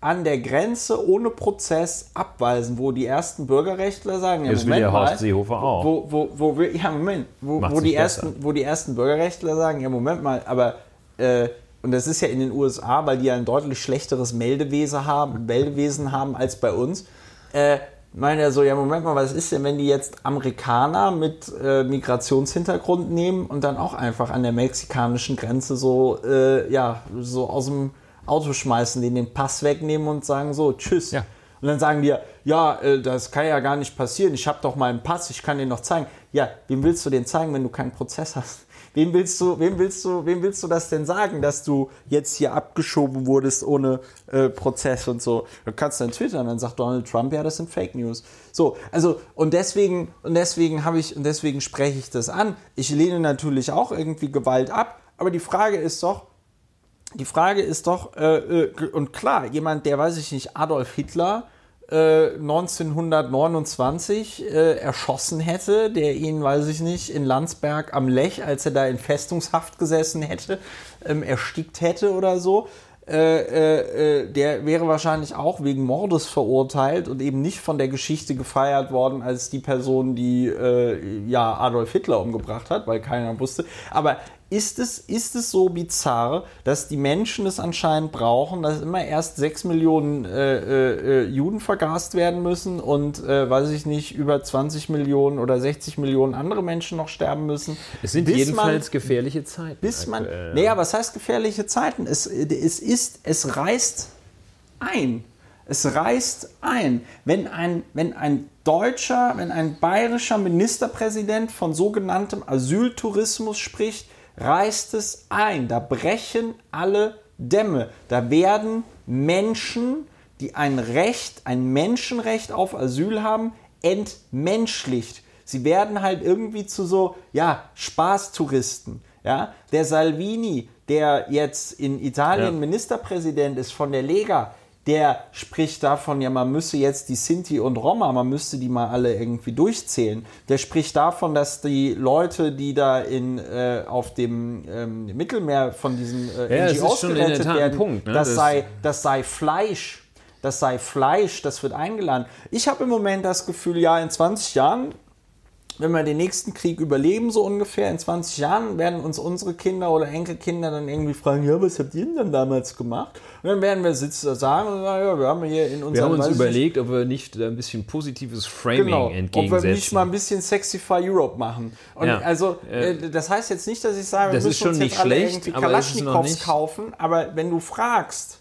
an der Grenze ohne Prozess abweisen, wo die ersten Bürgerrechtler sagen, ja, Das will Moment ja Horst mal, Seehofer auch. Wo, wo, wo ja, Moment, wo, wo, die besser. ersten, wo die ersten Bürgerrechtler sagen, ja, Moment mal, aber, äh, und das ist ja in den USA, weil die ja ein deutlich schlechteres Meldewesen haben, Meldewesen haben als bei uns, äh, meine er so, ja, Moment mal, was ist denn, wenn die jetzt Amerikaner mit äh, Migrationshintergrund nehmen und dann auch einfach an der mexikanischen Grenze so, äh, ja, so aus dem Auto schmeißen, denen den Pass wegnehmen und sagen so, tschüss. Ja. Und dann sagen die ja, ja, äh, das kann ja gar nicht passieren. Ich habe doch meinen Pass, ich kann den noch zeigen. Ja, wem willst du den zeigen, wenn du keinen Prozess hast? Wem willst du, wem willst du, wem willst du das denn sagen, dass du jetzt hier abgeschoben wurdest ohne äh, Prozess und so? Du kannst dann twittern, dann sagt Donald Trump, ja, das sind Fake News. So, also und deswegen und deswegen habe ich und deswegen spreche ich das an. Ich lehne natürlich auch irgendwie Gewalt ab, aber die Frage ist doch, die Frage ist doch, äh, äh, und klar, jemand, der, weiß ich nicht, Adolf Hitler äh, 1929 äh, erschossen hätte, der ihn, weiß ich nicht, in Landsberg am Lech, als er da in Festungshaft gesessen hätte, ähm, erstickt hätte oder so, äh, äh, äh, der wäre wahrscheinlich auch wegen Mordes verurteilt und eben nicht von der Geschichte gefeiert worden als die Person, die äh, ja Adolf Hitler umgebracht hat, weil keiner wusste. Aber ist es, ist es so bizarr, dass die Menschen es anscheinend brauchen, dass immer erst 6 Millionen äh, äh, Juden vergast werden müssen und, äh, weiß ich nicht, über 20 Millionen oder 60 Millionen andere Menschen noch sterben müssen? Es sind jedenfalls man, gefährliche Zeiten. bis man, naja, was heißt gefährliche Zeiten? Es, es ist, es reißt ein. Es reißt ein. Wenn ein, wenn ein deutscher, wenn ein bayerischer Ministerpräsident von sogenanntem Asyltourismus spricht, reißt es ein. Da brechen alle Dämme. Da werden Menschen, die ein Recht, ein Menschenrecht auf Asyl haben, entmenschlicht. Sie werden halt irgendwie zu so, ja, Spaßtouristen. Ja? Der Salvini, der jetzt in Italien Ja. Ministerpräsident ist von der Lega, der spricht davon, ja, man müsse jetzt die Sinti und Roma, man müsste die mal alle irgendwie durchzählen. Der spricht davon, dass die Leute, die da in, äh, auf dem ähm, Mittelmeer von diesen äh, Ja, NGOs gerettet werden, Punkt, ne? das, Das- sei, das sei Fleisch. Das sei Fleisch, das wird eingeladen. Ich habe im Moment das Gefühl, ja, in 20 Jahren wenn wir den nächsten Krieg überleben, so ungefähr in 20 Jahren, werden uns unsere Kinder oder Enkelkinder dann irgendwie fragen, ja, was habt ihr denn dann damals gemacht? Und dann werden wir sitzen sagen, und sagen, ja, wir haben hier in unserem Wir haben uns weiß überlegt, ob wir nicht da ein bisschen positives Framing Genau, ob wir entgegensetzen. nicht mal ein bisschen Sexify Europe machen. Und Ja, also, äh, das heißt jetzt nicht, dass ich sage, wir das müssen ist schon uns nicht jetzt alle schlecht, irgendwie ist noch Kalaschnikows nicht- kaufen, aber wenn du fragst,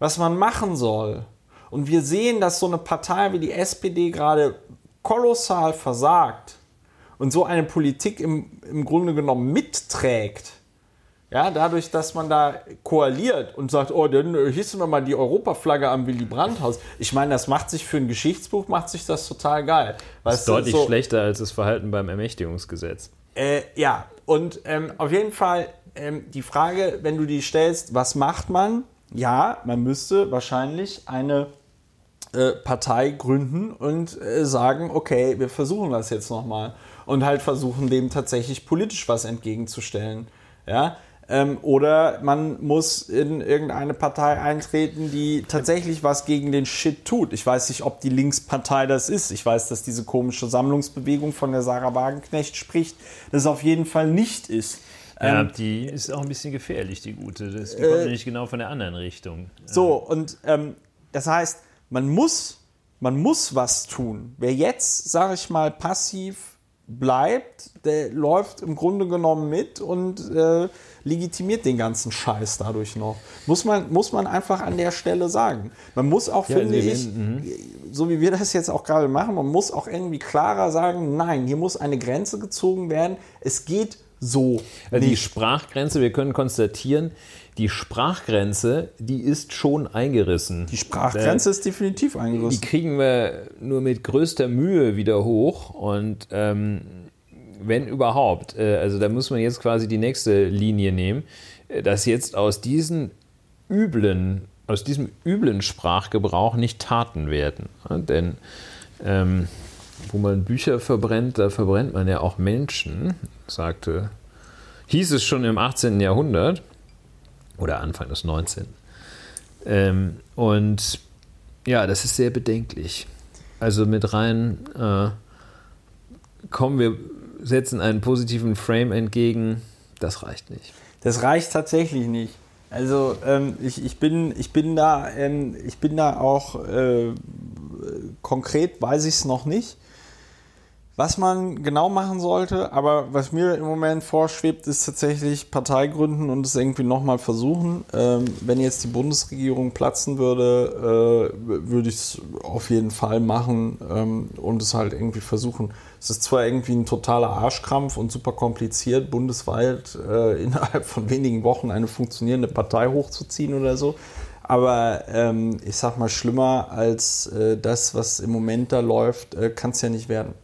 was man machen soll, und wir sehen, dass so eine Partei wie die SPD gerade kolossal versagt und so eine Politik im, im Grunde genommen mitträgt, Ja, dadurch, dass man da koaliert und sagt, oh, dann hissen wir mal die Europaflagge am Willy Brandt-Haus. Ich meine, das macht sich für ein Geschichtsbuch, macht sich das total geil. Das ist deutlich so, schlechter als das Verhalten beim Ermächtigungsgesetz. Äh, ja, und ähm, auf jeden Fall ähm, die Frage, wenn du die stellst, was macht man? Ja, man müsste wahrscheinlich eine äh, Partei gründen und äh, sagen, okay, wir versuchen das jetzt nochmal. Und halt versuchen, dem tatsächlich politisch was entgegenzustellen. Ja, ähm, oder man muss in irgendeine Partei eintreten, die tatsächlich was gegen den Shit tut. Ich weiß nicht, ob die Linkspartei das ist. Ich weiß, dass diese komische Sammlungsbewegung von der Sarah Wagenknecht spricht, das auf jeden Fall nicht ist. Ja, ähm, die ist auch ein bisschen gefährlich, die gute. Das kommt äh, nämlich genau von der anderen Richtung. So, und ähm, das heißt, man muss, man muss was tun. Wer jetzt, sage ich mal, passiv bleibt, der läuft im Grunde genommen mit und äh, legitimiert den ganzen Scheiß dadurch noch. Muss man, muss man einfach an der Stelle sagen. Man muss auch, ja, finde ich, mhm. so wie wir das jetzt auch gerade machen, man muss auch irgendwie klarer sagen, nein, hier muss eine Grenze gezogen werden. Es geht so. Also die Sprachgrenze, wir können konstatieren, die Sprachgrenze, die ist schon eingerissen. Die Sprachgrenze ist definitiv eingerissen. Die kriegen wir nur mit größter Mühe wieder hoch und ähm, wenn überhaupt, äh, also da muss man jetzt quasi die nächste Linie nehmen, äh, dass jetzt aus diesen üblen, aus diesem üblen Sprachgebrauch nicht Taten werden. Denn ähm, wo man Bücher verbrennt, da verbrennt man ja auch Menschen, sagte, hieß es schon im 18. Jahrhundert oder Anfang des 19. Ähm, und ja, das ist sehr bedenklich. Also mit rein, äh, kommen wir, setzen einen positiven Frame entgegen, das reicht nicht. Das reicht tatsächlich nicht. Also ähm, ich, ich, bin, ich, bin da, ähm, ich bin da auch äh, konkret, weiß ich es noch nicht was man genau machen sollte, aber was mir im Moment vorschwebt, ist tatsächlich Partei gründen und es irgendwie nochmal versuchen. Ähm, wenn jetzt die Bundesregierung platzen würde, äh, würde ich es auf jeden Fall machen ähm, und es halt irgendwie versuchen. Es ist zwar irgendwie ein totaler Arschkrampf und super kompliziert, bundesweit äh, innerhalb von wenigen Wochen eine funktionierende Partei hochzuziehen oder so. Aber ähm, ich sag mal, schlimmer als äh, das, was im Moment da läuft, äh, kann es ja nicht werden.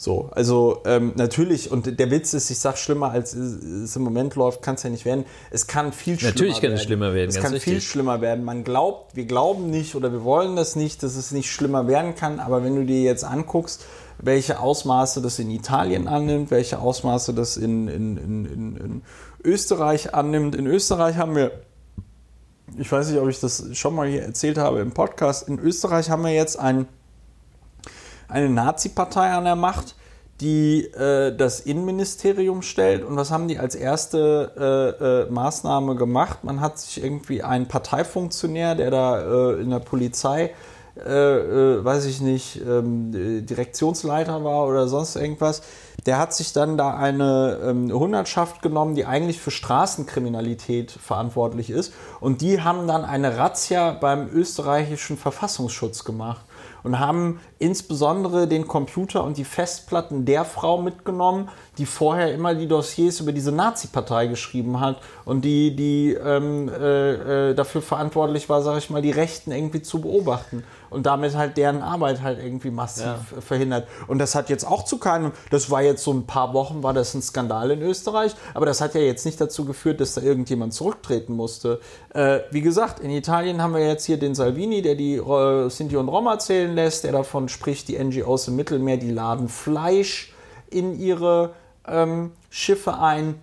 So, also ähm, natürlich, und der Witz ist, ich sage schlimmer als es im Moment läuft, kann es ja nicht werden. Es kann viel schlimmer werden. Natürlich kann es schlimmer werden. Es kann richtig. viel schlimmer werden. Man glaubt, wir glauben nicht oder wir wollen das nicht, dass es nicht schlimmer werden kann. Aber wenn du dir jetzt anguckst, welche Ausmaße das in Italien annimmt, welche Ausmaße das in, in, in, in Österreich annimmt. In Österreich haben wir ich weiß nicht, ob ich das schon mal hier erzählt habe im Podcast. In Österreich haben wir jetzt ein eine Nazi-Partei an der Macht, die äh, das Innenministerium stellt. Und was haben die als erste äh, äh, Maßnahme gemacht? Man hat sich irgendwie einen Parteifunktionär, der da äh, in der Polizei, äh, äh, weiß ich nicht, ähm, Direktionsleiter war oder sonst irgendwas, der hat sich dann da eine ähm, Hundertschaft genommen, die eigentlich für Straßenkriminalität verantwortlich ist. Und die haben dann eine Razzia beim österreichischen Verfassungsschutz gemacht und haben insbesondere den Computer und die Festplatten der Frau mitgenommen, die vorher immer die Dossiers über diese Nazi-Partei geschrieben hat und die, die ähm, äh, äh dafür verantwortlich war, sage ich mal, die Rechten irgendwie zu beobachten und damit halt deren Arbeit halt irgendwie massiv ja. verhindert. Und das hat jetzt auch zu keinem, das war jetzt so ein paar Wochen, war das ein Skandal in Österreich, aber das hat ja jetzt nicht dazu geführt, dass da irgendjemand zurücktreten musste. Äh, wie gesagt, in Italien haben wir jetzt hier den Salvini, der die äh, Sinti und Roma zählen lässt, der davon spricht, die NGOs im Mittelmeer, die laden Fleisch in ihre ähm, Schiffe ein.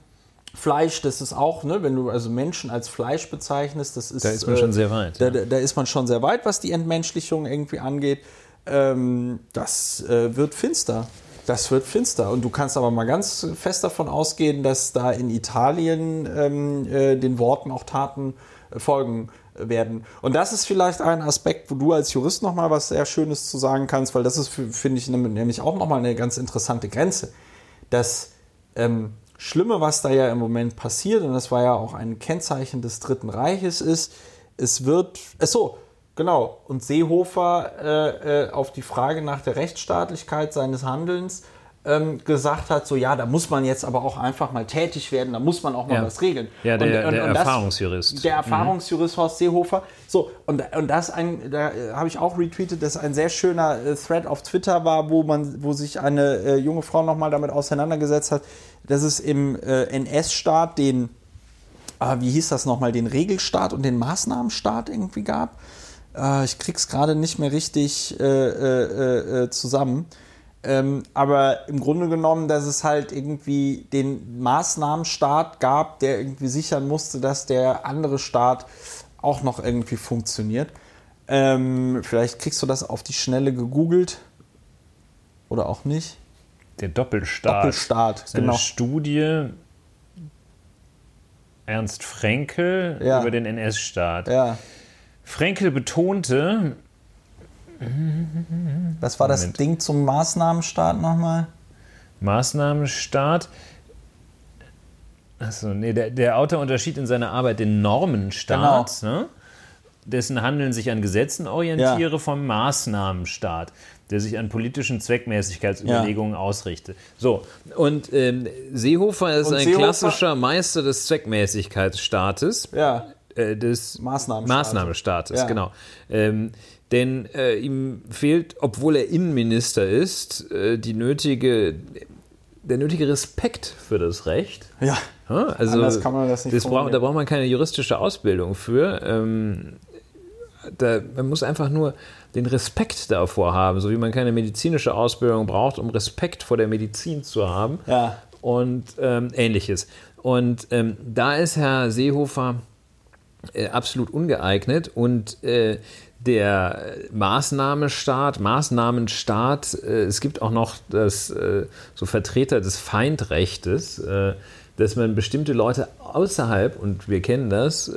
Fleisch, das ist auch, ne, wenn du also Menschen als Fleisch bezeichnest, das ist. Da ist man äh, schon sehr weit. Da, ja. da, ist man schon sehr weit, was die Entmenschlichung irgendwie angeht. Ähm, das äh, wird finster. Das wird finster. Und du kannst aber mal ganz fest davon ausgehen, dass da in Italien ähm, äh, den Worten auch Taten äh, folgen werden. Und das ist vielleicht ein Aspekt, wo du als Jurist nochmal was sehr Schönes zu sagen kannst, weil das ist, finde ich, nämlich auch nochmal eine ganz interessante Grenze. Das ähm, Schlimme, was da ja im Moment passiert, und das war ja auch ein Kennzeichen des Dritten Reiches, ist, es wird, so, genau, und Seehofer äh, äh, auf die Frage nach der Rechtsstaatlichkeit seines Handelns ähm, gesagt hat, so ja, da muss man jetzt aber auch einfach mal tätig werden, da muss man auch mal Ja. was regeln. Ja, der- Und- und- der und Erfahrungsjurist. Der Erfahrungsjurist Horst Seehofer. So, und, und das ein, da äh, habe ich auch retweetet, dass ein sehr schöner äh, Thread auf Twitter war, wo man, wo sich eine äh, junge Frau nochmal damit auseinandergesetzt hat, dass es im äh, NS-Staat den, ah, wie hieß das nochmal, den Regelstaat und den Maßnahmenstaat irgendwie gab. Äh, ich krieg's gerade nicht mehr richtig äh, zusammen. Ähm, aber im Grunde genommen, dass es halt irgendwie den Maßnahmenstaat gab, der irgendwie sichern musste, dass der andere Staat auch noch irgendwie funktioniert. Ähm, vielleicht kriegst du das auf die Schnelle gegoogelt. Oder auch nicht. Der Doppelstaat. Doppelstaat, eine genau. Studie Ernst Frenkel Ja. über den NS-Staat. Ja. Frenkel betonte, Was war das Moment. Ding zum Maßnahmenstaat nochmal? Maßnahmenstaat. Achso, nee, der, der Autor unterschied in seiner Arbeit den Normenstaat, Genau. ne? dessen Handeln sich an Gesetzen orientiere, vom Maßnahmenstaat, der sich an politischen Zweckmäßigkeitsüberlegungen ausrichte. So, und ähm, Seehofer ist Und ein Seehofer- klassischer Meister des Zweckmäßigkeitsstaates Ja. äh, des Maßnahmenstaates. Maßnahmenstaates, Ja. genau. Ähm, denn äh, ihm fehlt, obwohl er Innenminister ist, äh, die nötige, der nötige Respekt für das Recht. Ja. Also, Anders kann man das nicht braucht, formulieren. Da braucht man keine juristische Ausbildung für. Ähm, da, man muss einfach nur den Respekt davor haben, so wie man keine medizinische Ausbildung braucht, um Respekt vor der Medizin zu haben Ja. und ähm, ähnliches. Und ähm, da ist Herr Seehofer äh, absolut ungeeignet und äh, der Maßnahmestaat, Maßnahmenstaat, äh, es gibt auch noch das, äh, so Vertreter des Feindrechtes, äh, dass man bestimmte Leute außerhalb, und wir kennen das,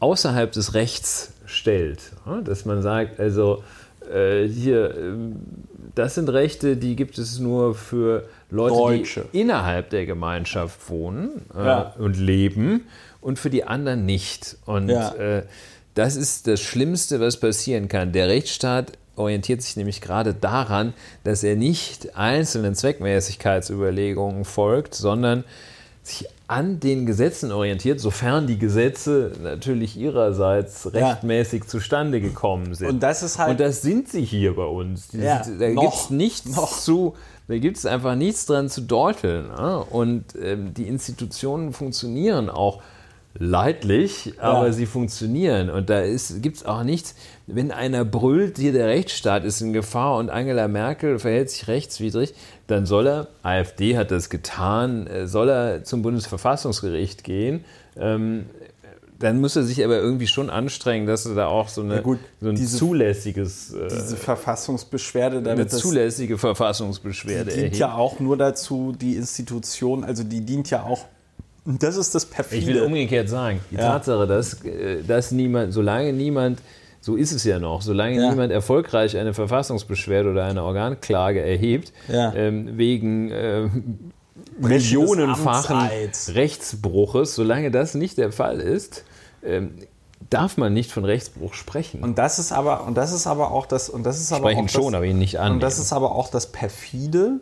außerhalb des Rechts stellt. Dass man sagt, also hier, ähm, das sind Rechte, die gibt es nur für Leute, Deutsche. die innerhalb der Gemeinschaft wohnen Ja. und leben und für die anderen nicht. Und Ja. äh, das ist das Schlimmste, was passieren kann. Der Rechtsstaat orientiert sich nämlich gerade daran, dass er nicht einzelnen Zweckmäßigkeitsüberlegungen folgt, sondern sich an den Gesetzen orientiert, sofern die Gesetze natürlich ihrerseits Ja. rechtmäßig zustande gekommen sind. Und das ist halt- Und das sind sie hier bei uns. Ja, sind, da gibt es nichts noch. zu, da gibt es einfach nichts dran zu deuteln. Ne? Und ähm, die Institutionen funktionieren auch leidlich, aber sie funktionieren. Und da gibt es auch nichts, wenn einer brüllt, hier der Rechtsstaat ist in Gefahr und Angela Merkel verhält sich rechtswidrig, dann soll er, AfD hat das getan, äh, soll er zum Bundesverfassungsgericht gehen. Ähm, dann muss er sich aber irgendwie schon anstrengen, dass er da auch so, eine, Ja gut, so ein diese- zulässiges äh, Diese Verfassungsbeschwerde, eine damit das zulässige Verfassungsbeschwerde dient erhebt. ja auch nur dazu, die Institution, also die dient ja auch, das ist das perfide. Ich will umgekehrt sagen, die Ja. Tatsache, dass, äh, dass niemand, solange niemand, so ist es ja noch, solange Ja. niemand erfolgreich eine Verfassungsbeschwerde oder eine Organklage erhebt, Ja. ähm, wegen äh, millionenfachen Amtseids. Rechtsbruches, solange das nicht der Fall ist, ähm, darf man nicht von Rechtsbruch sprechen. Und das ist aber, und das ist aber auch das, und das ist aber sprechen auch schon, das, aber ihn nicht an. Und das ist aber auch das perfide.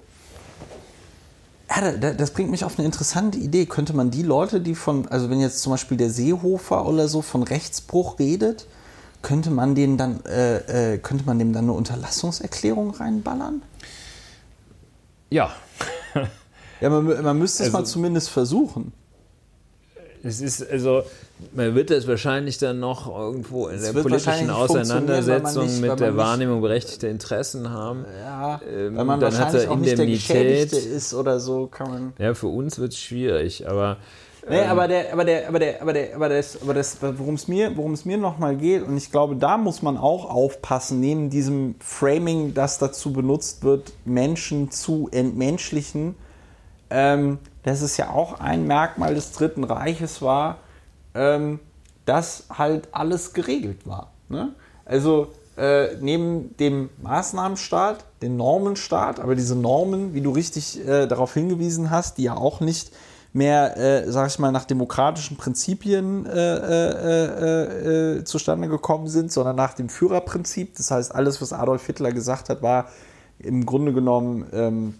Ja, da- da- das bringt mich auf eine interessante Idee. Könnte man die Leute, die von, also wenn jetzt zum Beispiel der Seehofer oder so von Rechtsbruch redet, könnte man denen dann, äh, äh, könnte man dem dann eine Unterlassungserklärung reinballern? ja, Ja, man, man müsste es Also- mal zumindest versuchen. Es ist also, man wird das wahrscheinlich dann noch irgendwo in der wird politischen Auseinandersetzung nicht- mit der nicht- Wahrnehmung berechtigter Interessen haben. Ja, Ähm, weil man dann hat wahrscheinlich er auch nicht der. Geschädigte ist oder so, kann man. Ja, für uns wird es schwierig, aber Nee, aber der, aber der, aber der, aber der, aber das, aber das, worum es mir, worum es mir nochmal geht, und ich glaube, da muss man auch aufpassen, neben diesem Framing, das dazu benutzt wird, Menschen zu entmenschlichen, ähm, dass es ja auch ein Merkmal des Dritten Reiches war, ähm, dass halt alles geregelt war. Ne? Also äh, neben dem Maßnahmenstaat, den Normenstaat, aber diese Normen, wie du richtig äh, darauf hingewiesen hast, die ja auch nicht mehr, äh, sag ich mal, nach demokratischen Prinzipien äh, äh, äh, äh, zustande gekommen sind, sondern nach dem Führerprinzip. Das heißt, alles, was Adolf Hitler gesagt hat, war im Grunde genommen ähm,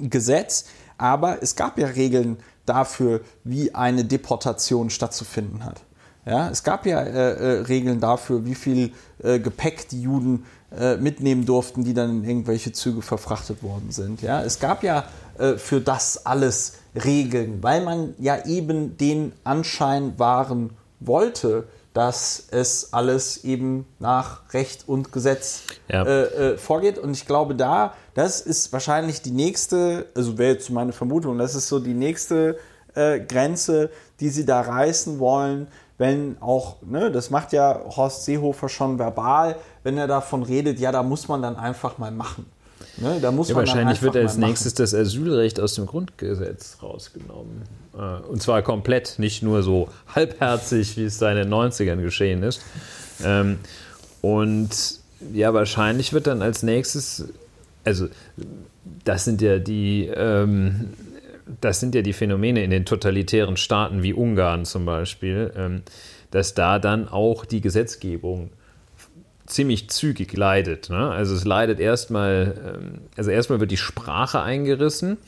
Gesetz, aber es gab ja Regeln dafür, wie eine Deportation stattzufinden hat. Ja, es gab ja äh, äh, Regeln dafür, wie viel äh, Gepäck die Juden äh, mitnehmen durften, die dann in irgendwelche Züge verfrachtet worden sind. Ja, es gab ja äh, für das alles Regeln, weil man ja eben den Anschein wahren wollte, dass es alles eben nach Recht und Gesetz ja. äh, äh, vorgeht. Und ich glaube, da, das ist wahrscheinlich die nächste, also wäre jetzt meine Vermutung, das ist so die nächste äh, Grenze, die sie da reißen wollen, wenn auch, ne, das macht ja Horst Seehofer schon verbal, wenn er davon redet, ja, da muss man dann einfach mal machen. Ne, da muss ja, man wahrscheinlich wird als nächstes das Asylrecht aus dem Grundgesetz rausgenommen. Äh, und zwar komplett, nicht nur so halbherzig, wie es da in den 90ern geschehen ist. Ähm, und ja, wahrscheinlich wird dann als nächstes, also das sind ja die, ähm, das sind ja die Phänomene in den totalitären Staaten wie Ungarn zum Beispiel, ähm, dass da dann auch die Gesetzgebung ziemlich zügig leidet. Ne? Also es leidet erstmal, ähm, also erstmal wird die Sprache eingerissen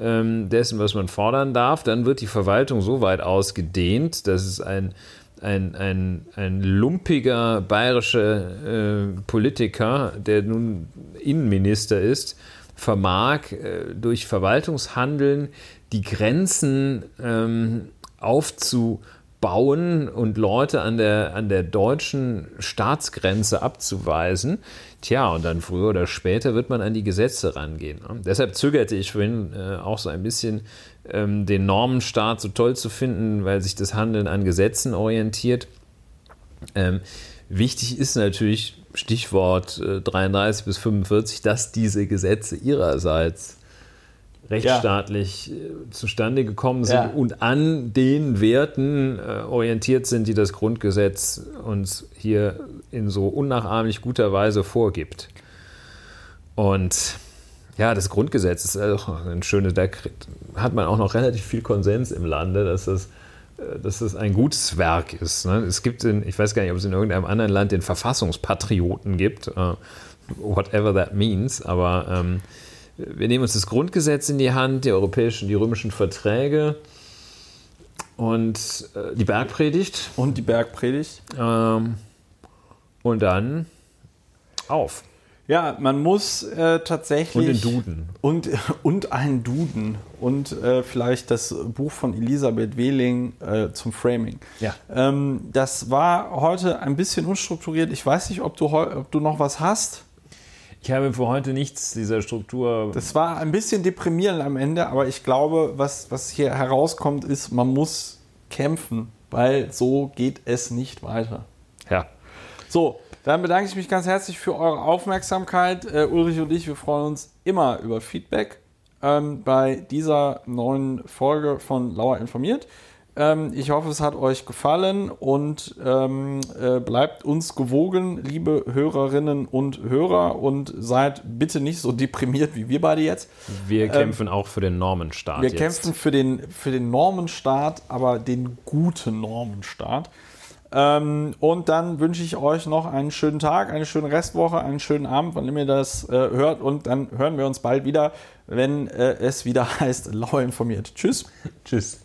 ähm, dessen, was man fordern darf. Dann wird die Verwaltung so weit ausgedehnt, dass es ein ein, ein, ein lumpiger bayerischer äh, Politiker, der nun Innenminister ist, vermag äh, durch Verwaltungshandeln die Grenzen ähm, aufzubauen und Leute an der, an der deutschen Staatsgrenze abzuweisen. Tja, und dann früher oder später wird man an die Gesetze rangehen. Ne? Deshalb zögerte ich vorhin äh, auch so ein bisschen, ähm, den Normenstaat so toll zu finden, weil sich das Handeln an Gesetzen orientiert. Ähm, wichtig ist natürlich, Stichwort äh, 33 bis 45, dass diese Gesetze ihrerseits rechtsstaatlich ja. Äh, zustande gekommen sind ja. und an den Werten äh, orientiert sind, die das Grundgesetz uns hier in so unnachahmlich guter Weise vorgibt. Und ja, das Grundgesetz ist auch ein schönes, da hat man auch noch relativ viel Konsens im Lande, dass das, äh, dass das ein gutes Werk ist. Ne? Es gibt, in, ich weiß gar nicht, ob es in irgendeinem anderen Land den Verfassungspatrioten gibt, uh, whatever that means, aber ähm, wir nehmen uns das Grundgesetz in die Hand, die europäischen, die römischen Verträge und äh, die Bergpredigt. Und die Bergpredigt. Ähm, und dann auf. Ja, man muss äh, tatsächlich. Und den Duden. Und, und einen Duden. Und äh, vielleicht das Buch von Elisabeth Wehling äh, zum Framing. Ja. Ähm, das war heute ein bisschen unstrukturiert. Ich weiß nicht, ob du, ob du noch was hast. Ich habe für heute nichts dieser Struktur. Das war ein bisschen deprimierend am Ende, aber ich glaube, was, was hier herauskommt, ist, man muss kämpfen, weil so geht es nicht weiter. Ja. So, dann bedanke ich mich ganz herzlich für eure Aufmerksamkeit. Uh, Ulrich und ich, wir freuen uns immer über Feedback ähm, bei dieser neuen Folge von Lauer informiert. Ähm, ich hoffe, es hat euch gefallen und ähm, äh, bleibt uns gewogen, liebe Hörerinnen und Hörer, und seid bitte nicht so deprimiert wie wir beide jetzt. Wir ähm, kämpfen auch für den Normenstaat. Wir jetzt. kämpfen für den, für den Normenstaat, aber den guten Normenstaat. Ähm, und dann wünsche ich euch noch einen schönen Tag, eine schöne Restwoche, einen schönen Abend, wann immer ihr das äh, hört. Und dann hören wir uns bald wieder, wenn äh, es wieder heißt, lau informiert. Tschüss. Tschüss.